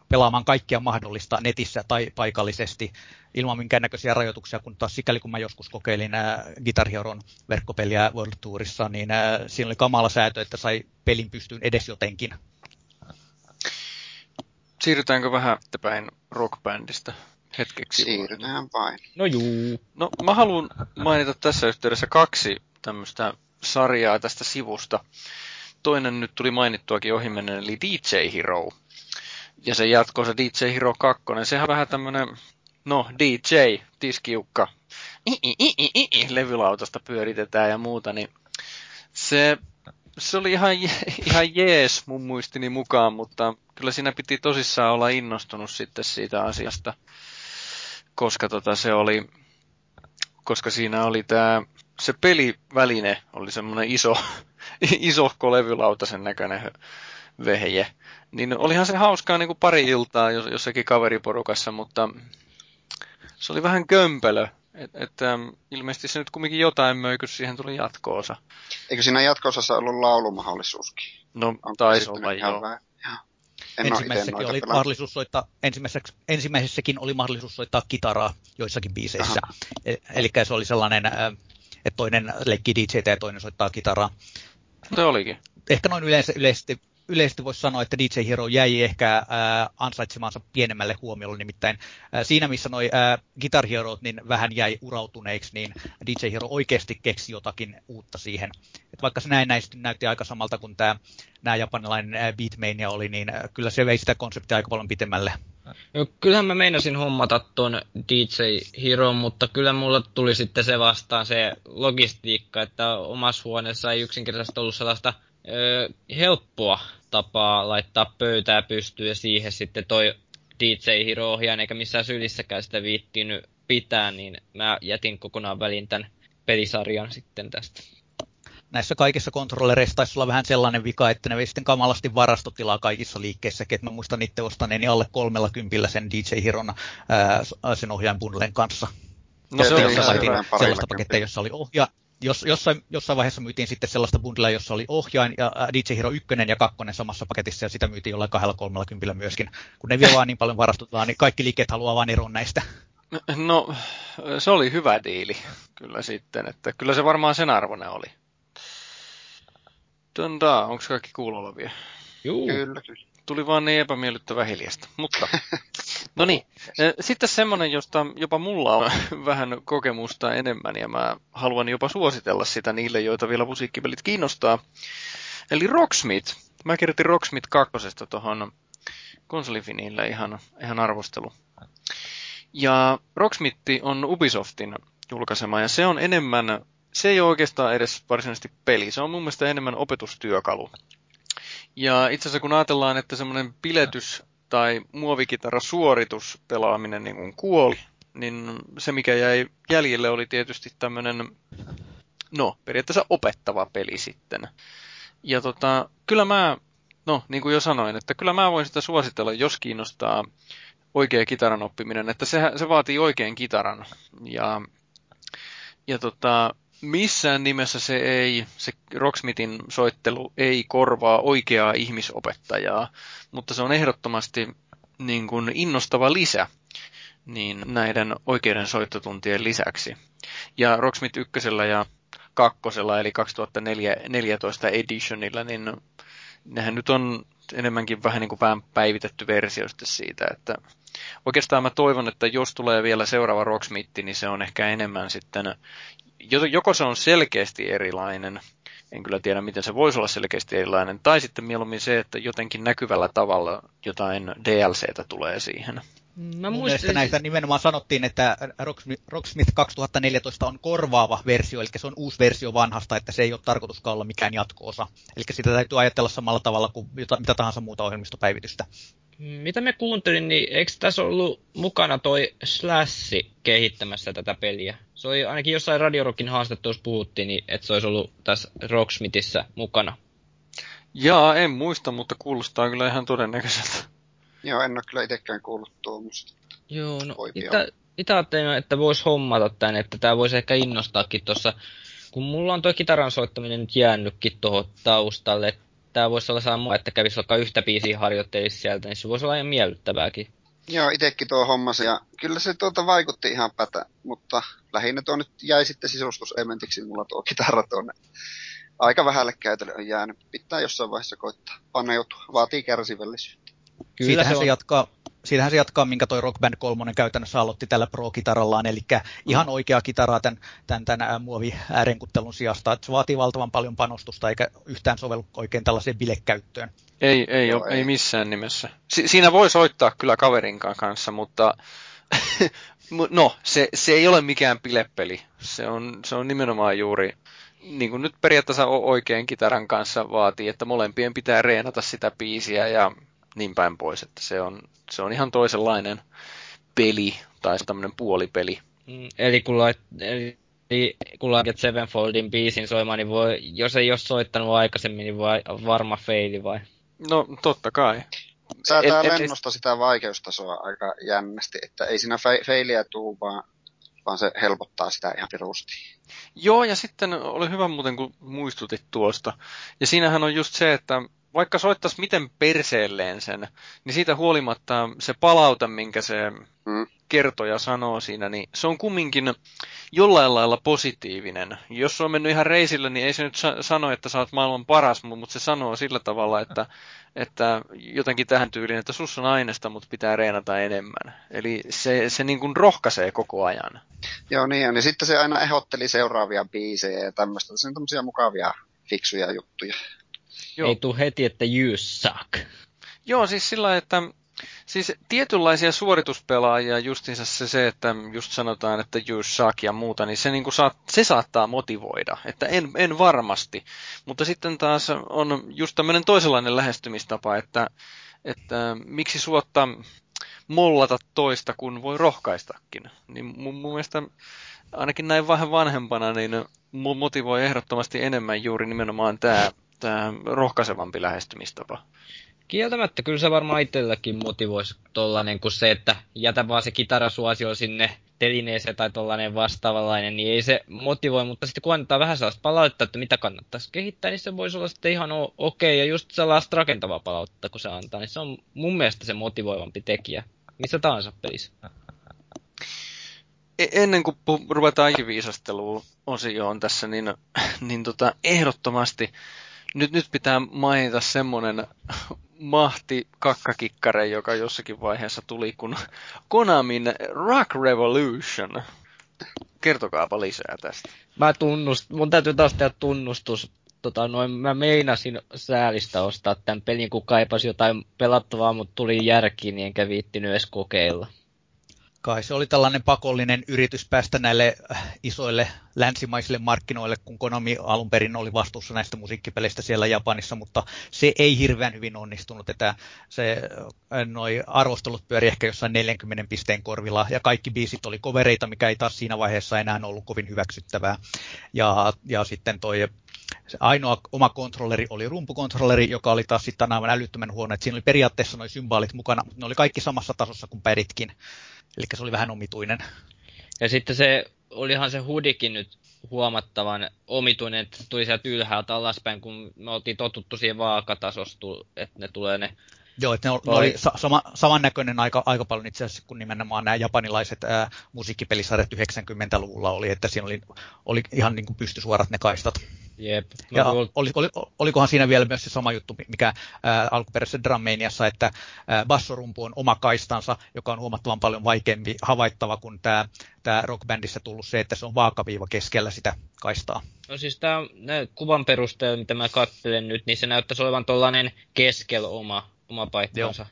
pelaamaan kaikkia mahdollista netissä tai paikallisesti ilman minkäännäköisiä rajoituksia, kun taas sikäli kun mä joskus kokeilin ää, Guitar Heroon verkkopeliä World Tourissa, niin ää, siinä oli kamala säätö, että sai pelin pystyyn edes jotenkin. Siirrytäänkö vähän eteenpäin rockbändistä? Hetkeksi. Siirrytään vain. No juu. No mä haluan mainita tässä yhteydessä kaksi tämmöistä sarjaa tästä sivusta. Toinen nyt tuli mainittuakin ohimennen, eli DJ Hero. Ja se jatko se DJ Hero 2. Sehän on vähän tämmönen, no DJ, tiskiukka, levylautasta pyöritetään ja muuta, niin se, se oli ihan, [laughs] ihan jees mun muistini mukaan, mutta kyllä siinä piti tosissaan olla innostunut sitten siitä asiasta koska tota se oli, koska siinä oli tämä, se peliväline oli semmoinen iso, [laughs] iso levylautasen näköinen vehje. Niin olihan se hauskaa niin kuin pari iltaa jossakin kaveriporukassa, mutta se oli vähän kömpelö. Että et, ähm, ilmeisesti se nyt kumminkin jotain möi, kun siihen tuli jatko-osa. Eikö siinä jatko-osassa ollut laulumahdollisuuskin? No, taisi olla, joo. Vähän? En ensimmäisessäkin oli mahdollisuus soittaa, ensimmäisessäkin oli mahdollisuus soittaa kitaraa joissakin biiseissä. E, eli se oli sellainen, että toinen leikki DJ ja toinen soittaa kitaraa. Se olikin. Ehkä noin yleensä, yleisesti yleisesti voisi sanoa, että DJ Hero jäi ehkä äh, ansaitsemansa pienemmälle huomiolle, nimittäin äh, siinä missä noi äh, Guitar Hero niin vähän jäi urautuneiksi, niin DJ Hero oikeasti keksi jotakin uutta siihen. Et vaikka se näin näistä näytti aika samalta kuin tämä japanilainen äh, Beatmania oli, niin äh, kyllä se vei sitä konseptia aika paljon pitemmälle. No, kyllähän mä meinasin hommata ton DJ Hero, mutta kyllä mulla tuli sitten se vastaan se logistiikka, että omassa huoneessa ei yksinkertaisesti ollut sellaista ö, helppoa tapaa laittaa pöytää pystyyn ja siihen sitten toi DJ Hero ohjaan, eikä missään sylissäkään sitä viittinyt pitää, niin mä jätin kokonaan välin tämän pelisarjan sitten tästä näissä kaikissa kontrollereissa taisi olla vähän sellainen vika, että ne vei sitten kamalasti varastotilaa kaikissa liikkeissä, että mä muistan itse ostaneeni alle kolmella kympillä sen DJ Hiron ää, sen ohjainbundlen kanssa. No se oli sellaista pakettia, jossa oli ohja, jos, jossain, jossain vaiheessa myytiin sitten sellaista bundlea, jossa oli ohjain ja DJ Hero 1 ja 2 samassa paketissa, ja sitä myytiin jollain kahdella kolmella kympillä myöskin. Kun ne vie [laughs] vaan niin paljon varastotilaa, niin kaikki liikkeet haluaa vain eroon näistä. No, se oli hyvä diili kyllä sitten, että kyllä se varmaan sen arvoinen oli. Töndaa, onko kaikki kuulolla vielä? Juu. Kyllä, kyllä. Tuli vaan niin epämiellyttävä hiljasta. Mutta, [laughs] no niin. Sitten semmonen, josta jopa mulla on [laughs] vähän kokemusta enemmän, ja mä haluan jopa suositella sitä niille, joita vielä musiikkipelit kiinnostaa. Eli Rocksmith. Mä kirjoitin Rocksmith 2 tuohon konsolifinille ihan, ihan arvostelu. Ja Rocksmith on Ubisoftin julkaisema, ja se on enemmän se ei ole oikeastaan edes varsinaisesti peli. Se on mun mielestä enemmän opetustyökalu. Ja itse asiassa kun ajatellaan, että semmoinen piletys tai muovikitara suoritus pelaaminen niin kuin kuoli, niin se mikä jäi jäljelle oli tietysti tämmöinen, no periaatteessa opettava peli sitten. Ja tota, kyllä mä, no niin kuin jo sanoin, että kyllä mä voin sitä suositella, jos kiinnostaa oikea kitaran oppiminen, että se, se vaatii oikean kitaran. Ja, ja tota, missään nimessä se ei, se Rocksmithin soittelu ei korvaa oikeaa ihmisopettajaa, mutta se on ehdottomasti niin kuin innostava lisä niin näiden oikeiden soittotuntien lisäksi. Ja Rocksmith ykkösellä ja kakkosella, eli 2014 editionilla, niin nehän nyt on enemmänkin vähän niin kuin vähän päivitetty versio siitä, että oikeastaan mä toivon, että jos tulee vielä seuraava Rocksmith, niin se on ehkä enemmän sitten joko se on selkeästi erilainen, en kyllä tiedä miten se voisi olla selkeästi erilainen, tai sitten mieluummin se, että jotenkin näkyvällä tavalla jotain DLCtä tulee siihen. Mä muistin... näitä nimenomaan sanottiin, että Rocksmith 2014 on korvaava versio, eli se on uusi versio vanhasta, että se ei ole tarkoituskaan olla mikään jatko-osa. Eli sitä täytyy ajatella samalla tavalla kuin mitä tahansa muuta ohjelmistopäivitystä. Mitä me kuuntelin, niin eikö tässä ollut mukana toi Slashi kehittämässä tätä peliä? Se oli ainakin jossain Radiorokin haastattelussa puhuttiin, niin että se olisi ollut tässä Rocksmithissä mukana. Jaa, en muista, mutta kuulostaa kyllä ihan todennäköiseltä. Joo, en ole kyllä itsekään kuullut tuommoista. Joo, no itä, itä ajattelin, että voisi hommata tän, että tämä voisi ehkä innostaakin tuossa, kun mulla on tuo kitaran soittaminen nyt jäänytkin tuohon taustalle, tämä voisi olla sama, että kävisi vaikka yhtä biisiä harjoittelisi sieltä, niin se voisi olla ihan miellyttävääkin. Joo, itsekin tuo hommasi ja kyllä se tuota vaikutti ihan pätä, mutta lähinnä tuo nyt jäi sitten sisustuselementiksi mulla tuo kitara tuonne. Aika vähälle käytölle on jäänyt. Pitää jossain vaiheessa koittaa paneutua. Vaatii kärsivällisyyttä. Kyllä siitähän se, on... se jatkaa, siitähän se jatkaa, minkä toi Rock Band 3 käytännössä aloitti tällä Pro-kitarallaan, eli ihan oikea kitaraa tämän, tämän, tämän muovi äärenkuttelun sijasta. Että se vaatii valtavan paljon panostusta, eikä yhtään sovellu oikein tällaiseen bilekäyttöön. Ei, ei, Joo, ei. ei missään nimessä. Si- siinä voi soittaa kyllä kaverin kanssa, mutta [laughs] no, se, se ei ole mikään pilepeli. Se on, se on nimenomaan juuri, niin kuin nyt periaatteessa oikein kitaran kanssa vaatii, että molempien pitää reenata sitä biisiä ja niin päin pois, että se on, se on ihan toisenlainen peli tai tämmöinen puolipeli. Mm, eli kun lait, eli kun laitat Sevenfoldin biisin soimaan, niin voi, jos ei ole soittanut aikaisemmin, niin vai, varma feili vai? No totta kai. Säätää et, lennosta et, sitä vaikeustasoa aika jännästi, että ei siinä fe, feiliä tuu, vaan, vaan se helpottaa sitä ihan pirusti. Joo, ja sitten oli hyvä muuten, kun muistutit tuosta. Ja siinähän on just se, että vaikka soittaisi miten perseelleen sen, niin siitä huolimatta se palaute, minkä se mm. kertoja sanoo siinä, niin se on kumminkin jollain lailla positiivinen. Jos se on mennyt ihan reisille, niin ei se nyt sano, että sä oot maailman paras, mutta se sanoo sillä tavalla, että, että jotenkin tähän tyyliin, että sus on aineesta, mutta pitää reenata enemmän. Eli se, se niin kuin rohkaisee koko ajan. Joo, niin. Ja sitten se aina ehdotteli seuraavia biisejä ja tämmöistä. Se on tämmöisiä mukavia, fiksuja juttuja. Joo. Ei tule heti, että you suck. Joo, siis sillä että Siis tietynlaisia suorituspelaajia, justiinsa se, se, että just sanotaan, että you suck ja muuta, niin se, niin kuin saat, se saattaa motivoida, että en, en varmasti. Mutta sitten taas on just tämmöinen toisenlainen lähestymistapa, että, että miksi suotta mollata toista, kun voi rohkaistakin. Niin mun, mun mielestä ainakin näin vähän vanhempana, niin motivoi ehdottomasti enemmän juuri nimenomaan tämä, tämä rohkaisevampi lähestymistapa. Kieltämättä kyllä se varmaan itselläkin motivoisi tollanen kuin se, että jätä vaan se kitarasuosio sinne telineeseen tai tollanen vastaavanlainen, niin ei se motivoi, mutta sitten kun annetaan vähän sellaista palautetta, että mitä kannattaisi kehittää, niin se voisi olla sitten ihan okei, okay, ja just sellaista rakentavaa palautetta, kun se antaa, niin se on mun mielestä se motivoivampi tekijä, missä tahansa pelissä. E- ennen kuin ruvetaan viisasteluun osioon tässä, niin, niin tota, ehdottomasti nyt, nyt pitää mainita semmoinen mahti kakkakikkare, joka jossakin vaiheessa tuli, kun Konamin Rock Revolution. Kertokaapa lisää tästä. Mä tunnust, mun täytyy taas tehdä tunnustus. Tota, noin, mä meinasin säälistä ostaa tämän pelin, kun kaipasi jotain pelattavaa, mutta tuli järkiin, niin enkä viittinyt edes kokeilla kai se oli tällainen pakollinen yritys päästä näille äh, isoille länsimaisille markkinoille, kun Konami alun perin oli vastuussa näistä musiikkipeleistä siellä Japanissa, mutta se ei hirveän hyvin onnistunut. Että se, äh, noi arvostelut pyöri ehkä jossain 40 pisteen korvilla, ja kaikki biisit oli kovereita, mikä ei taas siinä vaiheessa enää ollut kovin hyväksyttävää. Ja, ja sitten toi se ainoa oma kontrolleri oli rumpukontrolleri, joka oli taas sitten aivan älyttömän huono. Että siinä oli periaatteessa noin symbaalit mukana, mutta ne oli kaikki samassa tasossa kuin päditkin. Eli se oli vähän omituinen. Ja sitten se, olihan se hudikin nyt huomattavan omituinen, että se tuli sieltä ylhäältä alaspäin, kun me oltiin totuttu siihen vaakatasostu, että ne tulee ne Joo, että ne, oli, oli sama, samannäköinen aika, aika paljon itse asiassa kuin nimenomaan nämä japanilaiset ää, musiikkipelisarjat 90-luvulla oli, että siinä oli, oli ihan niin kuin pystysuorat ne kaistat. Jep. Ja oli, oli, olikohan siinä vielä myös se sama juttu, mikä ää, alkuperäisessä Drummaniassa, että ää, bassorumpu on oma kaistansa, joka on huomattavan paljon vaikeampi havaittava kuin tämä, tämä rockbändissä tullut se, että se on vaakaviiva keskellä sitä kaistaa. No siis tämä kuvan perusteella, mitä mä katselen nyt, niin se näyttäisi olevan tuollainen keskel oma, oma paikkansa.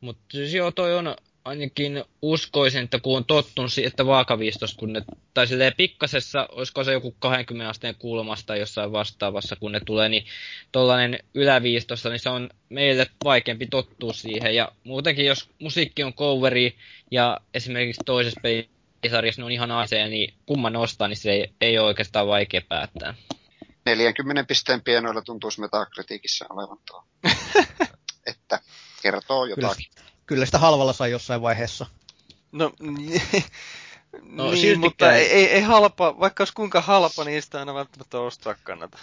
Mutta siis joo, toi on ainakin uskoisin, että kun on tottunut siihen, että vaakaviistos, kun ne, tai silleen pikkasessa, olisiko se joku 20 asteen kulmasta jossain vastaavassa, kun ne tulee, niin tollainen yläviistossa, niin se on meille vaikeampi tottua siihen. Ja muutenkin, jos musiikki on coveri ja esimerkiksi toisessa pelisarjassa ne on ihan aseja, niin kumman nostaa, niin se ei, ei ole oikeastaan vaikea päättää. 40 pisteen pienoilla tuntuisi metakritiikissä olevan tuo. [laughs] että kertoo jotakin. Kyllä kyllä sitä halvalla sai jossain vaiheessa. No, [laughs] no niin, mutta ei, ei, ei halpa, vaikka olisi kuinka halpa, niin sitä aina välttämättä ostaa kannata.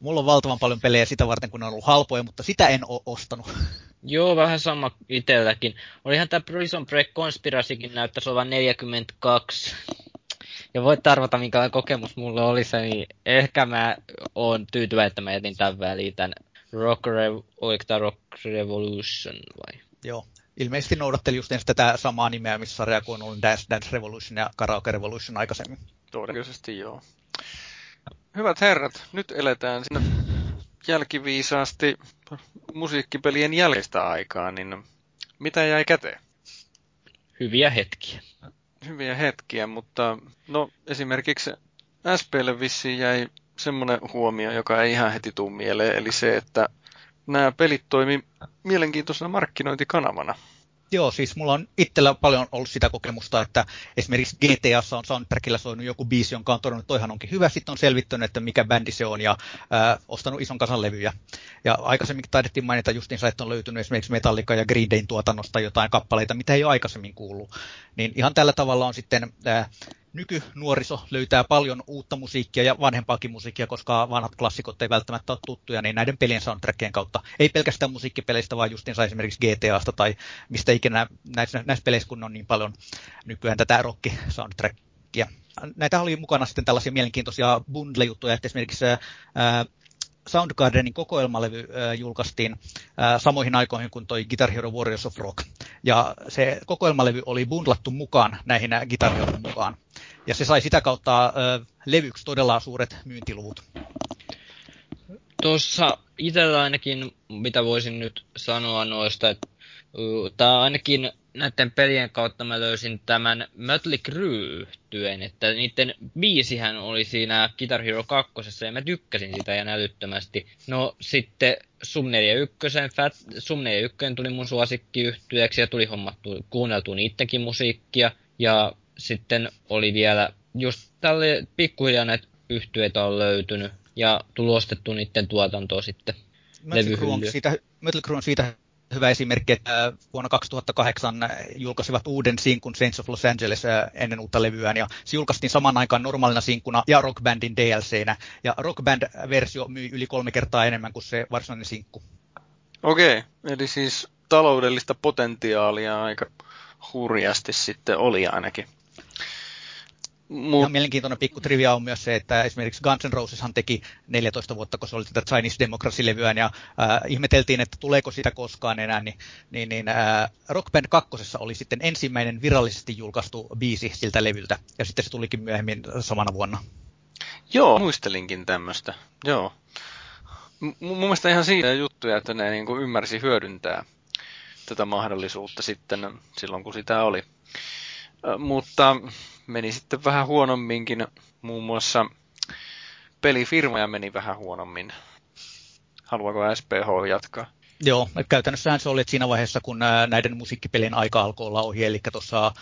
Mulla on valtavan paljon pelejä sitä varten, kun ne on ollut halpoja, mutta sitä en ole ostanut. [laughs] Joo, vähän sama itselläkin. Olihan tämä Prison Break Conspiracykin näyttäisi olevan 42. Ja voit arvata, minkälainen kokemus mulla oli se, niin ehkä mä oon tyytyväinen, että mä jätin tämän väliin tämän Rock, Rev- oliko tämä Rock Revolution vai? Joo, ilmeisesti noudatteli just tätä samaa nimeä, missä sarja kuin on Dance, Dance Revolution ja Karaoke Revolution aikaisemmin. Todennäköisesti joo. Hyvät herrat, nyt eletään sinne jälkiviisaasti musiikkipelien jälkeistä aikaa, niin mitä jäi käteen? Hyviä hetkiä. Hyviä hetkiä, mutta no esimerkiksi SPlle vissiin jäi semmoinen huomio, joka ei ihan heti tuu mieleen, eli se, että nämä pelit toimi mielenkiintoisena markkinointikanavana. Joo, siis mulla on itsellä paljon ollut sitä kokemusta, että esimerkiksi GTAssa on soundtrackilla soinut joku biisi, jonka on todennut, että toihan onkin hyvä. Sitten on selvittänyt, että mikä bändi se on ja ää, ostanut ison kasan levyjä. Ja aikaisemmin taidettiin mainita justiinsa, että on löytynyt esimerkiksi Metallica ja Green Dayn tuotannosta jotain kappaleita, mitä ei ole aikaisemmin kuullut. Niin ihan tällä tavalla on sitten ää, nykynuoriso löytää paljon uutta musiikkia ja vanhempaakin musiikkia, koska vanhat klassikot ei välttämättä ole tuttuja, niin näiden pelien soundtrackien kautta, ei pelkästään musiikkipeleistä, vaan justiinsa esimerkiksi GTAsta tai mistä ikinä näissä, näissä peleissä, kun on niin paljon nykyään tätä rock-soundtrackia. Näitä oli mukana sitten tällaisia mielenkiintoisia bundle-juttuja, että esimerkiksi ää, Soundgardenin kokoelmalevy julkaistiin samoihin aikoihin kuin toi Guitar Hero Warriors of Rock. Ja se kokoelmalevy oli bundlattu mukaan näihin Guitar Hero mukaan. Ja se sai sitä kautta levyksi todella suuret myyntiluvut. Tuossa itsellä ainakin, mitä voisin nyt sanoa noista, että tai ainakin näiden pelien kautta mä löysin tämän Mötley Crue työn, että niiden biisihän oli siinä Guitar Hero 2, ja mä tykkäsin sitä ja älyttömästi. No sitten Sum 41, Fat, Sum 41 tuli mun suosikkiyhtyeeksi ja tuli hommattu, kuunneltu niittenkin musiikkia. Ja sitten oli vielä just tälle pikkuhiljaa näitä yhtyeitä on löytynyt ja tulostettu niiden tuotantoa sitten Mötley Crue on siitä, on siitä hyvä esimerkki, että vuonna 2008 julkaisivat uuden sinkun Saints of Los Angeles ennen uutta levyään, ja se julkaistiin saman aikaan normaalina sinkuna ja rockbandin DLCnä, ja rockband-versio myi yli kolme kertaa enemmän kuin se varsinainen sinkku. Okei, okay. eli siis taloudellista potentiaalia aika hurjasti sitten oli ainakin. Mut... Ihan mielenkiintoinen pikku trivia on myös se, että esimerkiksi Guns N' Roseshan teki 14 vuotta, kun se oli tätä Chinese Democracy-levyä, ja äh, ihmeteltiin, että tuleeko sitä koskaan enää, niin, niin, niin äh, Rock Band 2 oli sitten ensimmäinen virallisesti julkaistu biisi siltä levyltä, ja sitten se tulikin myöhemmin samana vuonna. Joo, muistelinkin tämmöistä, joo. M- mun mielestä ihan siitä juttuja, että ne niin kuin ymmärsi hyödyntää tätä mahdollisuutta sitten silloin, kun sitä oli. Äh, mutta meni sitten vähän huonomminkin. Muun muassa pelifirmoja meni vähän huonommin. Haluaako SPH jatkaa? Joo, käytännössähän se oli, että siinä vaiheessa, kun näiden musiikkipelien aika alkoi olla ohi, eli tuossa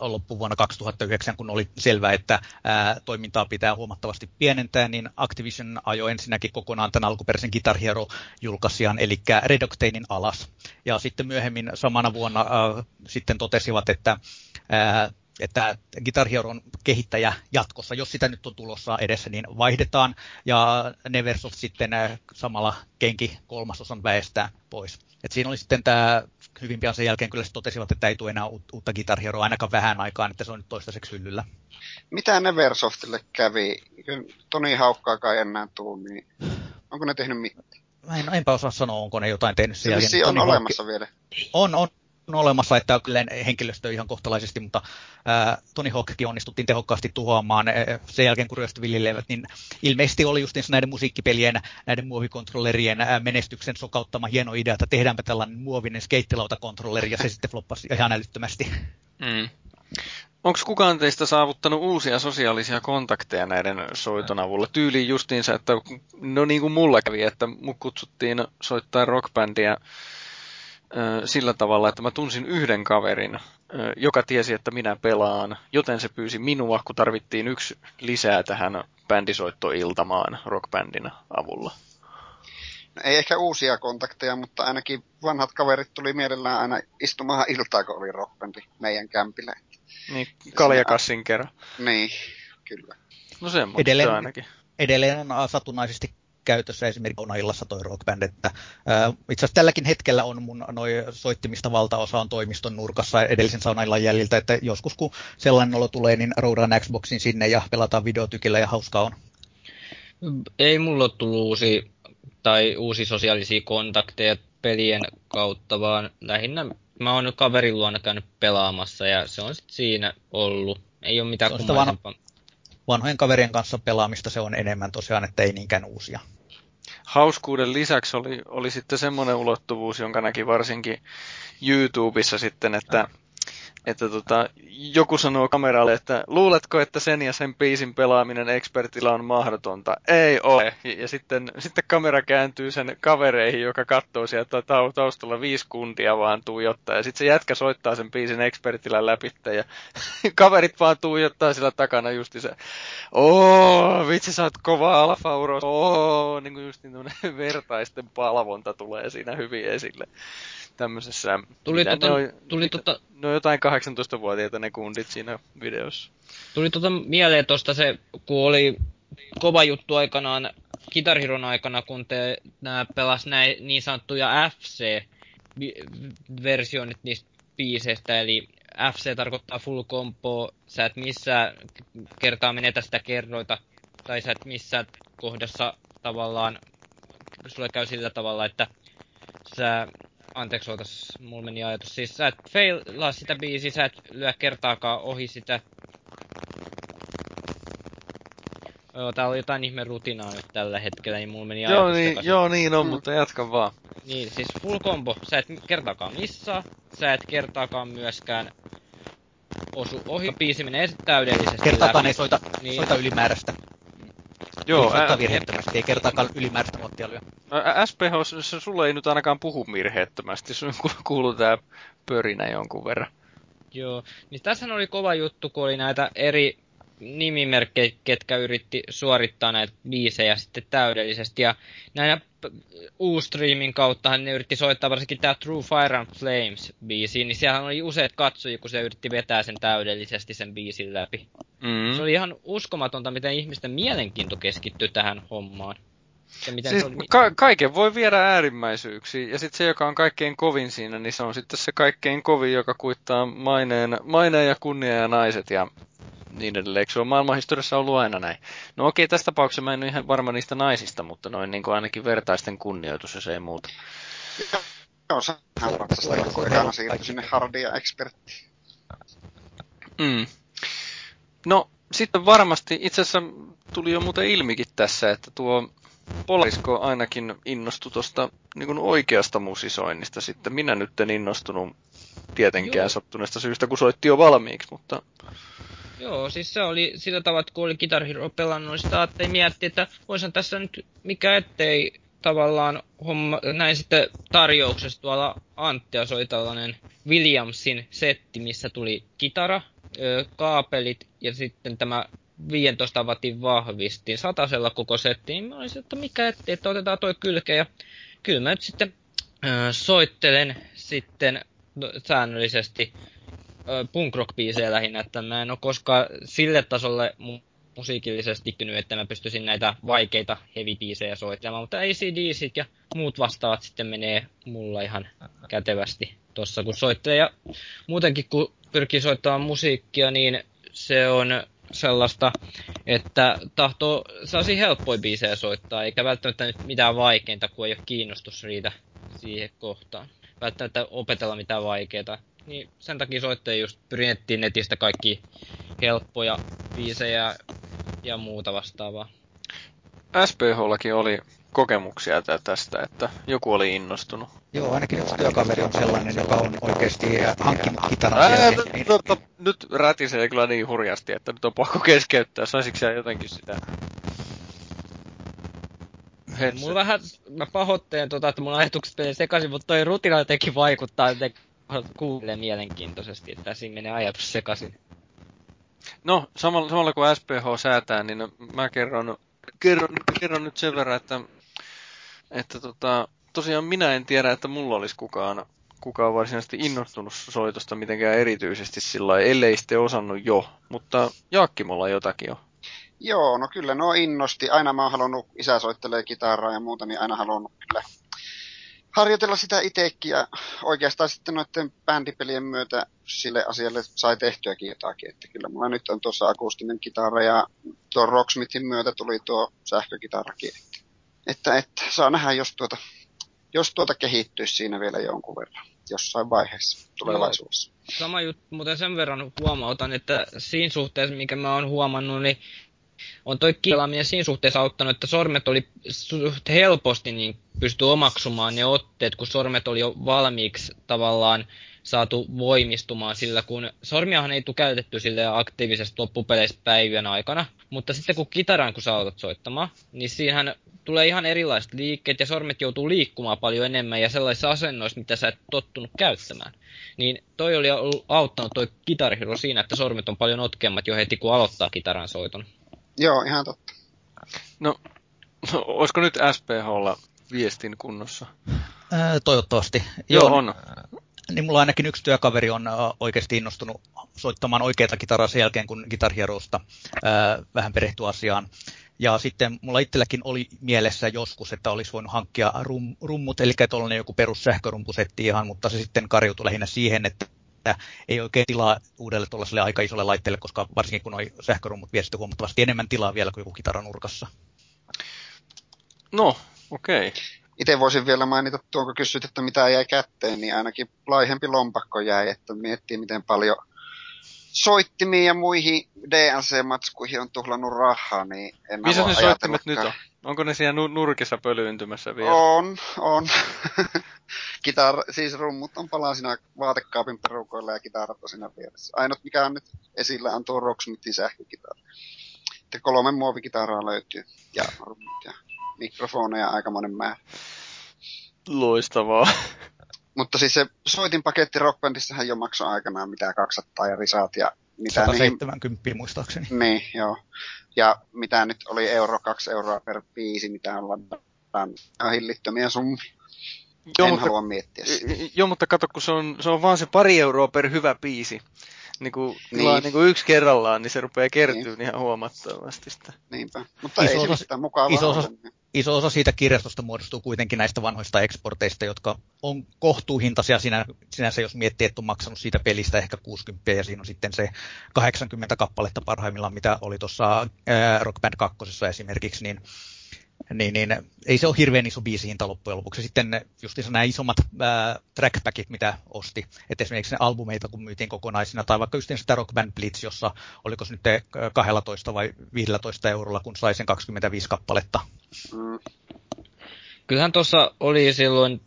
loppuvuonna 2009, kun oli selvää, että ää, toimintaa pitää huomattavasti pienentää, niin Activision ajoi ensinnäkin kokonaan tämän alkuperäisen Guitar Hero-julkaisijan, eli Red Octanein alas. Ja sitten myöhemmin samana vuonna ää, sitten totesivat, että ää, että Guitar Heron kehittäjä jatkossa, jos sitä nyt on tulossa edessä, niin vaihdetaan ja Neversoft sitten äh, samalla kenki kolmasosan väestä pois. Et siinä oli sitten tämä hyvin pian sen jälkeen kyllä totesivat, että ei tule enää uutta Guitar Heroa ainakaan vähän aikaan, että se on nyt toistaiseksi hyllyllä. Mitä Neversoftille kävi? Toni Haukkaakaan enää tuu, niin onko ne tehnyt mitään? Mä en, enpä osaa sanoa, onko ne jotain tehnyt sen jälkeen. on Tony olemassa Hawk... vielä. On, on, on olemassa, että kyllä henkilöstö ihan kohtalaisesti, mutta ää, Tony Hawkkin onnistuttiin tehokkaasti tuhoamaan ää, sen jälkeen, kun ryöstöviljelevät, niin ilmeisesti oli just näiden musiikkipelien, näiden muovikontrollerien ää, menestyksen sokauttama hieno idea, että tehdäänpä tällainen muovinen skeittilautakontrolleri, ja se sitten floppasi ihan älyttömästi. Mm. Onko kukaan teistä saavuttanut uusia sosiaalisia kontakteja näiden soiton avulla? Tyyliin justiinsa, että no niin kuin mulla kävi, että mut kutsuttiin soittaa rockbändiä sillä tavalla, että mä tunsin yhden kaverin, joka tiesi, että minä pelaan, joten se pyysi minua, kun tarvittiin yksi lisää tähän bändisoittoiltamaan rockbändin avulla. No, ei ehkä uusia kontakteja, mutta ainakin vanhat kaverit tuli mielellään aina istumaan iltaa, kun oli rockbändi meidän kämpillä. Niin, kaljakassin kerran. Niin, kyllä. No semmoista edelleen, ainakin. Edelleen on satunnaisesti käytössä esimerkiksi Onaillassa toi rockband, että itse asiassa tälläkin hetkellä on mun noi soittimista valtaosa on toimiston nurkassa edellisen saunaillan jäljiltä, että joskus kun sellainen olo tulee, niin roudaan Xboxin sinne ja pelataan videotykillä ja hauskaa on. Ei mulla ole tullut uusi, tai uusi sosiaalisia kontakteja pelien kautta, vaan lähinnä mä oon nyt kaverin luona käynyt pelaamassa ja se on sitten siinä ollut. Ei ole mitään kummallisempaa. Vanhojen kaverien kanssa pelaamista se on enemmän tosiaan, että ei niinkään uusia hauskuuden lisäksi oli, oli sitten semmoinen ulottuvuus, jonka näki varsinkin YouTubessa sitten, että että tota, joku sanoo kameralle, että luuletko, että sen ja sen biisin pelaaminen expertillä on mahdotonta? Ei ole. Ja, ja sitten, sitten kamera kääntyy sen kavereihin, joka katsoo sieltä taustalla viisi kuntia vaan tuijottaa. Ja sitten se jätkä soittaa sen biisin expertillä läpi. Ja [laughs] kaverit vaan tuijottaa sillä takana justi se, oo, vitsi sä oot kova alfa oo, niin kuin just niin [laughs] vertaisten palvonta tulee siinä hyvin esille tämmöisessä... Tuli, tota, on, tuli mitä, tota... No jotain 18-vuotiaita ne kundit siinä videossa. Tuli tota mieleen tosta se, kun oli kova juttu aikanaan Guitar Heron aikana, kun te nää pelas näin niin sanottuja FC-versioonit niistä biiseistä, eli FC tarkoittaa full combo, sä et missään kertaa menetä sitä kerroita, tai sä et missään kohdassa tavallaan, sulle käy sillä tavalla, että sä anteeksi ootas, mulla meni ajatus. Siis sä et failaa sitä biisiä, sä et lyö kertaakaan ohi sitä. Joo, täällä on jotain ihme rutinaa nyt tällä hetkellä, niin mulla meni joo, niin, joo, niin on, mm. mutta jatka vaan. Niin, siis full combo. Sä et kertaakaan missaa, sä et kertaakaan myöskään osu ohi. Biisi menee täydellisesti Kertaakaan läpi. ei soita, Niin. soita ylimääräistä. Joo, ei soita ä- virheettömästi, ei kertaakaan ylimääräistä nuottia lyö. ä- SPH, sulle ei nyt ainakaan puhu virheettömästi, sun ku- kuuluu tää pörinä jonkun verran. Joo, niin tässä oli kova juttu, kun oli näitä eri nimimerkkejä, ketkä yritti suorittaa näitä biisejä sitten täydellisesti. Ja näinä Ustreamin kauttahan ne yritti soittaa varsinkin tämä True Fire and Flames biisi, niin siellä oli useat katsojia, kun se yritti vetää sen täydellisesti sen biisin läpi. Mm. Se oli ihan uskomatonta, miten ihmisten mielenkiinto keskittyi tähän hommaan. Se, miten Siis se oli... ka- kaiken voi viedä äärimmäisyyksiin, ja sitten se, joka on kaikkein kovin siinä, niin se on sitten se kaikkein kovin, joka kuittaa maineen, maineen ja kunnia ja naiset ja niin edelleen. Se on maailmanhistoriassa ollut aina näin? No okei, tässä tapauksessa mä en ole ihan varma niistä naisista, mutta noin niin kuin ainakin vertaisten kunnioitus, jos ei muuta. Joo, sehän on sitä, kun ekana siirtyi sinne Hardi ja Expertti. Mm. No, sitten varmasti, itse asiassa tuli jo muuten ilmikin tässä, että tuo Polarisko ainakin innostui tuosta niin oikeasta musisoinnista sitten. Minä nyt en innostunut tietenkään Joo. sattuneesta syystä, kun soitti jo valmiiksi, mutta Joo, siis se oli sillä tavalla, että kun oli Guitar Hero pelannut, niin sitä ajattelin miettiä, että voisin tässä nyt, mikä ettei tavallaan homma, näin sitten tarjouksessa tuolla Anttia soi tällainen Williamsin setti, missä tuli kitara, kaapelit ja sitten tämä 15 watin vahvistin. Satasella koko setti, niin mä olisin, että mikä ettei, että otetaan toi kylke. Ja kyllä mä nyt sitten ö, soittelen sitten säännöllisesti ö, punk rock biisejä lähinnä, että mä en ole koskaan sille tasolle mu- musiikillisesti kykkynyt, että mä pystyisin näitä vaikeita heavy-biisejä soittamaan, mutta ACDC ja muut vastaavat sitten menee mulla ihan kätevästi tossa kun soittelee. Ja muutenkin kun pyrkii soittamaan musiikkia, niin se on sellaista, että tahtoo sellaisia helppoja biisejä soittaa, eikä välttämättä nyt mitään vaikeinta, kun ei ole kiinnostus riitä siihen kohtaan. Välttämättä opetella mitään vaikeaa. Niin sen takia soittajia just pyrin netistä kaikki helppoja biisejä ja muuta vastaavaa. SPHllakin oli kokemuksia tä- tästä, että joku oli innostunut. Joo, ainakin yksi työkaveri on sellainen, joka on oikeasti hankkinut kitaran Ää, nyt, rätisee kyllä niin hurjasti, että nyt on pakko keskeyttää. Saisitko sä jotenkin sitä? Headset. Mulla vähän, mä pahoittelen tota, että mun ajatukset menee sekaisin, mutta toi rutina jotenkin vaikuttaa, että kuulee mielenkiintoisesti, että siinä menee ajatus sekaisin. No, samalla, samalla kun SPH säätää, niin mä kerron, kerron, kerron nyt sen verran, että, että tota, tosiaan minä en tiedä, että mulla olisi kukaan, kukaan varsinaisesti innostunut soitosta mitenkään erityisesti sillä ellei sitten osannut jo, mutta Jaakkimolla jotakin jo. Joo, no kyllä no innosti. Aina mä oon halunnut, isä soittelee kitaraa ja muuta, niin aina halunnut kyllä harjoitella sitä itsekin. Ja oikeastaan sitten noiden bändipelien myötä sille asialle sai tehtyäkin jotakin. Että kyllä mulla nyt on tuossa akustinen kitara ja tuo Rocksmithin myötä tuli tuo sähkökitarakin. Että, että, että saa nähdä, jos tuota, jos tuota kehittyisi siinä vielä jonkun verran jossain vaiheessa tulevaisuudessa. Sama juttu, mutta sen verran huomautan, että siinä suhteessa, mikä mä oon huomannut, niin on toi kielaaminen siinä suhteessa auttanut, että sormet oli suht helposti niin pysty omaksumaan ne otteet, kun sormet oli jo valmiiksi tavallaan saatu voimistumaan sillä, kun sormiahan ei tule käytetty sille aktiivisesti loppupeleissä päivän aikana, mutta sitten kun kitaran kun sä aloitat soittamaan, niin siinähän tulee ihan erilaiset liikkeet ja sormet joutuu liikkumaan paljon enemmän ja sellaisissa asennoissa, mitä sä et tottunut käyttämään. Niin toi oli auttanut toi Guitar Hero siinä, että sormet on paljon notkeammat jo heti kun aloittaa kitaran soiton. Joo, ihan totta. No, [laughs] olisiko nyt SPHlla viestin kunnossa? Ää, toivottavasti. Joo, on. Niin mulla ainakin yksi työkaveri on ää, oikeasti innostunut soittamaan oikeita kitaraa sen jälkeen, kun Guitar ää, vähän perehtyi asiaan. Ja sitten mulla itselläkin oli mielessä joskus, että olisi voinut hankkia rum, rummut, eli tuollainen joku perus sähkörumpusetti ihan, mutta se sitten karjutui lähinnä siihen, että ei oikein tilaa uudelle tuollaiselle aika isolle laitteelle, koska varsinkin kun noi sähkörummut vie sitten huomattavasti enemmän tilaa vielä kuin joku kitaranurkassa. No, okei. Okay. Itse voisin vielä mainita tuon, kun kysyt, että mitä jäi kätteen, niin ainakin laihempi lompakko jäi, että miettii miten paljon soittimiin ja muihin DLC-matskuihin on tuhlannut rahaa, niin en Missä ne soittimet nyt on? Onko ne siellä nu- nurkissa pölyyntymässä vielä? On, on. [laughs] Kitar, siis rummut on palasina vaatekaapin perukoilla ja kitarat on siinä vieressä. Ainut mikä on nyt esillä on tuo Rocksmithin sähkökitara. Sitten kolme muovikitaraa löytyy ja rummut ja mikrofoneja aikamoinen määrä. Loistavaa. Mutta siis se soitinpaketti Rockbandissahan jo maksoi aikanaan mitä 200 ja risaat ja mitä niihin 170 muistaakseni. Niin, joo. Ja mitä nyt oli euro, kaksi euroa per biisi, mitä on ladannut. On hillittömiä summia. Joo, en mutta, halua miettiä sitä. joo, mutta kato, kun se on, se on vaan se pari euroa per hyvä biisi. Niin kun tilaa Niin. niin. Niin yksi kerrallaan, niin se rupeaa kertyyn ihan huomattavasti sitä. Niinpä. Mutta Iso ei osa- se mitään mukavaa iso osa-. Iso osa siitä kirjastosta muodostuu kuitenkin näistä vanhoista eksporteista, jotka on kohtuuhintaisia sinä, sinänsä, jos miettii, että on maksanut siitä pelistä ehkä 60 ja siinä on sitten se 80 kappaletta parhaimmillaan, mitä oli tuossa Rock Band 2 esimerkiksi, niin niin, niin ei se ole hirveän iso biisihinta loppujen lopuksi. Sitten justiinsa nämä isommat ää, trackpackit, mitä osti, että esimerkiksi ne albumeita, kun myytiin kokonaisina, tai vaikka just sitä Rock Band Blitz, jossa oliko se nyt eh, 12 vai 15 eurolla, kun sai sen 25 kappaletta. Mm, Kyllähän tuossa oli silloin,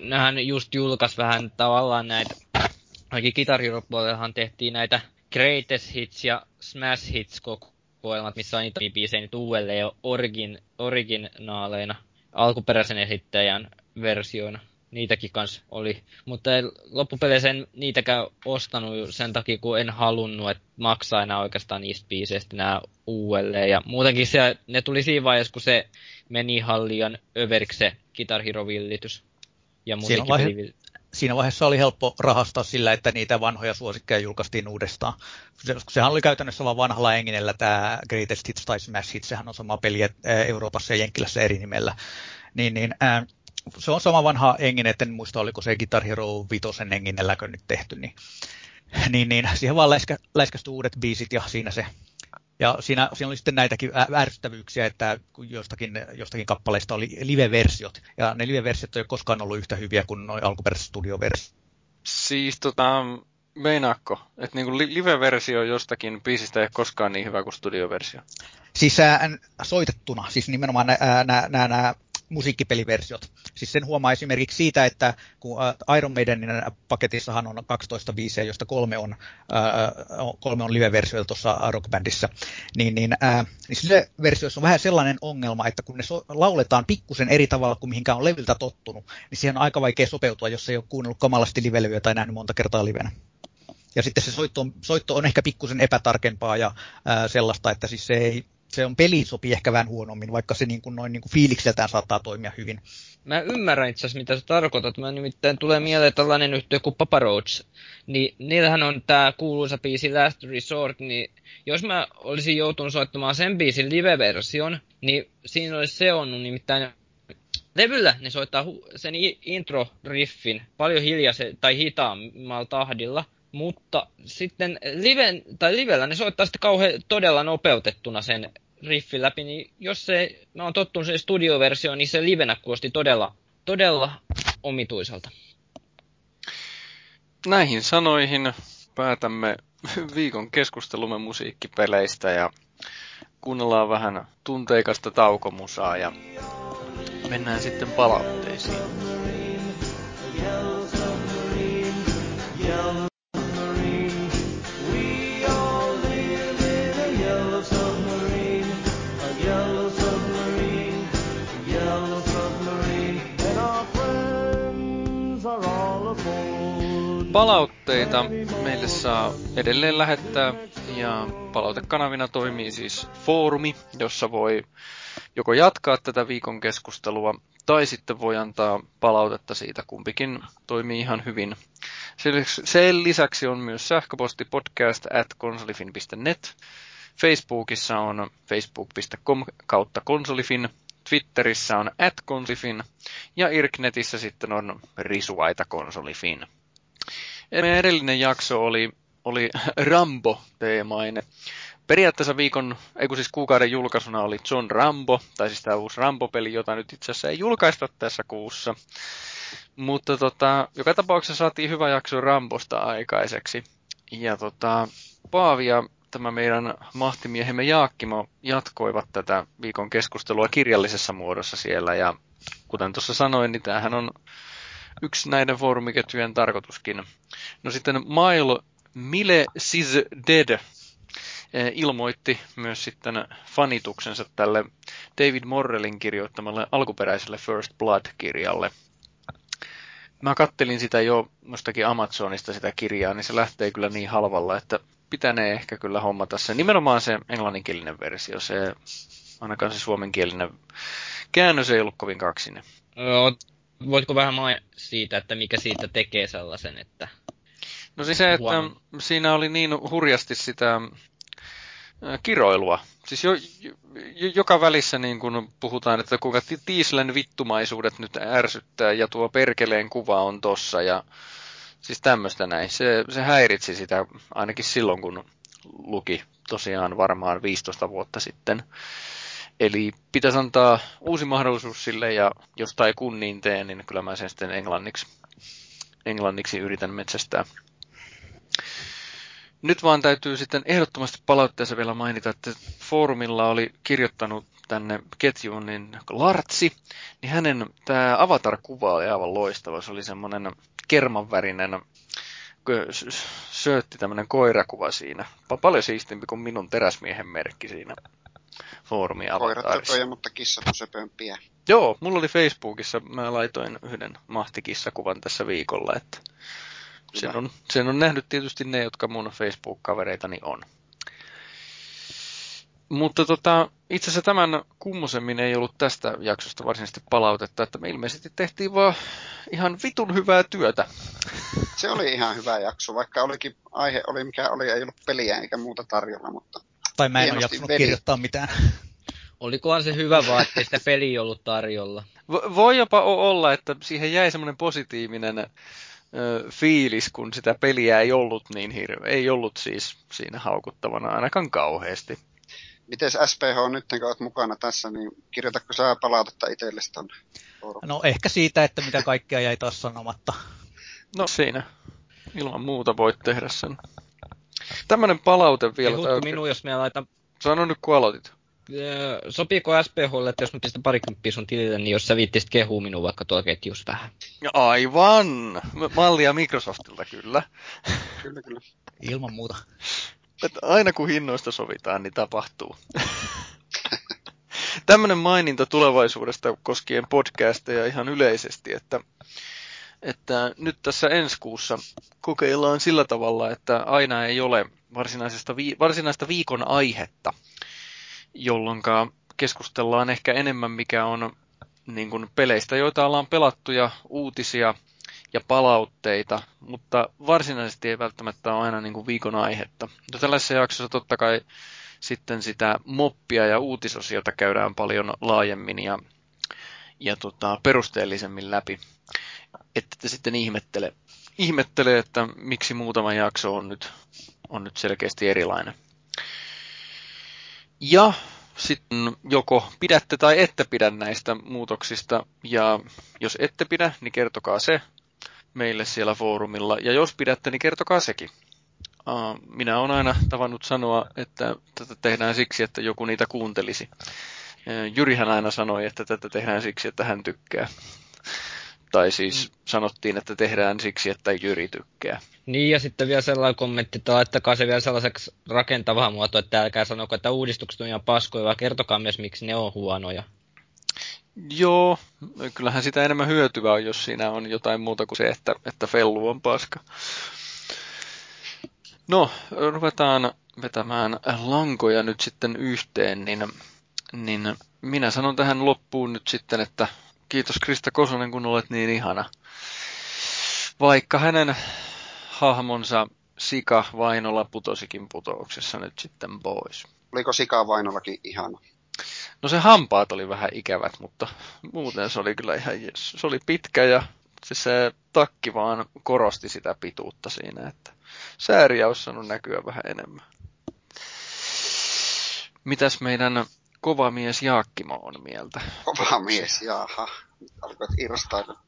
nähän just julkaisi vähän tavallaan näitä, ainakin Guitar tehtiin näitä Greatest Hits ja Smash Hits kokoelmat, missä on niitä biisejä nyt uudelleen jo origin, originaaleina, alkuperäisen esittäjän versioina. Niitäkin kans oli, mutta ei loppupeleissä en niitäkään ostanut sen takia, kun en halunnut, että maksaa enää oikeastaan niistä biiseistä nämä uudelleen. Ja muutenkin se, ne tuli siinä vaiheessa, kun se meni ihan liian överiksi se Guitar Hero-villitys. Ja Siinä muutenkin vaihe- pelivill- siinä vaiheessa oli helppo rahastaa sillä, että niitä vanhoja suosikkeja julkaistiin uudestaan. Se, sehän oli käytännössä vain vanhalla enginellä tämä Greatest Hits tai Smash Hits, sehän on sama peli ää, Euroopassa ja Jenkkilässä eri nimellä. Niin, niin, ää, se on sama vanha engine, en muista oliko se Guitar Hero 5 enginelläkö nyt tehty, niin, [laughs] niin, niin siihen vaan läiskä, läiskästyi uudet biisit ja siinä se ja siinä, siinä oli sitten näitäkin ärsyttävyyksiä, että kun jostakin, jostakin kappaleista oli live-versiot, ja ne live-versiot ei ole koskaan ollut yhtä hyviä kuin nuo alkuperäiset studioversiot. Siis tota, meinaakko, että niinku li- live-versio jostakin biisistä ei ole koskaan niin hyvä kuin studioversio? Siis ää, soitettuna, siis nimenomaan nämä musiikkipeliversiot. Siis sen huomaa esimerkiksi siitä, että kun ää, Iron Maidenin paketissahan on 12 biisiä, joista kolme on, ää, on- kolme on live-versioita tuossa rockbändissä, niin, niin, niin se versioissa on vähän sellainen ongelma, että kun ne so- lauletaan pikkusen eri tavalla kuin mihinkään on levyltä tottunut, niin siihen on aika vaikea sopeutua, jos ei ole kuunnellut kamalasti livelevyä tai nähnyt monta kertaa livenä. Ja sitten se soitto on, soitto on ehkä pikkusen epätarkempaa ja ää, sellaista, että siis se, ei, se on peli sopii ehkä vähän huonommin, vaikka se niin kuin noin niin kuin fiilikseltään saattaa toimia hyvin. Mä ymmärrän itse asiassa, mitä sä tarkoitat. Mä nimittäin tulee mieleen tällainen yhtiö kuin Papa Roach. Niin niillähän on tää kuuluisa biisi Last Resort, niin jos mä olisin joutunut soittamaan sen biisin live-version, niin siinä olisi seonnut nimittäin levyllä ne soittaa sen intro-riffin paljon hiljaisen tai hitaammalla tahdilla, mutta sitten liven, tai livellä ne soittaa sitten kauhean todella nopeutettuna sen riffin läpi, niin jos se, mä oon tottunut sen studioversioon, niin se livenä kuulosti todella, todella omituiselta. Näihin sanoihin päätämme viikon keskustelumme musiikkipeleistä ja kuunnellaan vähän tunteikasta taukomusaa ja mennään sitten palautteisiin. Palautteita meille saa edelleen lähettää ja palautekanavina toimii siis foorumi, jossa voi joko jatkaa tätä viikon keskustelua tai sitten voi antaa palautetta siitä. Kumpikin toimii ihan hyvin. Sen lisäksi- on myös sähköposti podcast at konsolifin.net. Facebookissa on facebook.com kautta konsolifin. Twitterissä on at konsolifin ja Irknetissä sitten on risuaita konsolifin. Edellinen jakso oli, oli [laughs] Rambo-teemainen. Periaatteessa viikon, ei kun siis kuukauden julkaisuna oli John Rambo, tai siis tämä uusi Rambo-peli, jota nyt itse asiassa ei julkaista tässä kuussa. Mutta tota, joka tapauksessa saatiin hyvä jakso Rambosta aikaiseksi. Ja tota, Paavi ja tämä meidän mahtimiehemme Jaakkimo jatkoivat tätä viikon keskustelua kirjallisessa muodossa siellä. Ja kuten tuossa sanoin, niin tämähän on yksi näiden foorumiketjujen tarkoituskin. No sitten Mile Mile Sis Dead eh, ilmoitti myös sitten fanituksensa tälle David Morrellin kirjoittamalle alkuperäiselle First Blood-kirjalle. Mä kattelin sitä jo nostakin Amazonista sitä kirjaa, niin se lähtee kyllä niin halvalla, että pitänee ehkä kyllä hommata se. Nimenomaan se englanninkielinen versio, se ainakaan se suomenkielinen käännös ei ollut kovin kaksinen. Voitko vähän mai siitä, että mikä siitä tekee sellaisen, että... No siis se, että huono. siinä oli niin hurjasti sitä kiroilua. Siis jo, jo, joka välissä niin kun puhutaan, että kuinka Tiislen vittumaisuudet nyt ärsyttää ja tuo perkeleen kuva on tossa ja siis tämmöistä näin. Se, se häiritsi sitä ainakin silloin, kun luki tosiaan varmaan 15 vuotta sitten. Eli pitäisi antaa uusi mahdollisuus sille, ja jos tai kun niin teen, niin kyllä mä sen sitten englanniksi, englanniksi yritän metsästää. Nyt vaan täytyy sitten ehdottomasti palautteessa vielä mainita, että foorumilla oli kirjoittanut tänne ketjuun niin Lartsi, niin hänen tämä avatar-kuva oli aivan loistava. Se oli semmoinen kermanvärinen söötti tämmöinen koirakuva siinä. Paljon siistimpi kuin minun teräsmiehen merkki siinä foorumi Koirat mutta kissat on söpömpiä. Joo, mulla oli Facebookissa, mä laitoin yhden mahtikissakuvan tässä viikolla, että sen on, sen on nähnyt tietysti ne, jotka mun Facebook-kavereitani on. Mutta tota, itse asiassa tämän kummosemmin ei ollut tästä jaksosta varsinaisesti palautetta, että me ilmeisesti tehtiin vaan ihan vitun hyvää työtä. Se oli ihan hyvä jakso, vaikka olikin aihe oli mikä oli, ei ollut peliä eikä muuta tarjolla, mutta tai mä en ole jaksanut veli. kirjoittaa mitään. [laughs] Olikohan se hyvä vaan, ettei sitä peliä ollut tarjolla? Voi jopa olla, että siihen jäi semmoinen positiivinen ö, fiilis, kun sitä peliä ei ollut niin hirveä. Ei ollut siis siinä haukuttavana ainakaan kauheasti. Miten SPH nyt, kun olet mukana tässä, niin kirjoitatko sä palautetta itsellesi tonne? No ehkä siitä, että mitä kaikkea jäi taas sanomatta. No siinä. Ilman muuta voit tehdä sen. Tämmönen palaute vielä. Kehutko minun, jos minä laitan... Sano nyt, kun aloitit. Sopiiko SPHlle, että jos mä pistän parikymppiä sun tilille, niin jos sä viittisit kehua minua vaikka tuolla ketjus vähän? Aivan! Mallia Microsoftilta kyllä. Kyllä, kyllä. Ilman muuta. Että aina kun hinnoista sovitaan, niin tapahtuu. Tämmöinen maininta tulevaisuudesta koskien podcasteja ihan yleisesti, että että nyt tässä ensi kuussa kokeillaan sillä tavalla, että aina ei ole varsinaisesta vi- varsinaista viikon aihetta, jolloin keskustellaan ehkä enemmän, mikä on niin kuin peleistä, joita ollaan pelattu ja uutisia ja palautteita, mutta varsinaisesti ei välttämättä ole aina niin kuin viikon aihetta. Mutta tällaisessa jaksossa totta kai sitten sitä moppia ja uutisosiota käydään paljon laajemmin ja, ja tota, perusteellisemmin läpi että te sitten ihmettele, ihmettele, että miksi muutama jakso on nyt, on nyt selkeästi erilainen. Ja sitten joko pidätte tai ette pidä näistä muutoksista, ja jos ette pidä, niin kertokaa se meille siellä foorumilla, ja jos pidätte, niin kertokaa sekin. Minä olen aina tavannut sanoa, että tätä tehdään siksi, että joku niitä kuuntelisi. Jyrihän aina sanoi, että tätä tehdään siksi, että hän tykkää. Tai siis mm. sanottiin, että tehdään siksi, että Jyri tykkää. Niin, ja sitten vielä sellainen kommentti, että laittakaa se vielä sellaiseksi rakentavaa muotoa, että älkää sanoko, että uudistukset on ihan paskoja, vaan kertokaa myös, miksi ne on huonoja. Joo, kyllähän sitä enemmän hyötyä on, jos siinä on jotain muuta kuin se, että, että fellu on paska. No, ruvetaan vetämään lankoja nyt sitten yhteen, niin, niin minä sanon tähän loppuun nyt sitten, että Kiitos Krista Kosonen, kun olet niin ihana. Vaikka hänen hahmonsa Sika Vainola putosikin putouksessa nyt sitten pois. Oliko Sika Vainolakin ihana? No se hampaat oli vähän ikävät, mutta muuten se oli kyllä ihan jes. Se oli pitkä ja se, se takki vaan korosti sitä pituutta siinä, että sääriä olisi saanut näkyä vähän enemmän. Mitäs meidän kova mies Jaakkimo on mieltä. Kova mies, jaha. Alkoit irrostailla.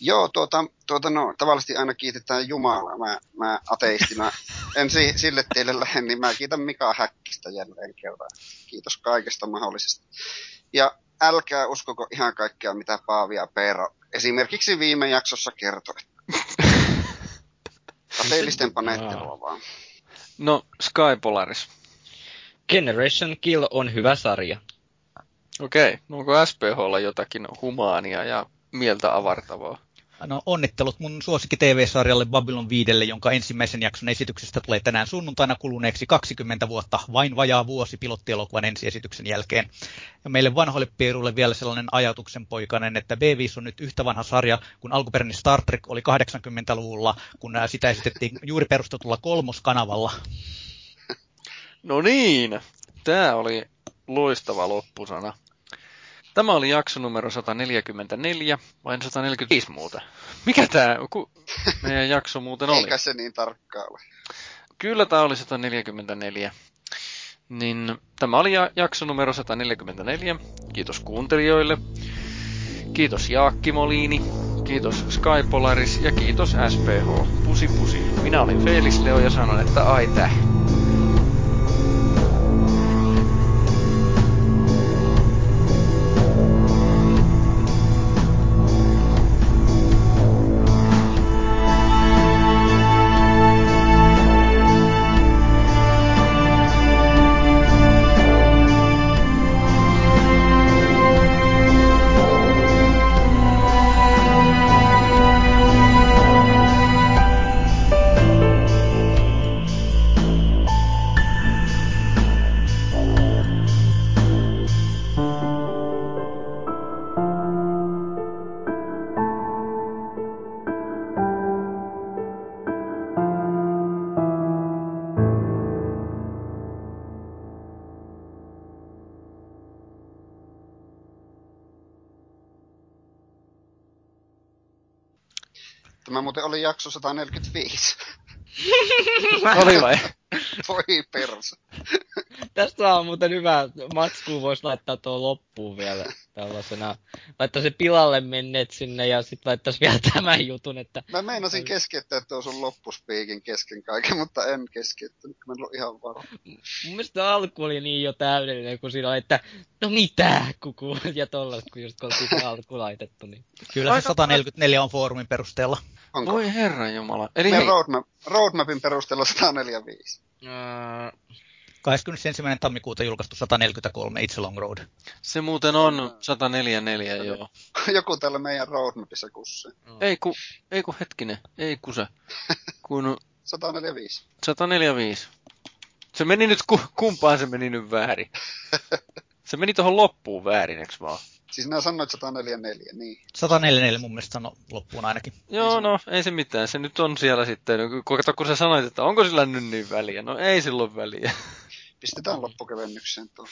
Joo, tuota, tuota no, tavallisesti aina kiitetään Jumalaa. Mä, mä ateistina en si, sille tielle lähde, niin mä kiitän Mika Häkkistä jälleen kerran. Kiitos kaikesta mahdollisesta. Ja älkää uskoko ihan kaikkea, mitä Paavia Peero esimerkiksi viime jaksossa kertoi. [laughs] Kateellisten panettelua vaan. No, Sky Polaris. Generation Kill on hyvä sarja. Okei, no onko SPHlla jotakin humaania ja mieltä avartavaa? No onnittelut mun suosikki TV-sarjalle Babylon 5, jonka ensimmäisen jakson esityksestä tulee tänään sunnuntaina kuluneeksi 20 vuotta, vain vajaa vuosi pilottielokuvan ensiesityksen jälkeen. Ja meille vanhoille pieruille vielä sellainen ajatuksen poikainen, että B5 on nyt yhtä vanha sarja kuin alkuperäinen Star Trek oli 80-luvulla, kun sitä esitettiin juuri perustetulla kolmoskanavalla. No niin, tämä oli loistava loppusana. Tämä oli jakso numero 144, vai 145 muuta. Mikä tämä ku, meidän jakso muuten oli? Eikä se niin tarkkaa ole. Kyllä tämä oli 144. Niin tämä oli jakso numero 144. Kiitos kuuntelijoille. Kiitos Jaakki Moliini. Kiitos Sky Polaris ja kiitos SPH. Pusi pusi. Minä olin Felis Leo ja sanon, että ai täh. Tämä muuten oli jakso 145. Oli vai? Voi persa. Tästä on muuten hyvä matsku, voisi laittaa tuo loppuun vielä tällaisena. Laittaa se pilalle menneet sinne ja sitten laittaisi vielä [laughs] tämän jutun, että... Mä meinasin keskeyttää tuo sun loppuspiikin kesken kaiken, mutta en keskeyttänyt, mä en ollut ihan varma. Mun mielestä alku oli niin jo täydellinen, kun siinä oli, että no mitä, kuku, [laughs] ja tollaset, kun just oltiin se alku laitettu. Niin. Kyllä se 144 on foorumin perusteella. Onko? Voi herran jumala. Eli hei... roadmap, roadmapin perusteella 145. Uh, 21. tammikuuta julkaistu 143 It's a Long Road. Se muuten on 144, joo. [laughs] Joku täällä meidän roadmapissa kussi. No. Ei ku, ei ku hetkinen, ei se. [laughs] Kun... 145. 145. Se meni nyt, kumpaan se meni nyt väärin? [laughs] se meni tuohon loppuun väärin, eikö vaan? Siis nämä sanoit 144, niin. 144 mun mielestä sano loppuun ainakin. Joo, no ei se mitään. Se nyt on siellä sitten. Kato, kun sä sanoit, että onko sillä nyt niin väliä. No ei silloin väliä. Pistetään loppukevennykseen tuo.